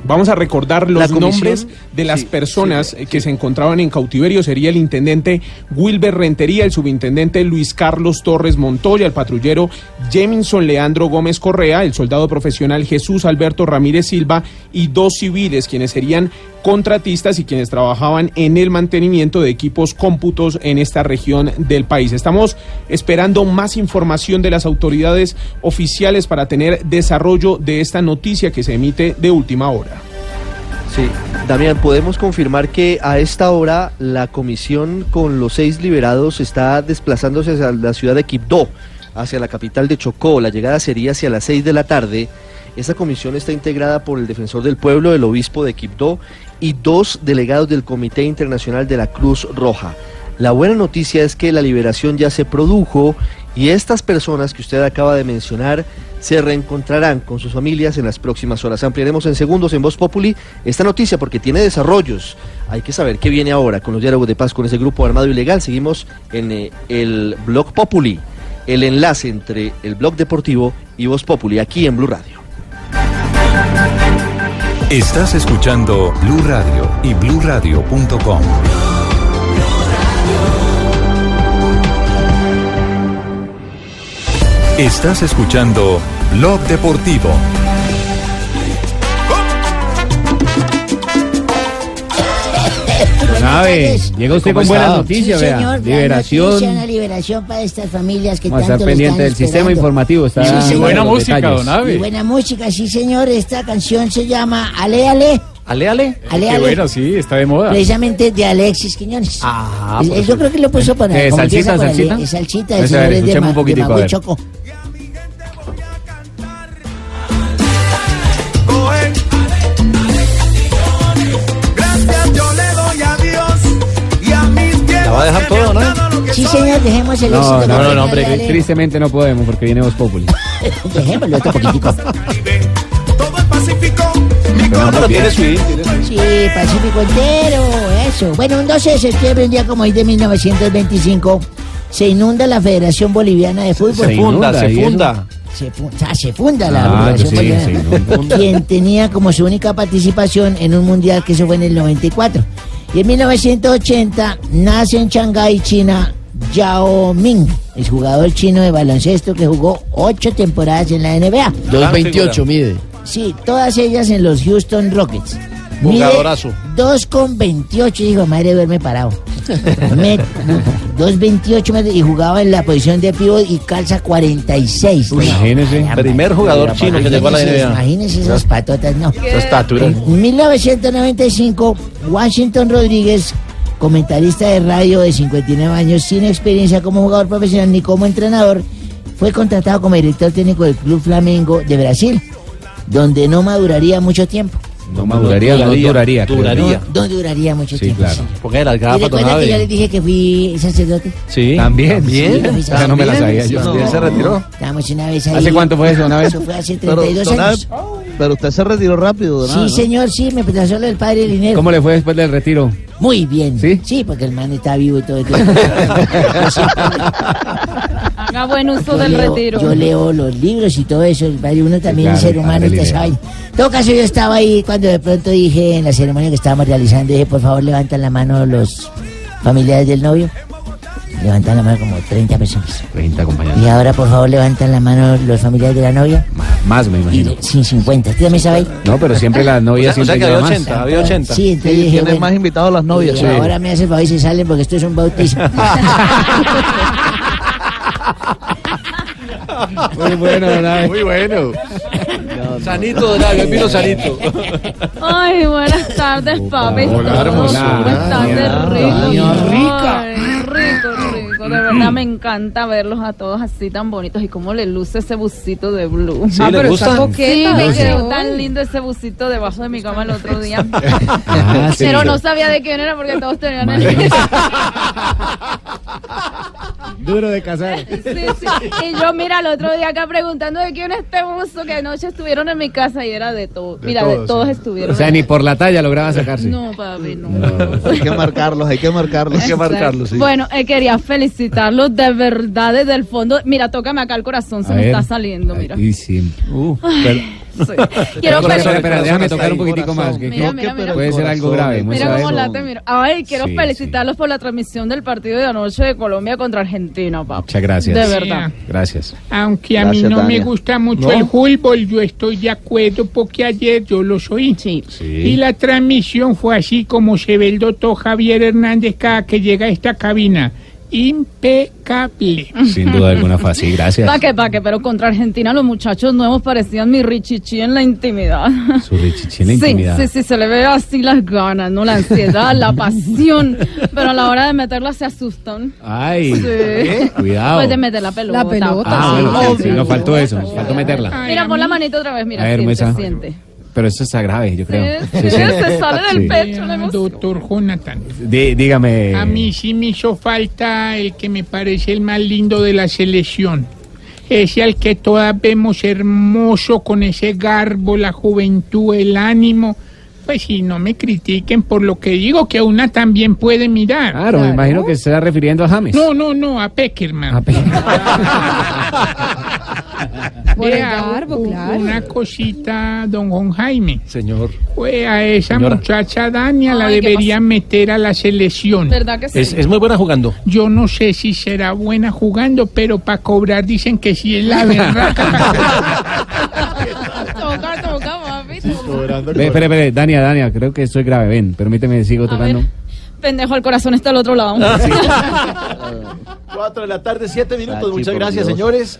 Vamos a recordar los comisión- nombres de las personas eh, que se encontraban en cautiverio. Sería el intendente Wilber Rentería, el subintendente Luis Carlos Torres Montoya, el patrullero Jeminson Leandro Gómez Correa, el soldado profesional Jesús Alberto Ramírez Silva y dos civiles, quienes serían contratistas y quienes trabajaban en el mantenimiento de equipos cómputos en esta región del país. Estamos esperando más información de las autoridades oficiales para tener desarrollo de esta noticia que se emite de última hora. Sí, Damián, podemos confirmar que a esta hora la comisión con los seis liberados está desplazándose hacia la ciudad de Quibdó, hacia la capital de Chocó. La llegada sería hacia las seis de la tarde. Esta comisión está integrada por el defensor del pueblo, el obispo de Quibdó y dos delegados del Comité Internacional de la Cruz Roja. La buena noticia es que la liberación ya se produjo y estas personas que usted acaba de mencionar se reencontrarán con sus familias en las próximas horas. Ampliaremos en segundos en Voz Populi esta noticia porque tiene desarrollos. Hay que saber qué viene ahora con los diálogos de paz con ese grupo armado ilegal. Seguimos en eh, el Blog Populi, el enlace entre el Blog Deportivo y Voz Populi, aquí en Blue Radio. Estás escuchando Blue Radio y bluradio.com. Estás escuchando Blog Deportivo. Sabe, llega usted con buenas noticias, sí, vea. liberación. noticia, una liberación para estas familias que Vamos a tanto estar lo pendiente están del sistema informativo. Está Sí, señor. buena música, don Abe. Y buena música, sí, señor. Esta canción se llama Ale Ale. Ale, ale. Ale, Qué ale. bueno, sí, está de moda. Precisamente de Alexis Quiñones. Ah, él yo creo que lo puso para. ¿Qué, como salsita, Ale, el señor es de, escuchemos Ma- un poquitico, de a Magui ver. Choco. La va a dejar todo, ¿no? Sí, señor, dejemos el No, éxito. no, no, no, hombre, tristemente no podemos porque viene Voz Populi. Dejémoslo otro poquitico. pero tiene su Sí, Pacífico entero, eso. Bueno, un 12 de septiembre, un día como hoy de 1925, se inunda la Federación Boliviana de Fútbol. Se funda, se funda. Se, fu- o sea, se funda la Ah, Federación sí, Boliviana. se. Quien tenía como su única participación en un mundial que eso fue en el 94. Y en 1980 nace en Shanghái, China, Yao Ming, el jugador chino de baloncesto que jugó ocho temporadas en la NBA. 2.28 mide. Sí, todas ellas en los Houston Rockets. Mide Jugadorazo. 2,28, dijo, madre, verme parado. Me- 2,28 metros y jugaba en la posición de pivot y calza 46. Uy, imagínese. Primer jugador chino que llegó a la NBA. Imagínese esas patotas, no. Esa estatura. En 1995, Washington Rodríguez, comentarista de radio de 59 años, sin experiencia como jugador profesional ni como entrenador, fue contratado como director técnico del Club Flamengo de Brasil, donde no maduraría mucho tiempo. No no duraría. creo. Duraría. No, no duraría mucho Sí, tiempo. claro. sí. Ponga las ¿Y gafas, que yo les dije que fui sacerdote? Sí. También. También. No me la sabía yo. También se retiró. Estábamos una vez ahí. ¿Hace cuánto fue eso, una vez? Eso fue hace Pero, 32 don Abe, años. pero usted se retiró rápido, Abe, Sí, ¿no? señor, sí, me pasó lo del padre Linero. ¿Cómo le fue después del retiro? Muy bien. ¿Sí? Sí, porque el man está vivo y todo. el tiempo. Haga buen uso yo, del leo, retiro. yo leo los libros y todo eso. Uno también claro, es ser humano. Linero. sabe. En todo caso, yo estaba ahí cuando de pronto dije en la ceremonia que estábamos realizando, dije, por favor, levantan la mano los familiares del novio. Levantan la mano como 30 personas. 30 compañeros. Y ahora, por favor, levantan la mano los familiares de la novia. Más, me Y imagino. sin 50. ¿Usted también sabe ahí? No, pero siempre la novia O sea- o sea siempre que había lleva más. 80, había 80. Sí, entonces Sí, dije, tiene bueno, más invitados las novias. y sí. ahora me hace favor y se salen porque esto es un bautismo. Muy bueno, don Abe. Muy bueno. Sanito, David, vino sanito. Ay, buenas tardes, papi. Hola, hermosura. Buenas tardes, rico. Rica. Ay, rico, rico. De verdad me encanta verlos a todos así tan bonitos y cómo le luce ese busito de blue. Sí, ¿le pero está gusta? Sí, me Ah, quedó tan lindo ese busito debajo de mi cama el otro día. Ah, sí. Pero no sabía de quién era porque todos tenían el Duro de casar. Sí, sí. Y yo, mira, el otro día acá preguntando de quién es este buzo que anoche estuvieron en mi casa y era de todos. Mira, de todos, todos sí. estuvieron. O sea, ni por la talla lograba sacarse. No, papi, no. Hay que marcarlos, hay que marcarlos. Hay que marcarlos, sí. Bueno, eh, quería felicitarlos de verdad desde el fondo. Mira, tócame acá el corazón, se A me ver. está saliendo, mira. Sí. Uh, pero- sí. Quiero Espera, déjame tocar un poquitico más. que- Mira, mira, mira. Puede ser algo grave. Mira cómo late, mira. Ay, quiero Sí, felicitarlos por la transmisión del partido de anoche de Colombia contra Argentina, papá. Muchas gracias. De verdad. Gracias. Aunque a Gracias, mí no me Tania. gusta mucho ¿No? el fútbol, yo estoy de acuerdo porque ayer yo los oí. Y la transmisión fue así como se ve el doctor Javier Hernández cada que llega a esta cabina. Impecable. Sin duda alguna fue así. Gracias. Pa' que, pa' que, pero contra Argentina los muchachos nuevos parecían mi richichi en la intimidad. Su richichi en la sí, intimidad. sí, sí, se le ve así las ganas, ¿no? La ansiedad, la pasión. Pero a la hora de meterla se asustan. Ay. Sí. Cuidado. Pues de meter la pelota. La pelota, Ah, sí. bueno, sí, no faltó eso. Faltó meterla. Mira, pon la manito otra vez, mira, A ver, siente, siente. Pero eso está grave, yo creo. Sí, sí, se sale del pecho la. Doctor Jonathan. Dí- dígame. A mí sí me hizo falta el que me parece el más lindo de la selección. Ese al que todas vemos hermoso, con ese garbo, la juventud, el ánimo. Pues si no me critiquen por lo que digo, que una también puede mirar. Claro, me imagino que se está refiriendo a James. No, no, no, a Peckerman. Por el Vea, garbo, u- claro. Una cosita, don Juan Jaime. Señor. Pues a esa Señora. muchacha Dania la Ay, ¿qué deberían meter a la selección. ¿Verdad que sí? Es, es muy buena jugando. Yo no sé si será buena jugando, pero para cobrar dicen que sí es la verdad. Toca, toca, papi. Ve, espere, espere, Dania, Dania, creo que estoy grave. Ven, permíteme, sigo tocando. Pendejo, el corazón está al otro lado. Cuatro de la tarde, siete minutos. Muchas por gracias, Dios. señores.